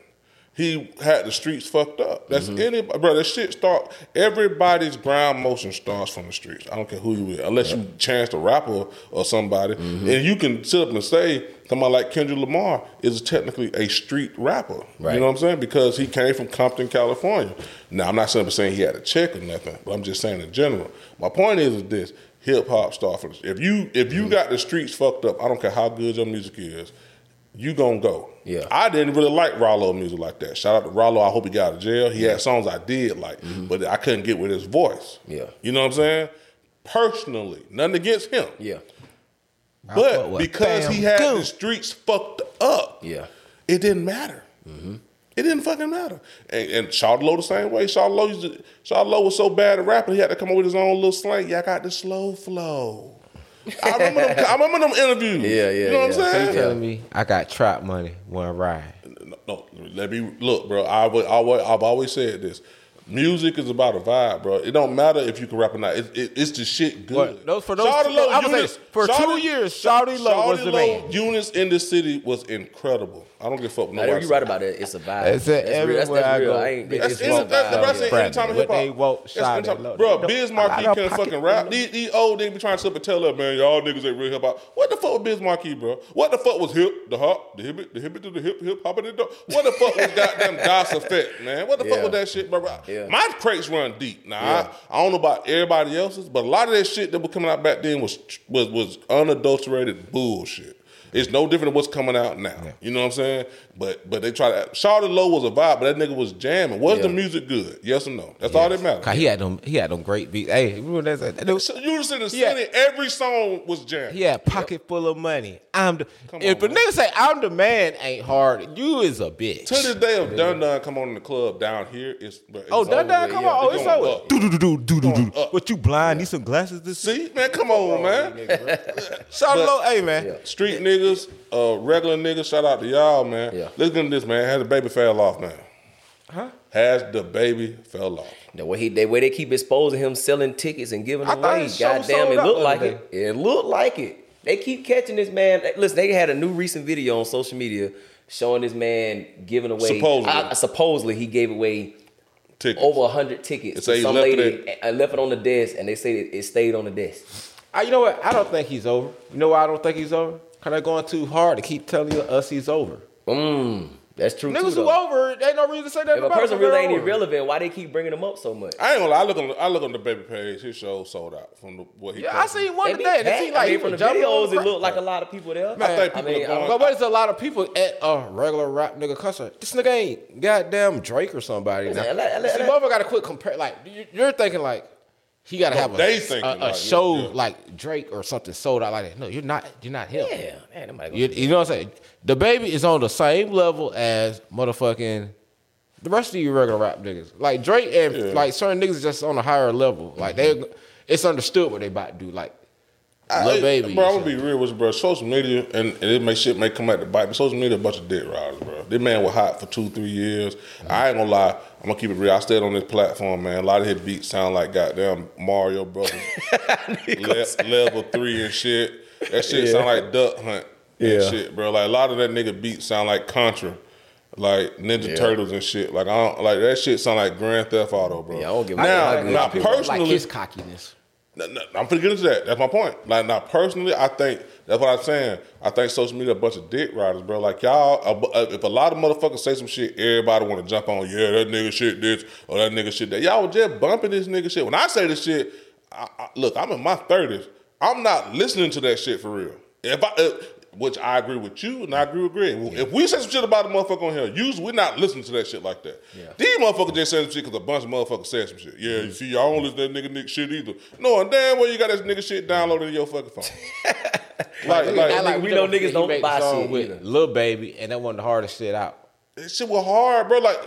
he had the streets fucked up. That's Mm-hmm. anybody, bro. That shit start. Everybody's ground motion starts from the streets. I don't care who you is, unless you chance the rapper or somebody, Mm-hmm. and you can sit up and say somebody like Kendrick Lamar is technically a street rapper. Right. You know what I'm saying? Because he came from Compton, California. Now I'm not saying he had a check or nothing, but I'm just saying in general. My point is, is this: hip hop starts from. If you if Mm-hmm. you got the streets fucked up, I don't care how good your music is. You gonna go. Yeah. I didn't really like Rollo music like that. Shout out to Rollo. I hope he got out of jail. He had songs I did like, but I couldn't get with his voice. Mm-hmm. Yeah. You know what I'm saying? Personally, nothing against him. Yeah, But because Bam he had Goon. the streets fucked up, yeah. it didn't matter. It didn't fucking matter. And, and Shawty Lo the same way. Shawty Lo, used to, Shawty Lo was so bad at rapping, he had to come up with his own little slang. Yeah, I got the slow flow. I remember them. I remember them interviews. Yeah, yeah, You know what yeah. I'm So you telling me I got trap money one ride? No, no, let me look, bro. I would, I would, I've always said this. Music is about a vibe, bro. It don't matter if you can rap or not. It, it, it's the shit good. What, those- for those Shawty two- Lo I would say Eunice- for two years, Shawty Lo was the man. Eunice in the city was incredible. I don't give a fuck. what Now, nobody you right about it. It's a vibe. It's a, That's real. everywhere That's, that's I real. go. I ain't. bitches That's, It's, any, it's a want that, that's Yeah. any Brandon, time in hip hop. they want, That's shot it. Bro, Biz don't- Marquee I got can't pocket fucking rap. These, these old niggas be trying to sit up and tell us, man, y'all niggas ain't real hip hop. What the fuck was Biz Markie, bro? What the fuck was hip, the hop, the hip, the hip to the hip, hip hop to the dog? What the fuck was goddamn Das EFX, man? What the fuck Yeah. was that shit, bro? Yeah. My crates run deep. Now Yeah. I, I don't know about everybody else's, but a lot of that shit that was coming out back then was was was unadulterated bullshit. It's no different than what's coming out now. You know what I'm saying? But but they try to. Shawty Lo was a vibe, but that nigga was jamming. Was the music good? Yes or no? That's all that matters. Cause he had them, he had them great beats. Hey, remember that? that, that So you just in the Yeah. city, every song was jamming. he had pocket full of money. I'm the. Come if on, a man. nigga say I'm the man, ain't hard. You is a bitch. To this day, if Dun Dun come on in the club down here, it's, it's oh, Dun Dun come Yeah, on. Oh, it's it's over. Do do do do do do Going do. What you blind? Need some glasses to see. See, man, come on, man. Shout But- out, hey man. Street niggas, uh, regular niggas, shout out to y'all, man. Yeah. Listen to this, man. Has DaBaby fell off now? Huh? Has DaBaby fell off? The way he, the way they keep exposing him, selling tickets and giving I away. Goddamn, it out looked like other it. It looked like it. They keep catching this man. Listen, they had a new recent video on social media showing this man giving away. Supposedly. I- supposedly, he gave away Tickets. over hundred tickets. It say some left it lady. I left it on the desk, and they say it, it stayed on the desk. I, you know what? I don't think he's over. You know why I don't think he's over? Cause they're going too hard to keep telling you us he's over. Mm, that's true. Niggas too, who over, ain't no reason to say that. If a person really ain't irrelevant, why they keep bringing him up so much? I ain't gonna lie. I look on. I look on DaBaby page. His show sold out from the, what he. Yeah, I seen one They be today. It seemed like I mean, from the was jumping on videos, the it looked like a lot of people there. I think people mean, are going. But there's a lot of people at a regular rap nigga concert. This nigga ain't goddamn Drake or somebody. Now. Let- let- See, let- motherfucker got to quit compare. Like you're thinking like he got to No, have a, they a- a, like, show yeah, yeah. like Drake or something sold out like that. No, you're not. You're not him. Yeah, man, nobody You, you know what I'm saying? DaBaby is on the same level as motherfucking the rest of you regular rap niggas. Like Drake and Yeah. like certain niggas just on a higher level. Like they, it's understood what they about to do. Like Lil Hey, Baby. Bro, I'm gonna be real with you, bro. Social media and, and it may shit may come at the bite, but social media a bunch of dick riders, bro. This man was hot for two, three years. I ain't gonna lie. I'm gonna keep it real. I stayed on this platform, man. A lot of his beats sound like goddamn Mario Brothers, Le- level three and shit. That shit sound like Duck Hunt and Yeah. shit, bro. Like a lot of that nigga beats sound like Contra. Like Ninja Turtles and shit, like I don't like that shit. Sound like Grand Theft Auto, bro. Yeah, I don't give a now, now personally, like his cockiness. I'm finna get into that. That's my point. Like now, personally, I think that's what I'm saying. I think social media a bunch of dick riders, bro. Like y'all, if a lot of motherfuckers say some shit, everybody want to jump on. Yeah, that nigga shit this or that nigga shit that. Y'all just bumping this nigga shit. When I say this shit, I, I, look, I'm in my thirties. I'm not listening to that shit for real. If I, uh, which I agree with you and I agree with Greg. If we say some shit about a motherfucker on here, usually we're not listening to that shit like that. These motherfuckers just saying some shit because a bunch of motherfuckers said some shit. Yeah, you mm-hmm. see, y'all don't listen to that nigga, nigga shit either. No, and damn well you got that nigga shit downloaded in your fucking phone. like, Nigga, like, like we know niggas don't buy the song shit with either. Lil Baby, and that one of the hardest shit out. That shit was hard, bro. Like,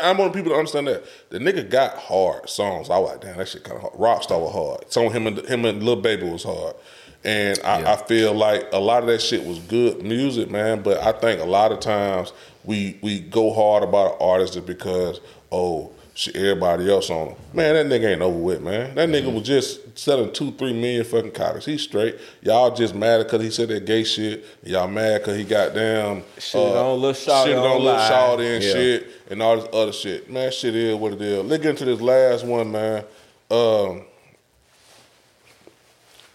I want people to understand that the nigga got hard songs. I was like, damn, that shit kind of hard. Rockstar was hard. Song him and him and Lil Baby was hard. And I, I feel like a lot of that shit was good music, man. But I think a lot of times we we go hard about an artist just because oh shit, everybody else on him. Man, that nigga ain't over with, man. That nigga was just selling two, three million fucking copies. He's straight. Y'all just mad because he said that gay shit. Y'all mad because he got damn Shitted on Lil Shawty shitted on live. Shawty and Yeah. shit and all this other shit. Man, shit is what it is. Let's get into this last one, man. Um,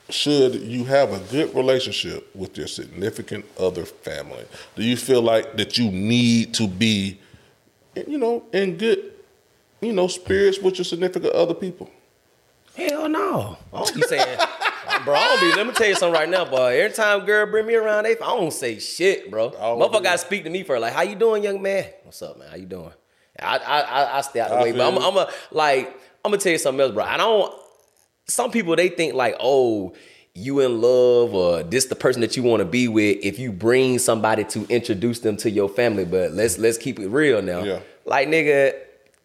should you have a good relationship with your significant other family? Do you feel like that you need to be, you know, in good, you know, spirits with your significant other people? Hell no. I don't be saying, bro. I don't be. Let me tell you something right now, boy. Every time girl bring me around, they, I don't say shit, bro. Motherfucker do. gotta speak to me first. Like, how you doing, young man? What's up, man? How you doing? I I I, I stay out the I way, but I'm feel you. I'm a like I'm gonna tell you something else, bro. I don't. Some people they think like, oh, you in love or this the person that you want to be with if you bring somebody to introduce them to your family. But let's let's keep it real now. Yeah. Like nigga,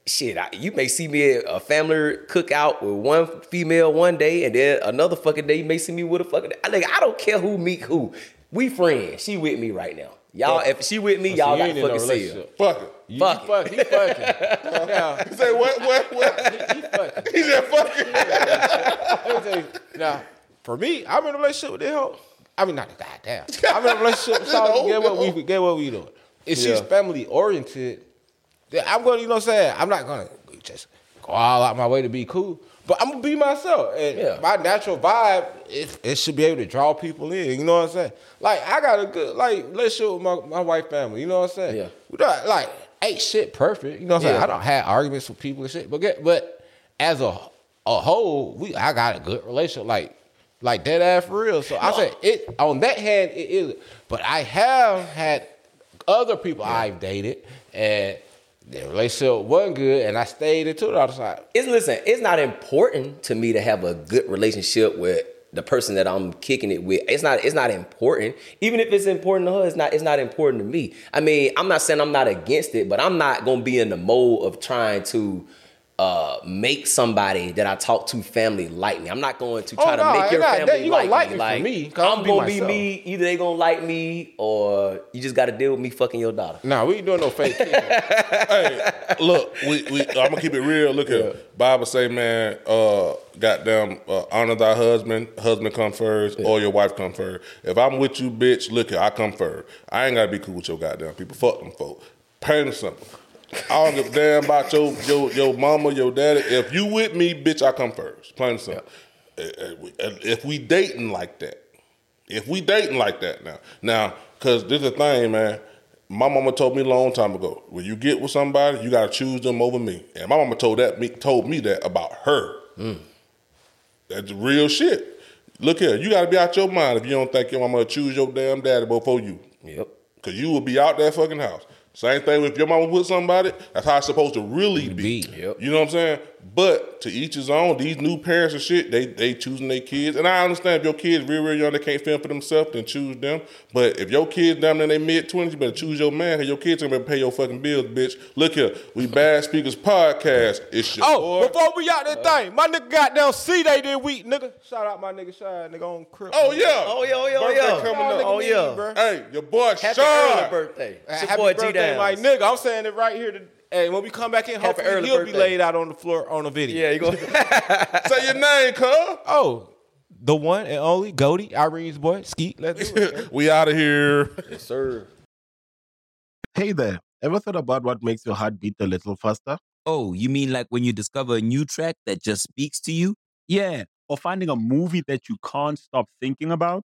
shit, I, you may see me at a family cookout with one female one day, and then another fucking day you may see me with a fucking. I think I don't care who meet who. We friends. She with me right now. Y'all, if she with me, oh, y'all you got ain't to in no fucking see her. Fuck it. You, Fuck he fuck, he fucking. now, Say what? What? What? he fucking. he said fucking. Let me tell you, now, for me, I'm in a relationship with this hoe. I mean, not the goddamn. I'm in a relationship with Shawty. Oh, get what we get what we doing. If she's family oriented, then I'm gonna, you know what I'm saying? I'm not gonna just go all out my way to be cool. But I'm gonna be myself. And Yeah. my natural vibe, it, it should be able to draw people in. You know what I'm saying? Like I got a good like relationship with my, my wife family. You know what I'm saying? Yeah. We not like ain't shit perfect. You know what I'm saying? I don't have arguments with people and shit. But get but as a a whole, we I got a good relationship. Like like dead ass for real. So I said it on that hand it is. But I have had other people I've dated and the relationship wasn't good and I stayed into it all the time. It's listen, it's not important to me to have a good relationship with the person that I'm kicking it with. It's not it's not important. Even if it's important to her, it's not it's not important to me. I mean, I'm not saying I'm not against it, but I'm not gonna be in the mode of trying to uh make somebody that I talk to family like me. I'm not going to try Oh, to make your nah, family that- you gonna like, like me. me Like me, 'cause I'm I'm gonna be myself. me. Either they gonna like me or you just gotta deal with me fucking your daughter. Nah, we ain't doing no fake kicking. hey, look, we, we I'm gonna keep it real. Look here, Bible say, man, uh, goddamn, uh, honor thy husband. Husband come first, or your wife come first. If I'm with you, bitch, look here, I come first. I ain't gotta be cool with your goddamn people. Fuck them folk. Plain and simple. I don't give a damn about your your your mama, your daddy. If you with me, bitch, I come first. Plain and simple. Uh, we- uh, If we dating like that, if we dating like that now, now, cause this is the thing, man. My mama told me a long time ago, when you get with somebody, you gotta choose them over me. And my mama told that me told me that about her. That's real shit. Look here, you gotta be out your mind if you don't think your mama will choose your damn daddy before you. Yep. Cause you will be out that fucking house. Same thing with your mama with somebody, that's how it's supposed to really be. Be. Yep. You know what I'm saying? But to each his own, these new parents and shit, they they choosing their kids. And I understand if your kids real, real young, they can't fend for themselves, then choose them. But if your kids down in their mid twenties, you better choose your man, cause your kids ain't gonna pay your fucking bills, bitch. Look here, we bad speakers podcast. It's your Oh, boy. before we out that thing, my nigga got down C Day this week, nigga. Shout out my nigga Shy, nigga on Crip. Oh yeah. Oh, yeah, oh, yeah, oh, Birthday yeah. coming Y'all up. Oh, yeah. me, bro. Hey, your boy Happy Sean. early birthday. It's your Happy boy G birthday, my nigga. I'm saying it right here. To, hey, when we come back in, Happy hopefully early he'll be laid out on the floor on a video. Yeah, you go. Say your name, cuz. Oh, the one and only Goldie, Irene's boy, Skeet. Let's do it. we out of here. yes, sir. Hey there, ever thought about what makes your heart beat a little faster? Oh, you mean like when you discover a new track that just speaks to you? Yeah, or finding a movie that you can't stop thinking about.